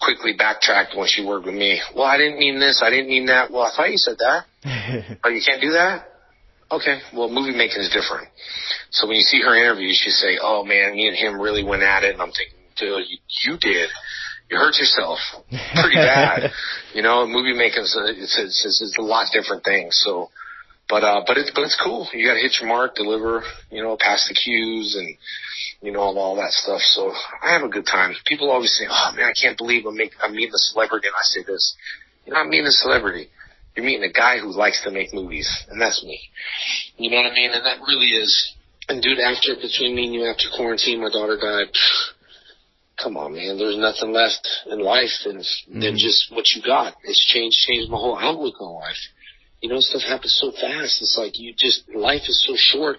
quickly backtracked when she worked with me. Well, I didn't mean this. I didn't mean that. Well, I thought you said that. oh, you can't do that? Okay, well, movie making is different. So when you see her interview, she say, "Oh man, me and him really went at it," and I'm thinking, "Dude, you, you did. You hurt yourself pretty bad." you know, movie making is a, it's, it's, it's a lot different things. So, but uh, but it's but it's cool. You got to hit your mark, deliver, you know, pass the cues, and you know all, all that stuff. So I have a good time. People always say, "Oh man, I can't believe I'm, make, I'm meeting a celebrity," and I say this, "You know, I'm meeting a celebrity." You're meeting a guy who likes to make movies, and that's me. You know what I mean? And that really is. And dude, after between me and you, after quarantine, my daughter died. Come on, man. There's nothing left in life than mm-hmm. than just what you got. It's changed changed my whole outlook on life. You know, stuff happens so fast. It's like you just life is so short.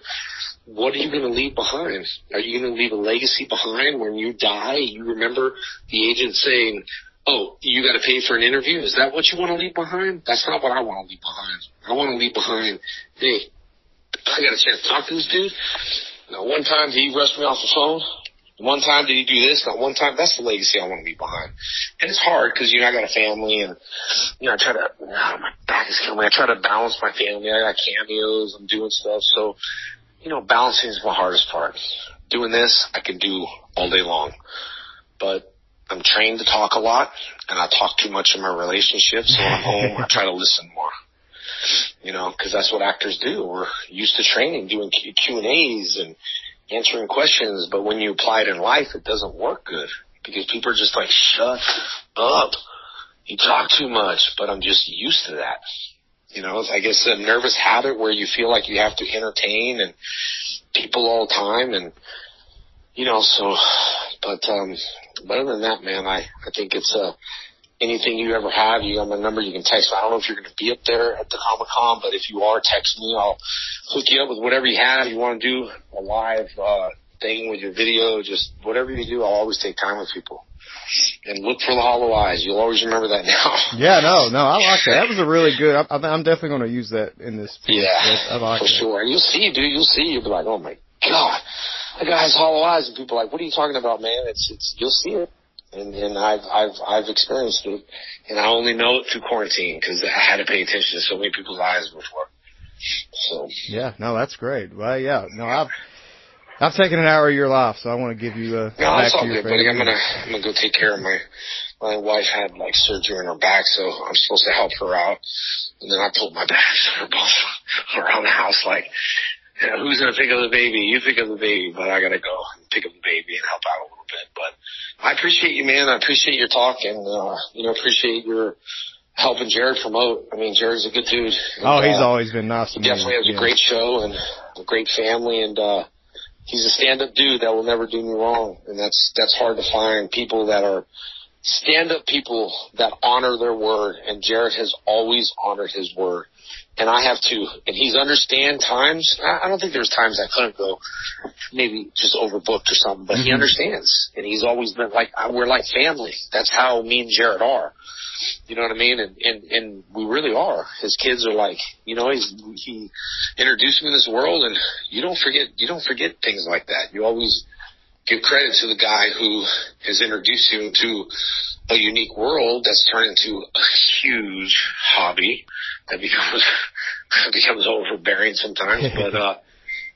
What are you going to leave behind? Are you going to leave a legacy behind when you die? You remember the agent saying, oh, you got to pay for an interview? Is that what you want to leave behind? That's not what I want to leave behind. I want to leave behind, hey, I got a chance to talk to this dude. Now, one time did he rush me off the phone? One time did he do this? Not one time. That's the legacy I want to leave behind. And it's hard because, you know, I got a family and, you know, I try to, oh, my back is killing me. I try to balance my family. I got cameos. I'm doing stuff. So, you know, balancing is my hardest part. Doing this, I can do all day long. But I'm trained to talk a lot, and I talk too much in my relationships. So when I'm home, I try to listen more. You know, because that's what actors do. We're used to training, doing Q and A's and answering questions. But when you apply it in life, it doesn't work good because people are just like, "Shut up, you talk too much." But I'm just used to that. You know, I guess a nervous habit where you feel like you have to entertain and people all the time, and you know, so. But um, but other than that, man, I, I think it's uh, anything you ever have, you got my number, you can text. I don't know if you're going to be up there at the Comic Con, but if you are, text me. I'll hook you up with whatever you have. You want to do a live uh, thing with your video, just whatever you do, I'll always take time with people. And look for the hollow eyes. You'll always remember that now. yeah, no, no, I like that. That was a really good. I, I'm definitely going to use that in this. Piece. Yeah, I like for that. sure. And you'll see, dude. You'll see. You'll be like, oh my god. The guy has hollow eyes, and people are like, "What are you talking about, man?" It's it's you'll see it, and and I've I've I've experienced it, and I only know it through quarantine because I had to pay attention to so many people's eyes before. So Yeah, no, that's great. Well, yeah, no, I've I've taken an hour of your life, so I want to give you uh, no, back it's all good, buddy. I'm gonna I'm gonna go take care of my my wife had like surgery in her back, so I'm supposed to help her out, and then I pulled my bags and are both around the house like. Yeah, who's gonna pick up the baby? You pick up the baby, but I gotta go and pick up the baby and help out a little bit. But I appreciate you, man. I appreciate your talk and uh, you know appreciate your helping Jared promote. I mean, Jared's a good dude. Oh, he's uh, always been nice to he me. definitely has yeah. a great show and a great family and uh he's a stand up dude that will never do me wrong and that's that's hard to find people that are stand up people that honor their word and Jared has always honored his word and I have to and he's understand times I I don't think there's times I couldn't go maybe just overbooked or something but he Mhm. understands and he's always been like we're like family that's how me and Jared are you know what I mean? And, and, and we really are. His kids are like, you know, he's, he introduced me to this world and you don't forget, you don't forget things like that. You always give credit to the guy who has introduced you into a unique world that's turned into a huge hobby that becomes, becomes overbearing sometimes, but, uh,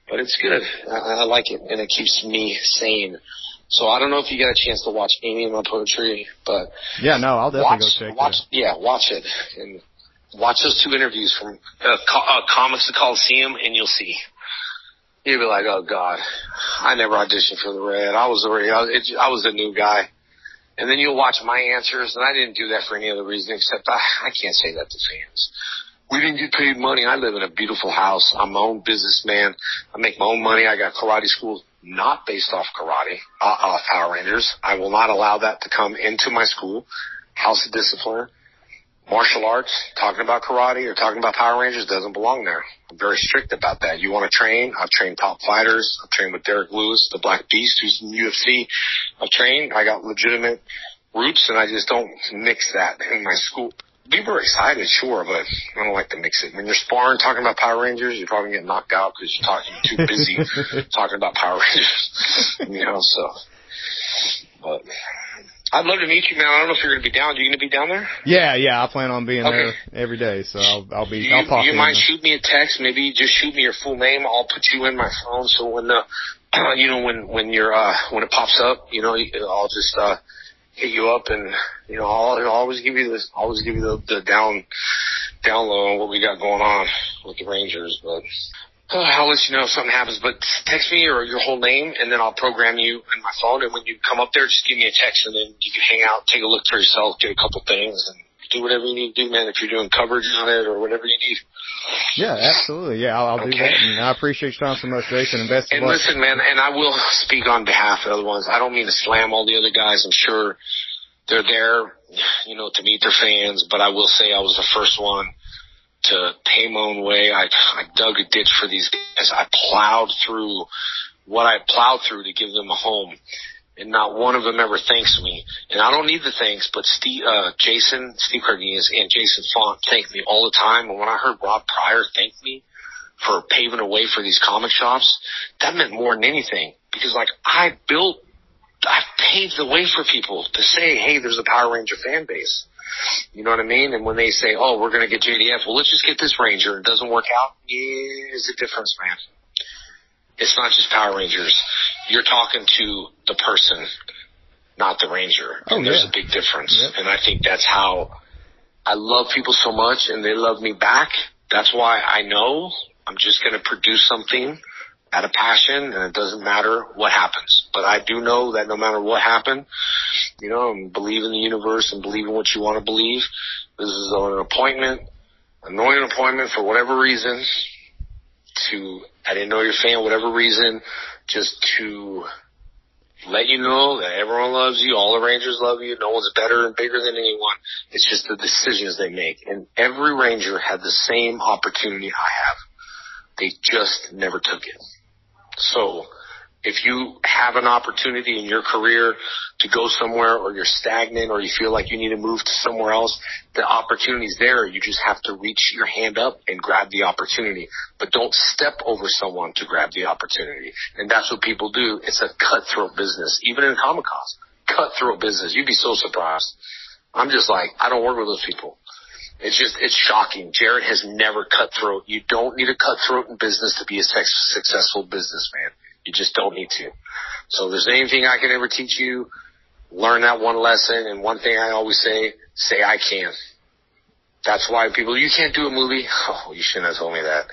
but it's good. I, I like it and it keeps me sane. So I don't know if you got a chance to watch any of my poetry, but Yeah, no, I'll definitely watch, go check watch, that. yeah, watch it and watch those two interviews from uh, Co- uh, Comics the Coliseum, and you'll see. You'll be like, oh God, I never auditioned for the Red. I was already, I was, it, I was a new guy. And then you'll watch my answers, and I didn't do that for any other reason except I, I can't say that to fans. We didn't get paid money. I live in a beautiful house. I'm my own businessman. I make my own money. I got karate school not based off karate, uh, uh, Power Rangers. I will not allow that to come into my school. House of Discipline, martial arts, talking about karate or talking about Power Rangers doesn't belong there. I'm very strict about that. You want to train? I've trained top fighters. I've trained with Derrick Lewis, the Black Beast, who's in UFC. I've trained. I got legitimate roots, and I just don't mix that in my school. People are excited, sure, but I don't like to mix it. When you're sparring, talking about Power Rangers, you're probably getting knocked out because you're talking too busy talking about Power Rangers. you know, so. But I'd love to meet you, man. I don't know if you're going to be down. Are you going to be down there? Yeah, yeah, I plan on being Okay. there every day, so I'll I'll be Do you, I'll pop you in. mind shoot me a text? Maybe just shoot me your full name. I'll put you in my phone so when the, you know, when when you're uh when it pops up, you know, I'll just uh hit you up and you know I'll, I'll always give you this, always give you the, the down down low on what we got going on with the Rangers, but. Uh, I'll let you know if something happens, but text me or your whole name, and then I'll program you in my phone. And when you come up there, just give me a text, and then you can hang out, take a look for yourself, get a couple things, and do whatever you need to do, man. If you're doing coverage on it or whatever you need. Yeah, absolutely. Yeah, I'll, I'll do that. And I appreciate your time so much, Jason, and best And listen, man, and I will speak on behalf of the other ones. I don't mean to slam all the other guys. I'm sure they're there, you know, to meet their fans, but I will say I was the first one to pay my own way. I, I dug a ditch for these guys. I plowed through what I plowed through to give them a home. And not one of them ever thanks me. And I don't need the thanks, but Steve, uh, Jason, Steve Cardenas and Jason Faunt thank me all the time. And when I heard Rob Pryor thank me for paving a way for these comic shops, that meant more than anything. Because like I built, I paved the way for people to say, hey, there's a Power Ranger fan base. You know what I mean? And when they say, oh, we're going to get JDF, well, let's just get this Ranger. It doesn't work out. Yeah, there's a difference, man. It's not just Power Rangers. You're talking to the person, not the Ranger. Oh, and there's yeah. a big difference. Yep. And I think that's how I love people so much and they love me back. That's why I know I'm just going to produce something out of passion and it doesn't matter what happens. But I do know that no matter what happened, you know, and believe in the universe and believe in what you want to believe. This is an appointment, anointed appointment for whatever reason to, I didn't know you're fan, whatever reason, just to let you know that everyone loves you, all the Rangers love you, no one's better and bigger than anyone. It's just the decisions they make. And every Ranger had the same opportunity I have. They just never took it. So If you have an opportunity in your career to go somewhere or you're stagnant or you feel like you need to move to somewhere else, the opportunity's there. You just have to reach your hand up and grab the opportunity, but don't step over someone to grab the opportunity. And that's what people do. It's a cutthroat business, even in Comic Cons. Cutthroat business. You'd be so surprised. I'm just like, I don't work with those people. It's just, it's shocking. Jared has never cutthroat. You don't need a cutthroat in business to be a successful businessman. You just don't need to. So if there's anything I can ever teach you, learn that one lesson. And one thing I always say, say I can. That's why people, you can't do a movie. Oh, you shouldn't have told me that.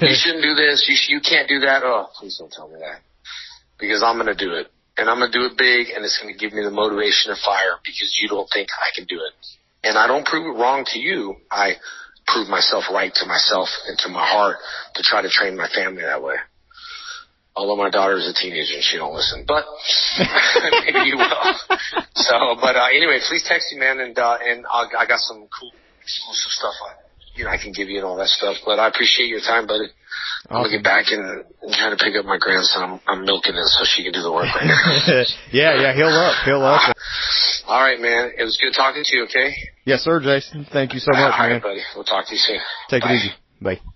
you shouldn't do this. You, sh- you can't do that. Oh, please don't tell me that. Because I'm going to do it. And I'm going to do it big and it's going to give me the motivation and fire because you don't think I can do it. And I don't prove it wrong to you. I prove myself right to myself and to my heart to try to train my family that way. Although my daughter is a teenager and she don't listen, but maybe you will. So, but uh, anyway, please text me, man, and uh, and I'll, I got some cool exclusive stuff I, you know I can give you and all that stuff. But I appreciate your time, buddy. I'm gonna get back and, and try to pick up my grandson. I'm, I'm milking it so she can do the work right now. yeah, yeah, he'll up, he'll up. All right, man. It was good talking to you. Okay. Yes, sir, Jason. Thank you so much, All right, man. buddy. We'll talk to you soon. Take Bye. it easy. Bye.